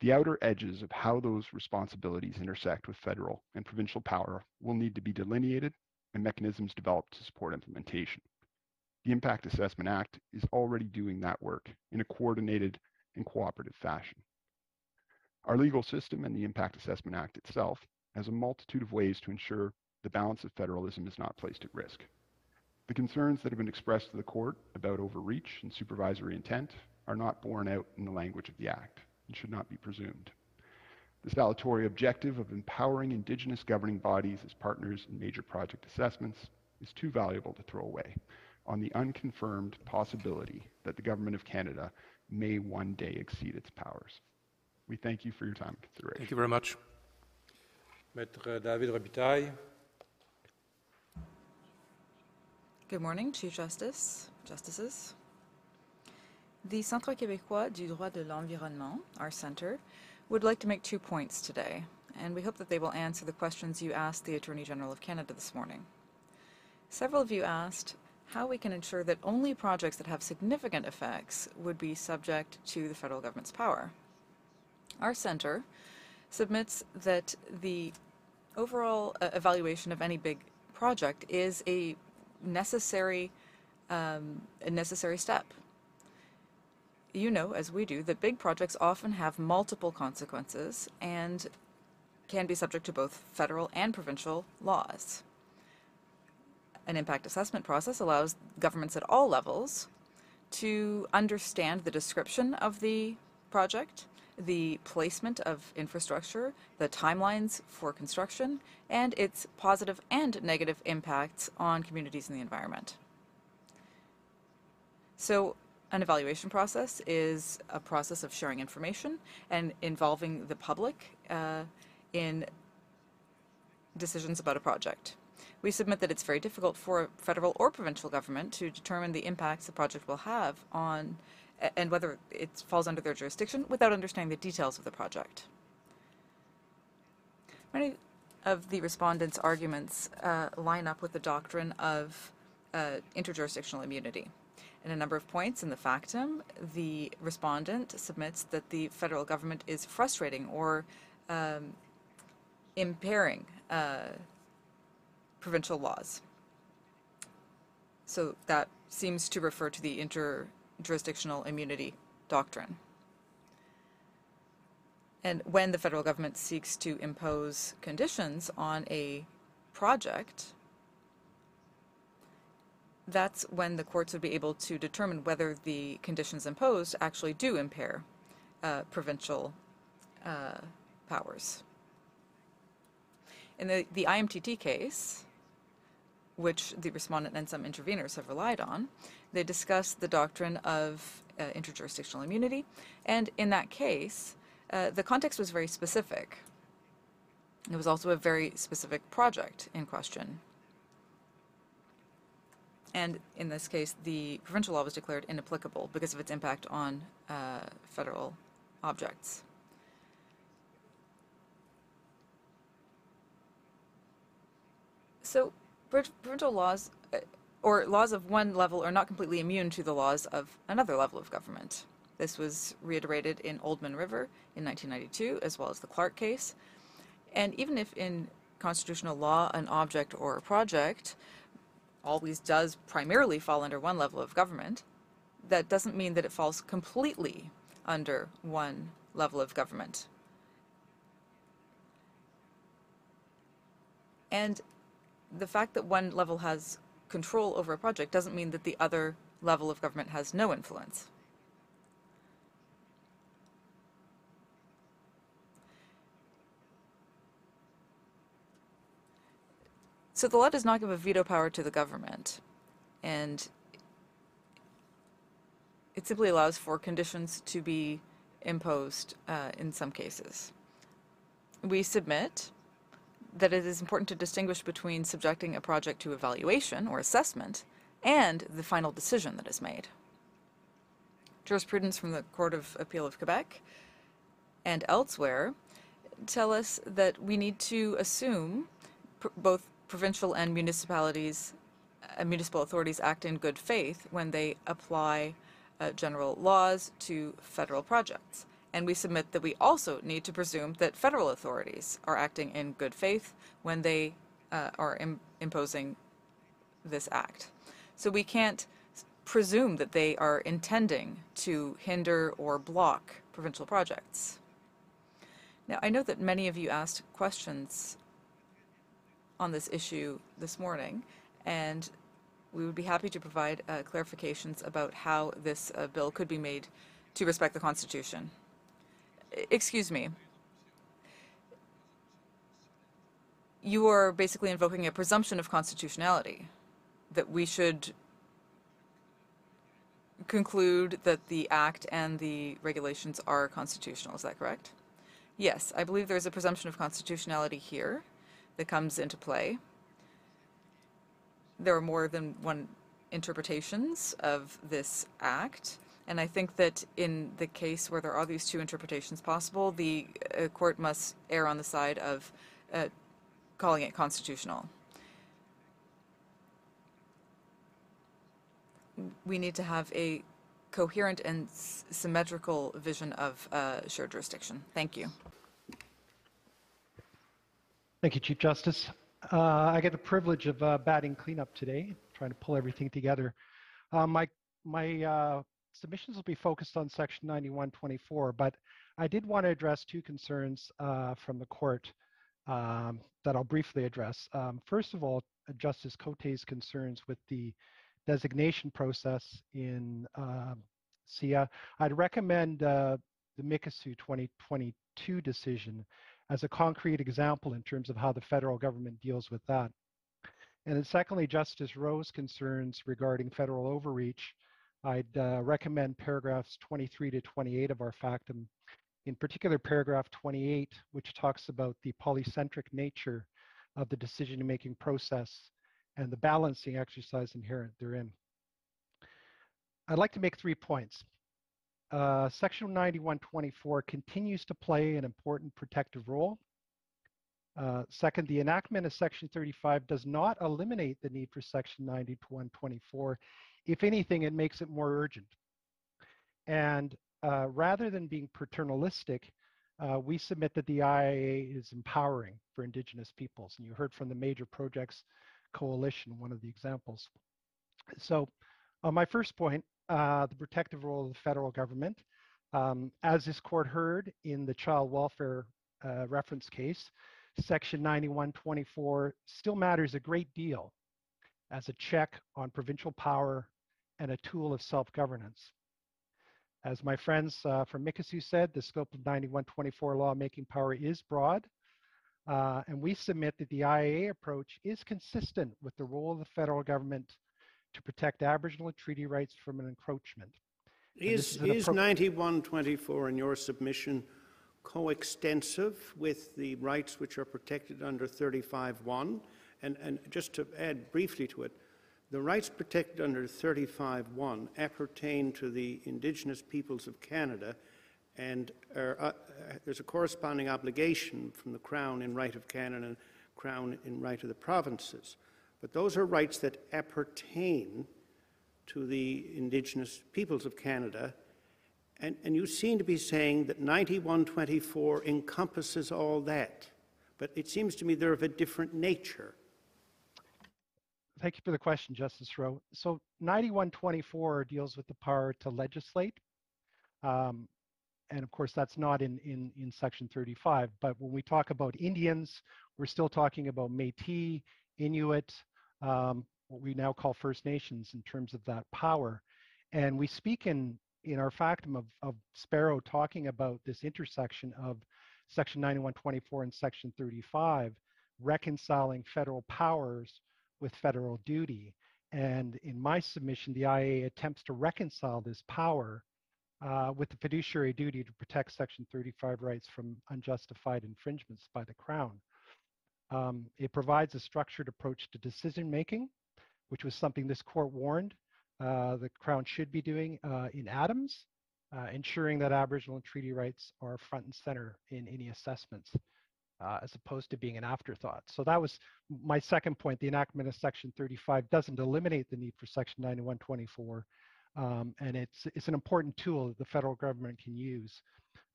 the outer edges of how those responsibilities intersect with federal and provincial power will need to be delineated and mechanisms developed to support implementation. The Impact Assessment Act is already doing that work in a coordinated and cooperative fashion. Our legal system and the Impact Assessment Act itself has a multitude of ways to ensure the balance of federalism is not placed at risk. The concerns that have been expressed to the court about overreach and supervisory intent are not borne out in the language of the Act and should not be presumed. The salutary objective of empowering Indigenous governing bodies as partners in major project assessments is too valuable to throw away on the unconfirmed possibility that the Government of Canada may one day exceed its powers. We thank you for your time and consideration. Thank you very much. Maître David Robitaille. Good morning, Chief Justice, Justices. The Centre québécois du droit de l'environnement, our center, would like to make two points today, and we hope that they will answer the questions you asked the Attorney General of Canada this morning. Several of you asked how we can ensure that only projects that have significant effects would be subject to the federal government's power. Our center submits that the overall uh, evaluation of any big project is a necessary um, a necessary step. You know, as we do, that big projects often have multiple consequences and can be subject to both federal and provincial laws. An impact assessment process allows governments at all levels to understand the description of the project, the placement of infrastructure, the timelines for construction, and its positive and negative impacts on communities and the environment. So an evaluation process is a process of sharing information and involving the public uh, in decisions about a project. We submit that it's very difficult for a federal or provincial government to determine the impacts the project will have on and whether it falls under their jurisdiction without understanding the details of the project. Many of the respondents' arguments uh, line up with the doctrine of uh, interjurisdictional immunity. In a number of points in the factum, the respondent submits that the federal government is frustrating or um, impairing uh, provincial laws. So that seems to refer to the interjurisdictional immunity doctrine. And when the federal government seeks to impose conditions on a project, that's when the courts would be able to determine whether the conditions imposed actually do impair uh, provincial uh, powers. In the, the IMTT case, which the respondent and some interveners have relied on, they discuss the doctrine of uh, interjurisdictional immunity. And in that case, uh, the context was very specific. It was also a very specific project in question. And in this case, the provincial law was declared inapplicable because of its impact on uh, federal objects. So provincial laws uh, or laws of one level are not completely immune to the laws of another level of government. This was reiterated in Oldman River in 1992, as well as the Clark case. And even if in constitutional law an object or a project always does primarily fall under one level of government, that doesn't mean that it falls completely under one level of government. And the fact that one level has control over a project doesn't mean that the other level of government has no influence. So the law does not give a veto power to the government, and it simply allows for conditions to be imposed uh, in some cases. We submit that it is important to distinguish between subjecting a project to evaluation or assessment and the final decision that is made. Jurisprudence from the Court of Appeal of Quebec and elsewhere tell us that we need to assume pr both provincial and municipalities, uh, municipal authorities act in good faith when they apply uh, general laws to federal projects. And we submit that we also need to presume that federal authorities are acting in good faith when they uh, are Im imposing this act. So we can't presume that they are intending to hinder or block provincial projects. Now, I know that many of you asked questions on this issue this morning, and we would be happy to provide uh, clarifications about how this uh, bill could be made to respect the Constitution excuse me. You are basically invoking a presumption of constitutionality that we should conclude that the act and the regulations are constitutional. Is that correct? Yes, I believe there is a presumption of constitutionality here that comes into play. There are more than one interpretations of this act. And I think that in the case where there are these two interpretations possible, the uh, court must err on the side of uh, calling it constitutional. We need to have a coherent and symmetrical vision of uh, shared jurisdiction. Thank you. Thank you, Chief Justice. Uh, I get the privilege of uh, batting cleanup today, trying to pull everything together. Uh, my my submissions will be focused on section 9124, but I did want to address two concerns uh, from the court um, that I'll briefly address. Um, first of all, Justice Côté's concerns with the designation process in uh, SIA. I'd recommend uh, the Mikisew 2022 decision as a concrete example in terms of how the federal government deals with that. And then secondly, Justice Rowe's concerns regarding federal overreach I'd uh, recommend paragraphs 23 to 28 of our factum, in particular paragraph 28, which talks about the polycentric nature of the decision-making process and the balancing exercise inherent therein. I'd like to make three points. Uh, Section 9124 continues to play an important protective role. Uh, second, the enactment of Section 35 does not eliminate the need for Section 9124 if anything, it makes it more urgent. And uh, rather than being paternalistic, uh, we submit that the IAA is empowering for Indigenous peoples. And you heard from the major projects Coalition, one of the examples. So, on my first point, uh, the protective role of the federal government, um, as this court heard in the child welfare uh, reference case, Section 9124 still matters a great deal as a check on provincial power and a tool of self-governance. As my friends uh, from Mikisew said, the scope of 9124 lawmaking power is broad, uh, and we submit that the IAA approach is consistent with the role of the federal government to protect Aboriginal treaty rights from an encroachment. Is, an is 9124 in your submission coextensive with the rights which are protected under 35.1? And, and just to add briefly to it, the rights protected under 35.1 appertain to the Indigenous peoples of Canada, and are, uh, there's a corresponding obligation from the Crown in right of Canada and Crown in right of the provinces. But those are rights that appertain to the Indigenous peoples of Canada, and, and you seem to be saying that 9124 encompasses all that. But it seems to me they're of a different nature. Thank you for the question, Justice Rowe. So 9124 deals with the power to legislate. Um, and of course, that's not in, in, in Section 35. But when we talk about Indians, we're still talking about Métis, Inuit, um, what we now call First Nations in terms of that power. And we speak in, in our factum of, of Sparrow talking about this intersection of Section 9124 and Section 35, reconciling federal powers with federal duty. And in my submission, the IA attempts to reconcile this power uh, with the fiduciary duty to protect Section 35 rights from unjustified infringements by the Crown. Um, it provides a structured approach to decision making, which was something this court warned uh, the Crown should be doing uh, in Adams, uh, ensuring that Aboriginal and treaty rights are front and center in any assessments. Uh, as opposed to being an afterthought. So that was my second point. The enactment of Section 35 doesn't eliminate the need for Section 9124, um, and it's it's an important tool that the federal government can use,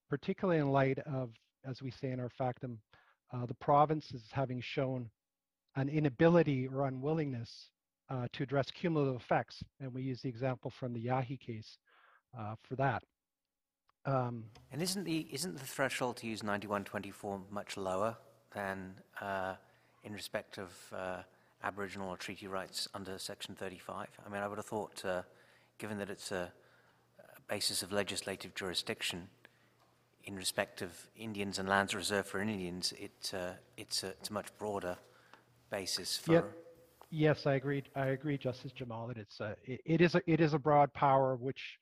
particularly in light of, as we say in our factum, uh, the provinces having shown an inability or unwillingness uh, to address cumulative effects, and we use the example from the Yahey case uh, for that. Um, And isn't the, isn't the threshold to use 9124 much lower than uh, in respect of uh, Aboriginal or treaty rights under Section 35? I mean, I would have thought, uh, given that it's a, a basis of legislative jurisdiction in respect of Indians and lands reserved for Indians, it, uh, it's, a, it's a much broader basis for... Yep. Yes, I agree. I agree, Justice Jamal, that it's a, it, it is a, it is a broad power which,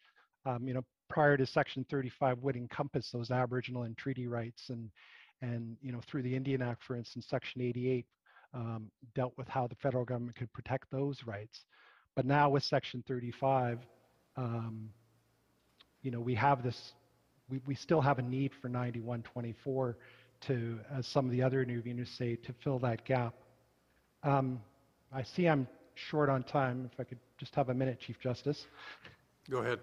um, you know, prior to Section 35 would encompass those Aboriginal and treaty rights and, and you know, through the Indian Act, for instance, Section 88 um, dealt with how the federal government could protect those rights. But now with Section 35, um, you know, we have this, we, we still have a need for 9124 to, as some of the other interveners say, to fill that gap. Um, I see I'm short on time. If I could just have a minute, Chief Justice. Go ahead.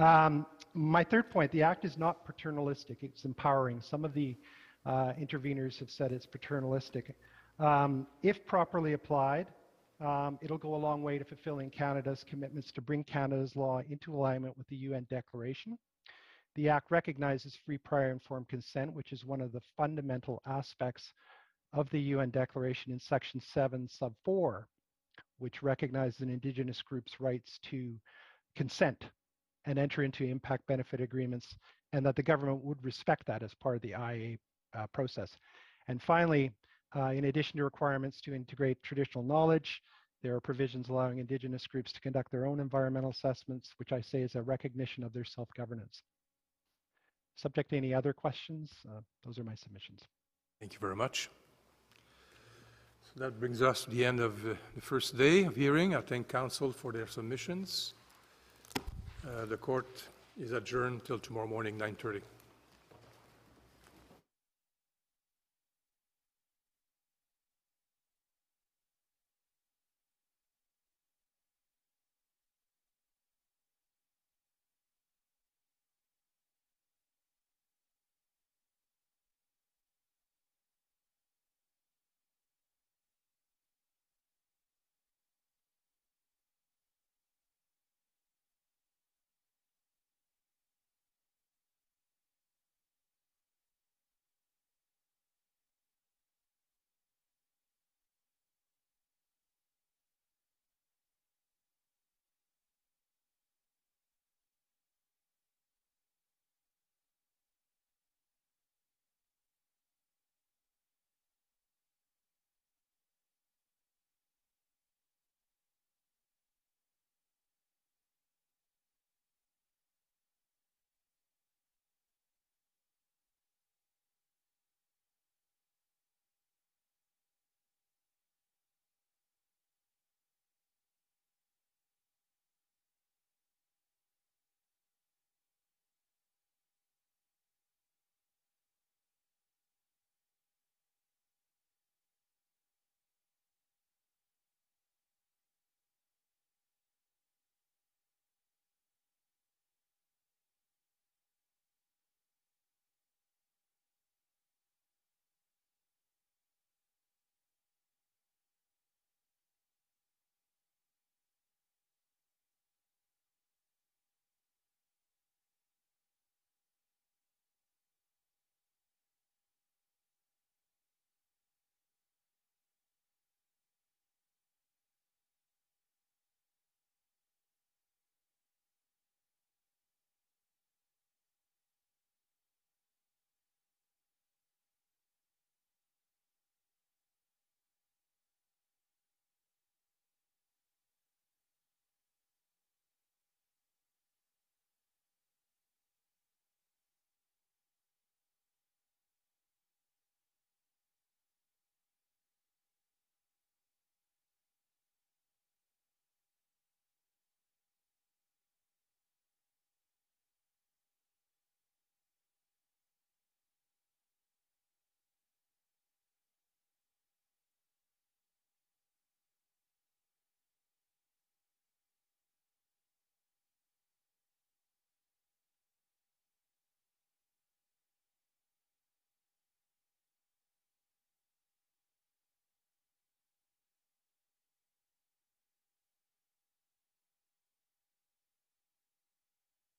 Um, my third point, the act is not paternalistic, it's empowering. Some of the uh, interveners have said it's paternalistic. Um, if properly applied, um, it'll go a long way to fulfilling Canada's commitments to bring Canada's law into alignment with the UN Declaration. The Act recognizes free prior informed consent, which is one of the fundamental aspects of the UN Declaration in Section 7, Sub 4, which recognizes an Indigenous group's rights to consent and enter into impact benefit agreements, and that the government would respect that as part of the IA uh, process. And finally, uh, in addition to requirements to integrate traditional knowledge, there are provisions allowing Indigenous groups to conduct their own environmental assessments, which I say is a recognition of their self-governance. Subject to any other questions, uh, those are my submissions. Thank you very much. So that brings us to the end of uh, the first day of hearing. I thank counsel for their submissions. Uh, The court is adjourned till tomorrow morning, 9:30.